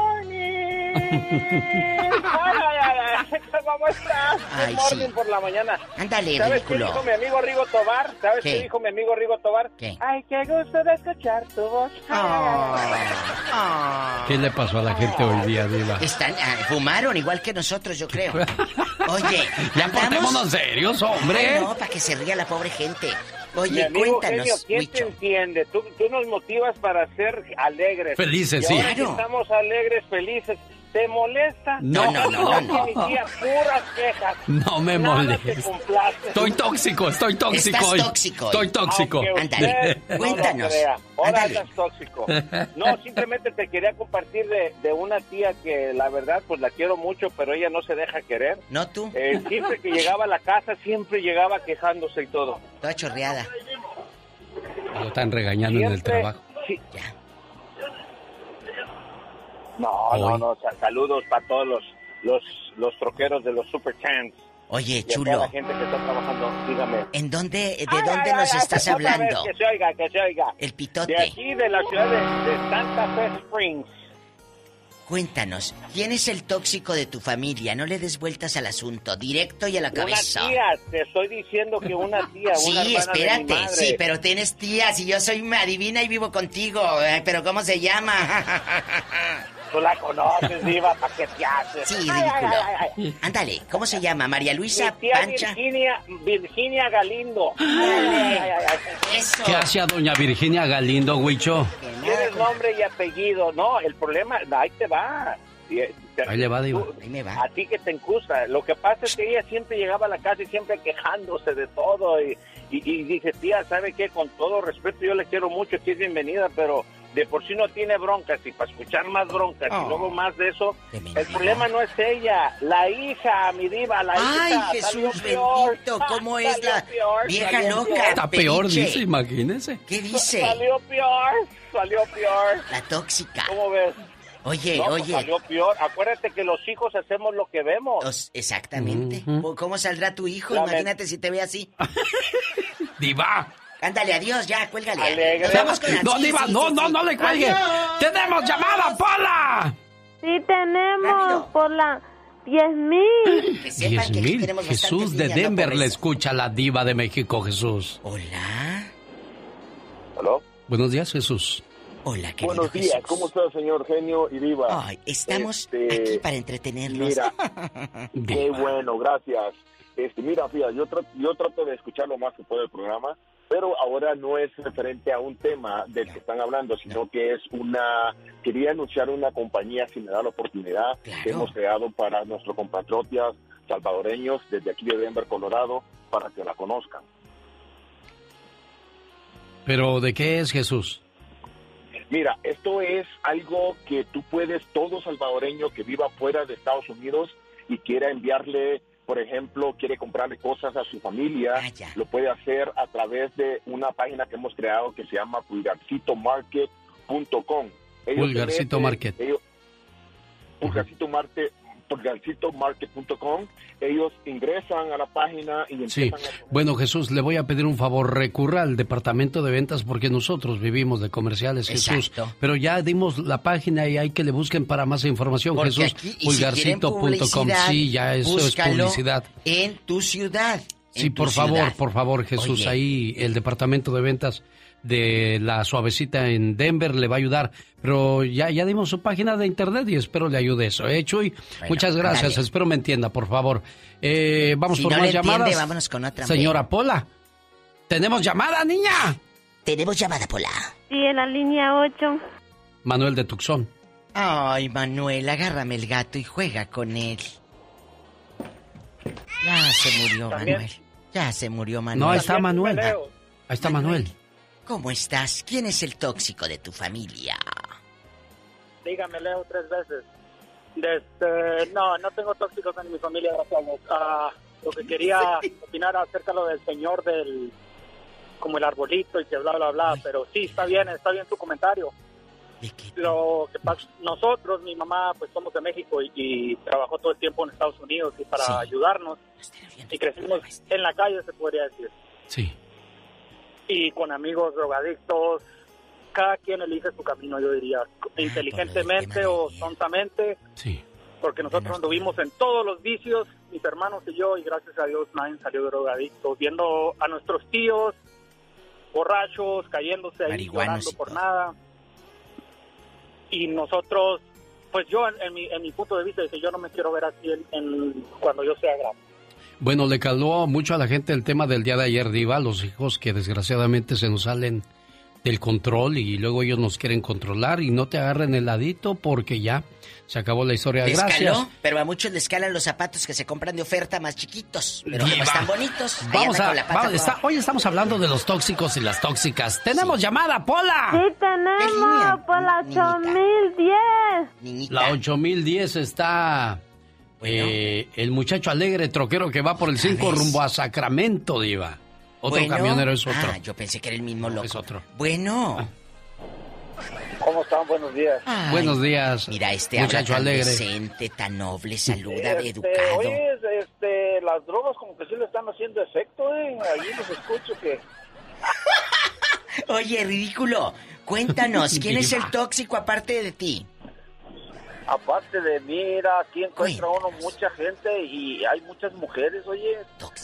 ¿Cómo estás? Ay, sí. por la mañana. Ándale, ¿Sabes qué ridículo. dijo mi amigo Rigo Tobar? ¿Sabes ¿Qué? qué, dijo mi amigo Rigo Tobar? ¿Qué? Ay, qué gusto de escuchar tu voz. ¿Qué le pasó a la gente hoy día, diva? Están, ah, fumaron igual que nosotros, yo creo. [LAUGHS] Oye, Ya andamos- portémonos serios, hombre. Ay, no, para que se ría la pobre gente. Mi Oye, amigo cuéntanos, genio, ¿quién te entiende? Tú, tú nos motivas para ser alegres. Felices, Y sí. ahora que Claro. estamos alegres, felices. ¿Te molesta? No, no, no, no, no. Puras quejas. No me complace. Estoy tóxico, estoy tóxico Estás hoy. tóxico. Estoy tóxico. No lo cuéntanos. Ahora Ándale. andas tóxico. No, simplemente te quería compartir de, de una tía que la verdad pues la quiero mucho, pero ella no se deja querer. ¿No tú? Eh, siempre que llegaba a la casa, siempre llegaba quejándose y todo. Toda chorreada. Lo están regañando en el Siempre- trabajo. sí. No, no, Hoy. no. sa- saludos para todos los, los, los troqueros de los Super Champs. Oye, Y a toda chulo, la gente que está trabajando, dígame. ¿en dónde, de Ay, dónde ay, nos ay, estás vez, hablando? Que se oiga, que se oiga. El pitote. De aquí, de la ciudad de, de Santa Fe Springs. Cuéntanos, ¿quién es el tóxico de tu familia? No le des vueltas al asunto, directo y a la cabeza. Una tía, te estoy diciendo que una tía, [LAUGHS] una Sí, hermana de mi espérate, madre. sí, pero tienes tías y yo soy adivina y vivo contigo. eh, Pero ¿cómo se llama? [LAUGHS] Tú la conoces, [LAUGHS] Diva, ¿para qué te haces? Sí, ridículo. Ándale, ¿cómo se llama? María Mi Luisa tía Pancha. Virginia, Virginia Galindo. [GASPS] Ay, ay, ay, ay. Eso. ¿Qué hacía doña Virginia Galindo, Huicho? Tienes nombre y apellido. No, el problema, ahí te va. Eh, te- Ahí le va, Diva. Ahí me va. A ti que te encusa. Lo que pasa es que ella siempre llegaba a la casa y siempre quejándose de todo. Y, y, y dice, tía, ¿sabe qué? Con todo respeto, yo le quiero mucho, que es bienvenida, pero de por sí no tiene broncas. Y para escuchar más broncas Oh. y luego más de eso, el problema no es ella, la hija, mi diva, la Ay, hija. Jesús salió peor. bendito, ¿cómo es Salió la peor, vieja loca? peor. Está peor, dice, imagínese. ¿Qué dice? Salió peor, salió peor. La tóxica. ¿Cómo ves? Oye, No, pues oye. salió peor. Acuérdate que los hijos hacemos lo que vemos. Os- exactamente. ¿Cómo saldrá tu hijo? Imagínate si te ve así. [LAUGHS] Diva. Ándale, adiós, ya, cuélgale. Alegre. Vamos con No, Nancy, Diva, sí, no, sí, no, sí. no le cuelgue. Adiós. ¡Tenemos llamada, Pola! Sí tenemos Rápido. por la 10.000. Que sepan tenemos Jesús de no Denver le escucha la diva de México, Jesús. Hola. ¿Aló? Buenos días, Jesús. Hola, querido Buenos días, Jesús. ¿cómo está, señor genio y diva? Ay, estamos Este, aquí para entretenerlos. Mira, [LAUGHS] qué bueno, gracias. Este, mira, fíjate, yo trato, yo trato de escuchar lo más que puedo el programa, pero ahora no es referente a un tema del que están hablando, sino que es una... Quería anunciar una compañía, si me da la oportunidad, Claro. que hemos creado para nuestros compatriotas salvadoreños desde aquí de Denver, Colorado, para que la conozcan. ¿Pero de qué es Jesús? Mira, esto es algo que tú puedes, todo salvadoreño que viva fuera de Estados Unidos y quiera enviarle, por ejemplo, quiere comprarle cosas a su familia, Ah, lo puede hacer a través de una página que hemos creado que se llama pulgarcitomarket.com. Pulgarcito Market. ellos- Pulgarcito Market pulgarcitomarket.com. Ellos ingresan a la página y Sí. a Bueno, Jesús, le voy a pedir un favor. Recurra al departamento de ventas porque nosotros vivimos de comerciales, Jesús. Exacto. Pero ya dimos la página y hay que le busquen para más información, Porque Jesús. si Pulgarcito.com. publicidad, Sí, ya eso es publicidad. En tu ciudad. Sí, tu por favor, por favor, Jesús. Oye. Ahí el departamento de ventas de la suavecita en Denver le va a ayudar. Pero ya, ya dimos su página de internet y espero le ayude eso. ¿eh, Chuy? Bueno, Muchas gracias. Espero me entienda, por favor. Eh, vamos Si por no más le entiende, llamadas. vámonos con otra, Señora Pola. ¿Tenemos llamada, niña? Tenemos llamada, Pola. Sí, en la línea 8. Manuel de Tucson. Ay, Manuel, agárrame el gato y juega con él. Ya se murió, También- Manuel. Ya se murió, Manuel. No, ahí está Manuel. Ahí está Manuel. ¿Cómo estás? ¿Quién es el tóxico de tu familia? Dígame, Leo, tres veces. Desde, no, no tengo tóxicos en mi familia, gracias a. Ah, lo que quería [LAUGHS] opinar acerca de lo del señor del, como el arbolito y que bla, bla, bla, pero sí, está bien, está bien tu comentario. Lo que pasa, nosotros, mi mamá, pues somos de México y, y trabajó todo el tiempo en Estados Unidos y para ayudarnos y crecimos en la calle, se podría decir. Sí. Y con amigos drogadictos, cada quien elige su camino, yo diría, inteligentemente o tontamente. Sí. Porque nosotros anduvimos en todos los vicios, mis hermanos y yo, y gracias a Dios nadie salió drogadicto. Viendo a nuestros tíos borrachos, cayéndose ahí, llorando por nada. Y nosotros, pues yo, en, en mi, en mi punto de vista, dice, yo no me quiero ver así en, en- cuando yo sea grande. Bueno, le caló mucho a la gente el tema del día de ayer, Diva, los hijos que desgraciadamente se nos salen del control y luego ellos nos quieren controlar y no te agarren el ladito porque ya se acabó la historia. Les Gracias. caló, pero a muchos les calan los zapatos que se compran de oferta más chiquitos. Pero como Diva. están bonitos, Vamos a, la vamos, está- hoy estamos hablando de los tóxicos y las tóxicas. Tenemos llamada, Pola. Sí tenemos por la 8010. La 8010 está eh, el muchacho alegre troquero que va por el 5 rumbo a Sacramento, Diva. Otro Bueno. camionero es otro. Ah, yo pensé que era el mismo loco. Es otro. Bueno. ¿Cómo están? Buenos días. Ay, Buenos días. Mira, este muchacho tan alegre. decente, tan noble, saluda, Este, educado. oye, este, las drogas como que sí le están haciendo efecto, ¿eh? Allí los escucho que... [LAUGHS] Oye, ridículo. Cuéntanos, ¿quién es el tóxico aparte de ti? Aparte de mira, aquí encuentra uno mucha gente y hay muchas mujeres, oye,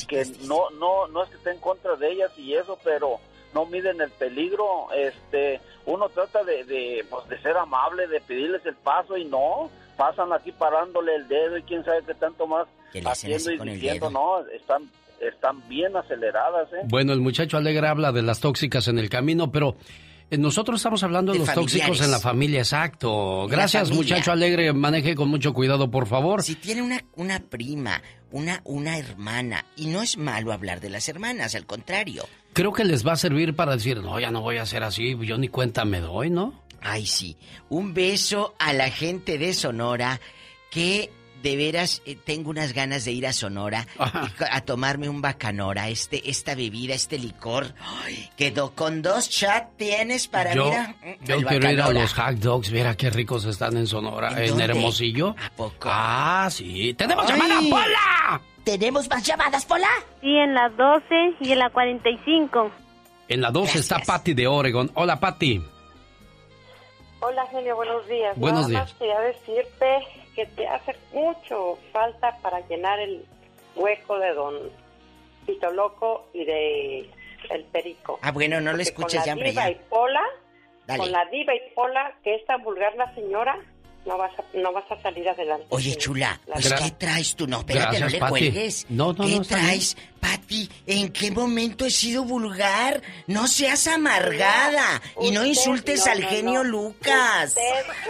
que no, no, no es que esté en contra de ellas y eso, pero no miden el peligro, este, uno trata de, de, pues, de ser amable, de pedirles el paso y no, pasan aquí parándole el dedo y quién sabe qué tanto más Que haciendo y diciendo, no, están, están bien aceleradas, ¿eh? Bueno, el muchacho alegre habla de las tóxicas en el camino, pero nosotros estamos hablando de, De los tóxicos en la familia, exacto. Gracias, familia. muchacho alegre. Maneje con mucho cuidado, por favor. Si tiene una, una prima, una, una hermana, y no es malo hablar de las hermanas, al contrario. Creo que les va a servir para decir, no, ya no voy a ser así, yo ni cuenta me doy, ¿no? Ay, sí. Un beso a la gente de Sonora que de veras eh, tengo unas ganas de ir a Sonora y co- a tomarme un bacanora, este, esta bebida, este licor. Ay, que do- con dos chat tienes para yo mira, yo el quiero ir a los hot dogs, mira qué ricos están en Sonora, ¿En? Hermosillo. ¿A poco? Ah, sí. ¡Tenemos Ay. llamada, Pola! ¿Tenemos más llamadas, Pola? Sí, en la 12 y en la 45. En la 12 está Patty de Oregon. Hola, Patty. Hola, Genio, buenos días. Buenos Nada días. más quería decirte que te hace mucho falta para llenar el hueco de Don Pito Loco y de El Perico. Ah, bueno, no lo Porque escuches con ya, la hombre, diva ya. y Pola, Dale. con la diva y Pola, que es tan vulgar la señora, no vas a, no vas a salir adelante. Oye, chula, La pues. ¿qué traes tú? No, espérate, Gracias, no le Pati. cuelgues. No, no, ¿Qué no, traes, Pati? ¿En qué momento he sido vulgar? No seas amargada y no insultes no, al no, genio no. Lucas. Usted,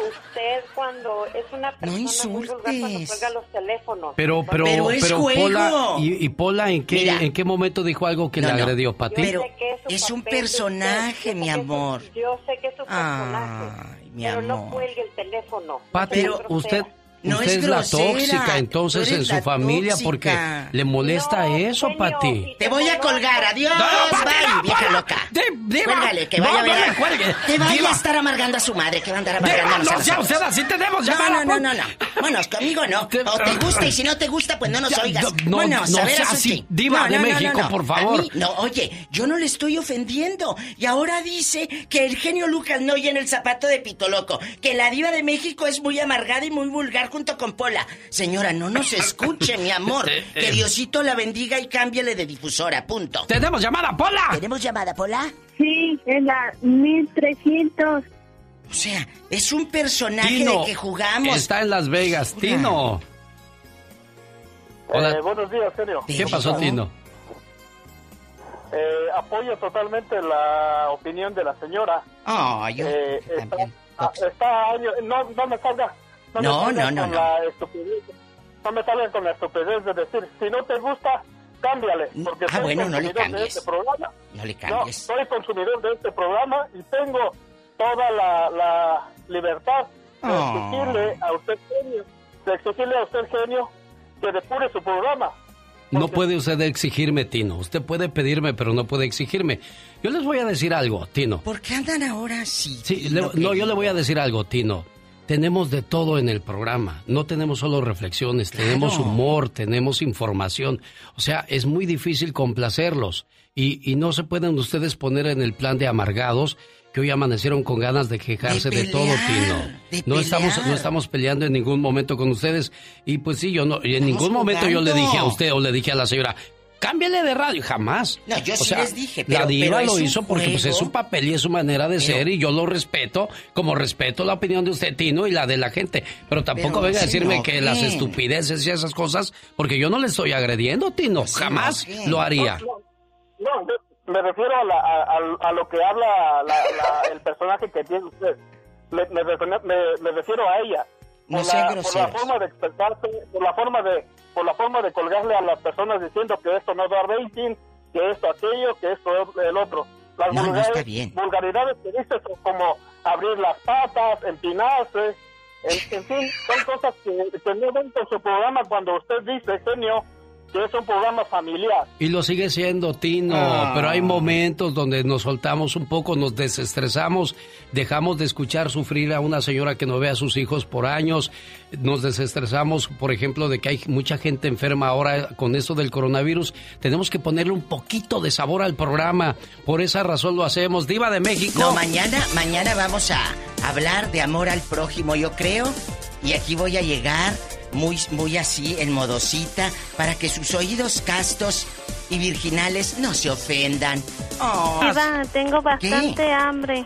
usted cuando es una persona muy vulgar cuando insultes. los teléfonos. Pero, pero, Pero pero, es juego. Pola, ¿y, y Pola en qué, Mira. en qué momento dijo algo que No, le no. agredió, Pati? Pero es un personaje, usted, mi amor. Yo sé que es su personaje. Mi pero no cuelgue el teléfono. Pati, usted. No usted es es, la grosera, tóxica tú entonces en su la familia tóxica. porque le molesta No, eso, genio, Pati. Te voy a colgar, adiós, No, Pati, bye, no, vieja Pola. loca. Diva, Cuélgale, que no, vaya a no ver. Que vaya Diva. a estar amargando a su madre, que va a andar Diva, amargando no sea usted así, tenemos No, llamada, no, no, Pol- no, no. Bueno, conmigo no. O te gusta y si no te gusta, pues no nos Ya, oigas. no, bueno, no saber sea así, sí. diva No, de no, no, México, no, no. por A favor. mí- no, oye, yo no le estoy ofendiendo. Y ahora dice que el genio Lucas no llena el zapato de Pito Loco. Que la diva de México es muy amargada y muy vulgar junto con Pola. Señora, no nos escuche, mi amor. [LAUGHS] Que Diosito la bendiga y cámbiale de difusora, punto. ¡Tenemos llamada, Pola! ¿Tenemos llamada, Pola? Sí, en la 1300. O sea, es un personaje Tino de que jugamos. está en Las Vegas. Tino. Hola. Eh, buenos días, genio. ¿Qué pasó, Tino? Eh, apoyo totalmente la opinión de la señora. Ay, yo Eh, está, ah, está año- no, no me salga. No, No, no, no, con no. la estupidez. No me salgan con la estupidez de decir, si no te gusta, cámbiale. Porque Ah, soy bueno, no le consumidor de este programa. No le No, cambies. soy consumidor de este programa y tengo toda la, la libertad de Oh. exigirle a usted genio, de exigirle a usted genio que depure su programa. No puede usted exigirme, Tino. Usted puede pedirme, pero no puede exigirme. Yo les voy a decir algo, Tino. ¿Por qué andan ahora así? Sí, le- no, yo le voy a decir algo, Tino. Tenemos de todo en el programa. No tenemos solo reflexiones, tenemos humor, tenemos información. O sea, es muy difícil complacerlos. Y, y no se pueden ustedes poner en el plan de amargados que hoy amanecieron con ganas de quejarse de, De todo, Tino. de No estamos, no estamos peleando en ningún momento con ustedes. Y pues sí, yo no, y en Estamos ningún momento yo le dije a usted o le dije a la señora, cámbiale de radio, jamás. No, yo O sí sea, les dije, la pero- diva pero lo hizo porque pues, es su papel y es su manera de ser y yo lo respeto, como respeto la opinión de usted, Tino, y la de la gente. Pero tampoco Pero venga a decirme que las estupideces y esas cosas, porque yo no le estoy agrediendo, Tino. Jamás enojen. lo haría. No, no, yo me refiero a, la- a- a- a lo que habla la- la- el personaje que tiene usted. Me, me me- me refiero a ella. No por, sean la, por forma de expresarse, por la forma de, por la forma de colgarle a las personas diciendo que esto no da rating, que esto aquello, que esto el otro. Las No, no vulgaridades, está bien. vulgaridades que dice son como abrir las patas, empinarse, en, en fin, son cosas que, que no ven con su programa cuando usted dice, genio, que es un programa familiar. Y lo sigue siendo, Tino, Ah. pero hay momentos donde nos soltamos un poco, nos desestresamos, dejamos de escuchar sufrir a una señora que no ve a sus hijos por años, nos desestresamos, por ejemplo, de que hay mucha gente enferma ahora con esto del coronavirus. Tenemos que ponerle un poquito de sabor al programa, por esa razón lo hacemos. Diva de México. No, mañana, mañana vamos a hablar de amor al prójimo, yo creo. Y aquí voy a llegar muy, muy así, en modosita, para que sus oídos castos y virginales no se ofendan. Oh, Diva, tengo bastante hambre.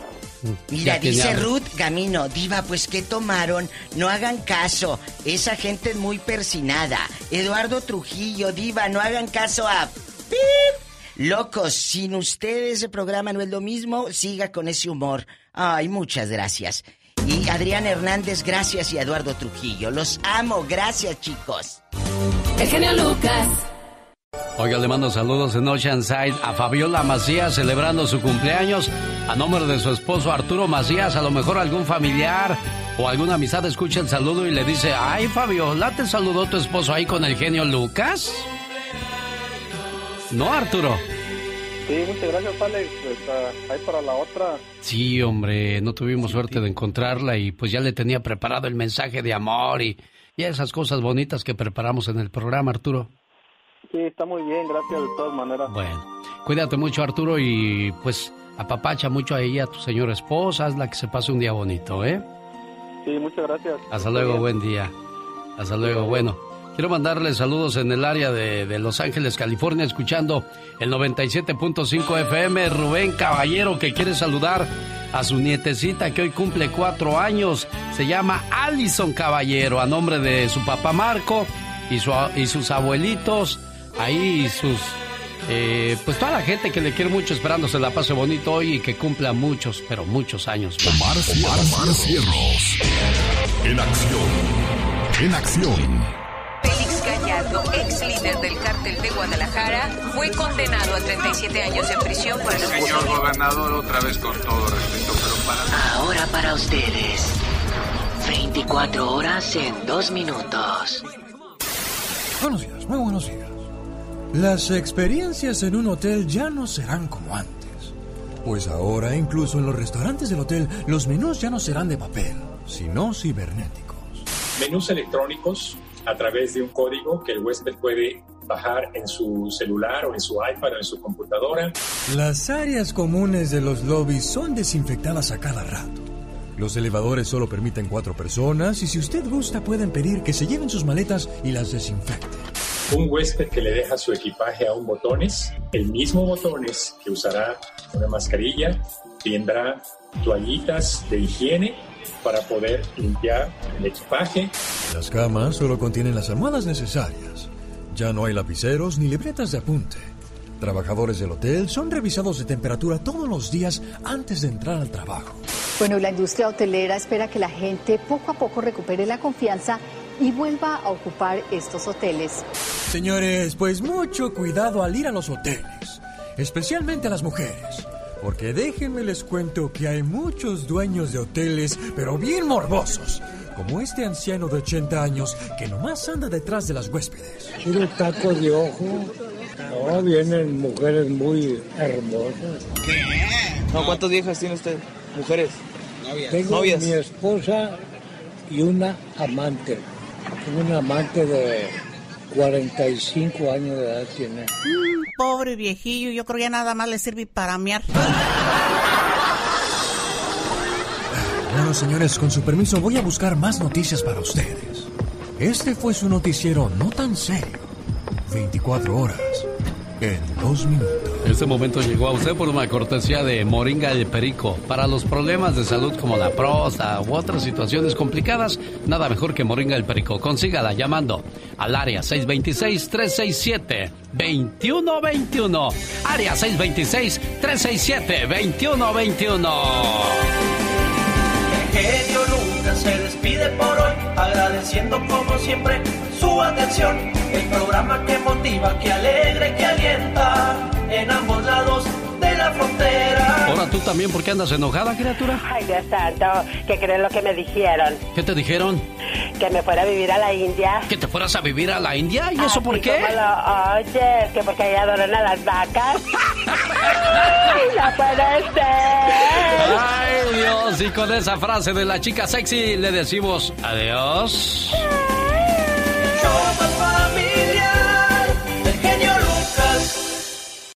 Mira, dice hambre. Ruth Gamino, Diva, pues ¿qué tomaron? No hagan caso, esa gente es muy persinada. Eduardo Trujillo, Diva, no hagan caso a... ¡Pip! Locos, sin ustedes ese programa no es lo mismo, siga con ese humor. Ay, muchas gracias. Y Adrián Hernández, gracias y Eduardo Trujillo. Los amo, gracias chicos. El genio Lucas. Oiga, le mando saludos en Oceanside a Fabiola Macías celebrando su cumpleaños. A nombre de su esposo Arturo Macías, a lo mejor algún familiar o alguna amistad escucha el saludo y le dice, ay Fabiola, te saludó tu esposo ahí con el genio Lucas. No, Arturo. Sí, muchas gracias, Alex. Pues, ah, ahí para la otra. Sí, hombre, no tuvimos suerte de encontrarla y pues ya le tenía preparado el mensaje de amor y, y esas cosas bonitas que preparamos en el programa, Arturo. Sí, está muy bien, gracias de todas maneras. Bueno, cuídate mucho, Arturo, y pues apapacha mucho a ella, a tu señora esposa, hazla que se pase un día bonito, ¿eh? Sí, muchas gracias. Hasta luego, buen día. Hasta luego, bueno. Quiero mandarle saludos en el área de, Los Ángeles, California, escuchando el 97.5 FM. Rubén Caballero, que quiere saludar a su nietecita que hoy cumple cuatro años. Se llama Allison Caballero, a nombre de su papá Marco y, su, y sus abuelitos. Ahí sus. eh, pues toda la gente que le quiere mucho, esperando se la pase bonito hoy y que cumpla muchos, pero muchos años. más. Omar, Omar Cierros. En acción. En acción. Ex líder del cártel de Guadalajara, fue condenado a 37 años de prisión por el Señor gobernador, otra vez con todo respeto, pero para... Ahora para ustedes. 24 horas en 2 minutos. Buenos días, muy buenos días. Las experiencias en un hotel ya no serán como antes. Pues ahora, incluso en los restaurantes del hotel, los menús ya no serán de papel, sino cibernéticos. menús electrónicos a través de un código que el huésped puede bajar en su celular o en su iPad o en su computadora. Las áreas comunes de los lobbies son desinfectadas a cada rato. Los elevadores solo permiten cuatro personas y si usted gusta pueden pedir que se lleven sus maletas y las desinfecten. Un huésped que le deja su equipaje a un botones, el mismo botones que usará una mascarilla, tendrá toallitas de higiene para poder limpiar el equipaje. Las camas solo contienen las almohadas necesarias. Ya no hay lapiceros ni libretas de apunte. Trabajadores del hotel son revisados de temperatura todos los días antes de entrar al trabajo. Bueno, la industria hotelera espera que la gente poco a poco recupere la confianza y vuelva a ocupar estos hoteles. Señores, pues mucho cuidado al ir a los hoteles, especialmente a las mujeres. Porque déjenme les cuento que hay muchos dueños de hoteles, pero bien morbosos, como este anciano de 80 años que nomás anda detrás de las huéspedes. Quiero tacos de ojo. No, vienen mujeres muy hermosas. No, ¿cuántas viejas tiene usted? Mujeres. Tengo Novias. mi esposa y una amante. Tengo una amante de 45 años de edad tiene. Pobre viejillo, yo creo que ya nada más le sirve para mear. Bueno, señores, con su permiso voy a buscar más noticias para ustedes. Este fue su noticiero no tan serio. 24 horas en dos minutos. Este momento llegó a usted por una cortesía de Moringa el Perico. Para los problemas de salud como la próstata u otras situaciones complicadas, nada mejor que Moringa el Perico. Consígala llamando al área 626-367-2121. Área 626-367-2121. El genio Lucas se despide por hoy, agradeciendo como siempre su atención. El programa que motiva, que alegra y que alienta en ambos lados de la frontera. Ahora tú también, ¿por qué andas enojada, criatura? Ay, Dios santo, ¿qué creen lo que me dijeron? ¿Qué te dijeron? Que me fuera a vivir a la India. ¿Que te fueras a vivir a la India? ¿Y eso por qué? lo oyes, que porque ahí adoran a las vacas. [LAUGHS] ¡Ay, no puede ser! Ay, Dios, y con esa frase de la chica sexy le decimos adiós. Oh,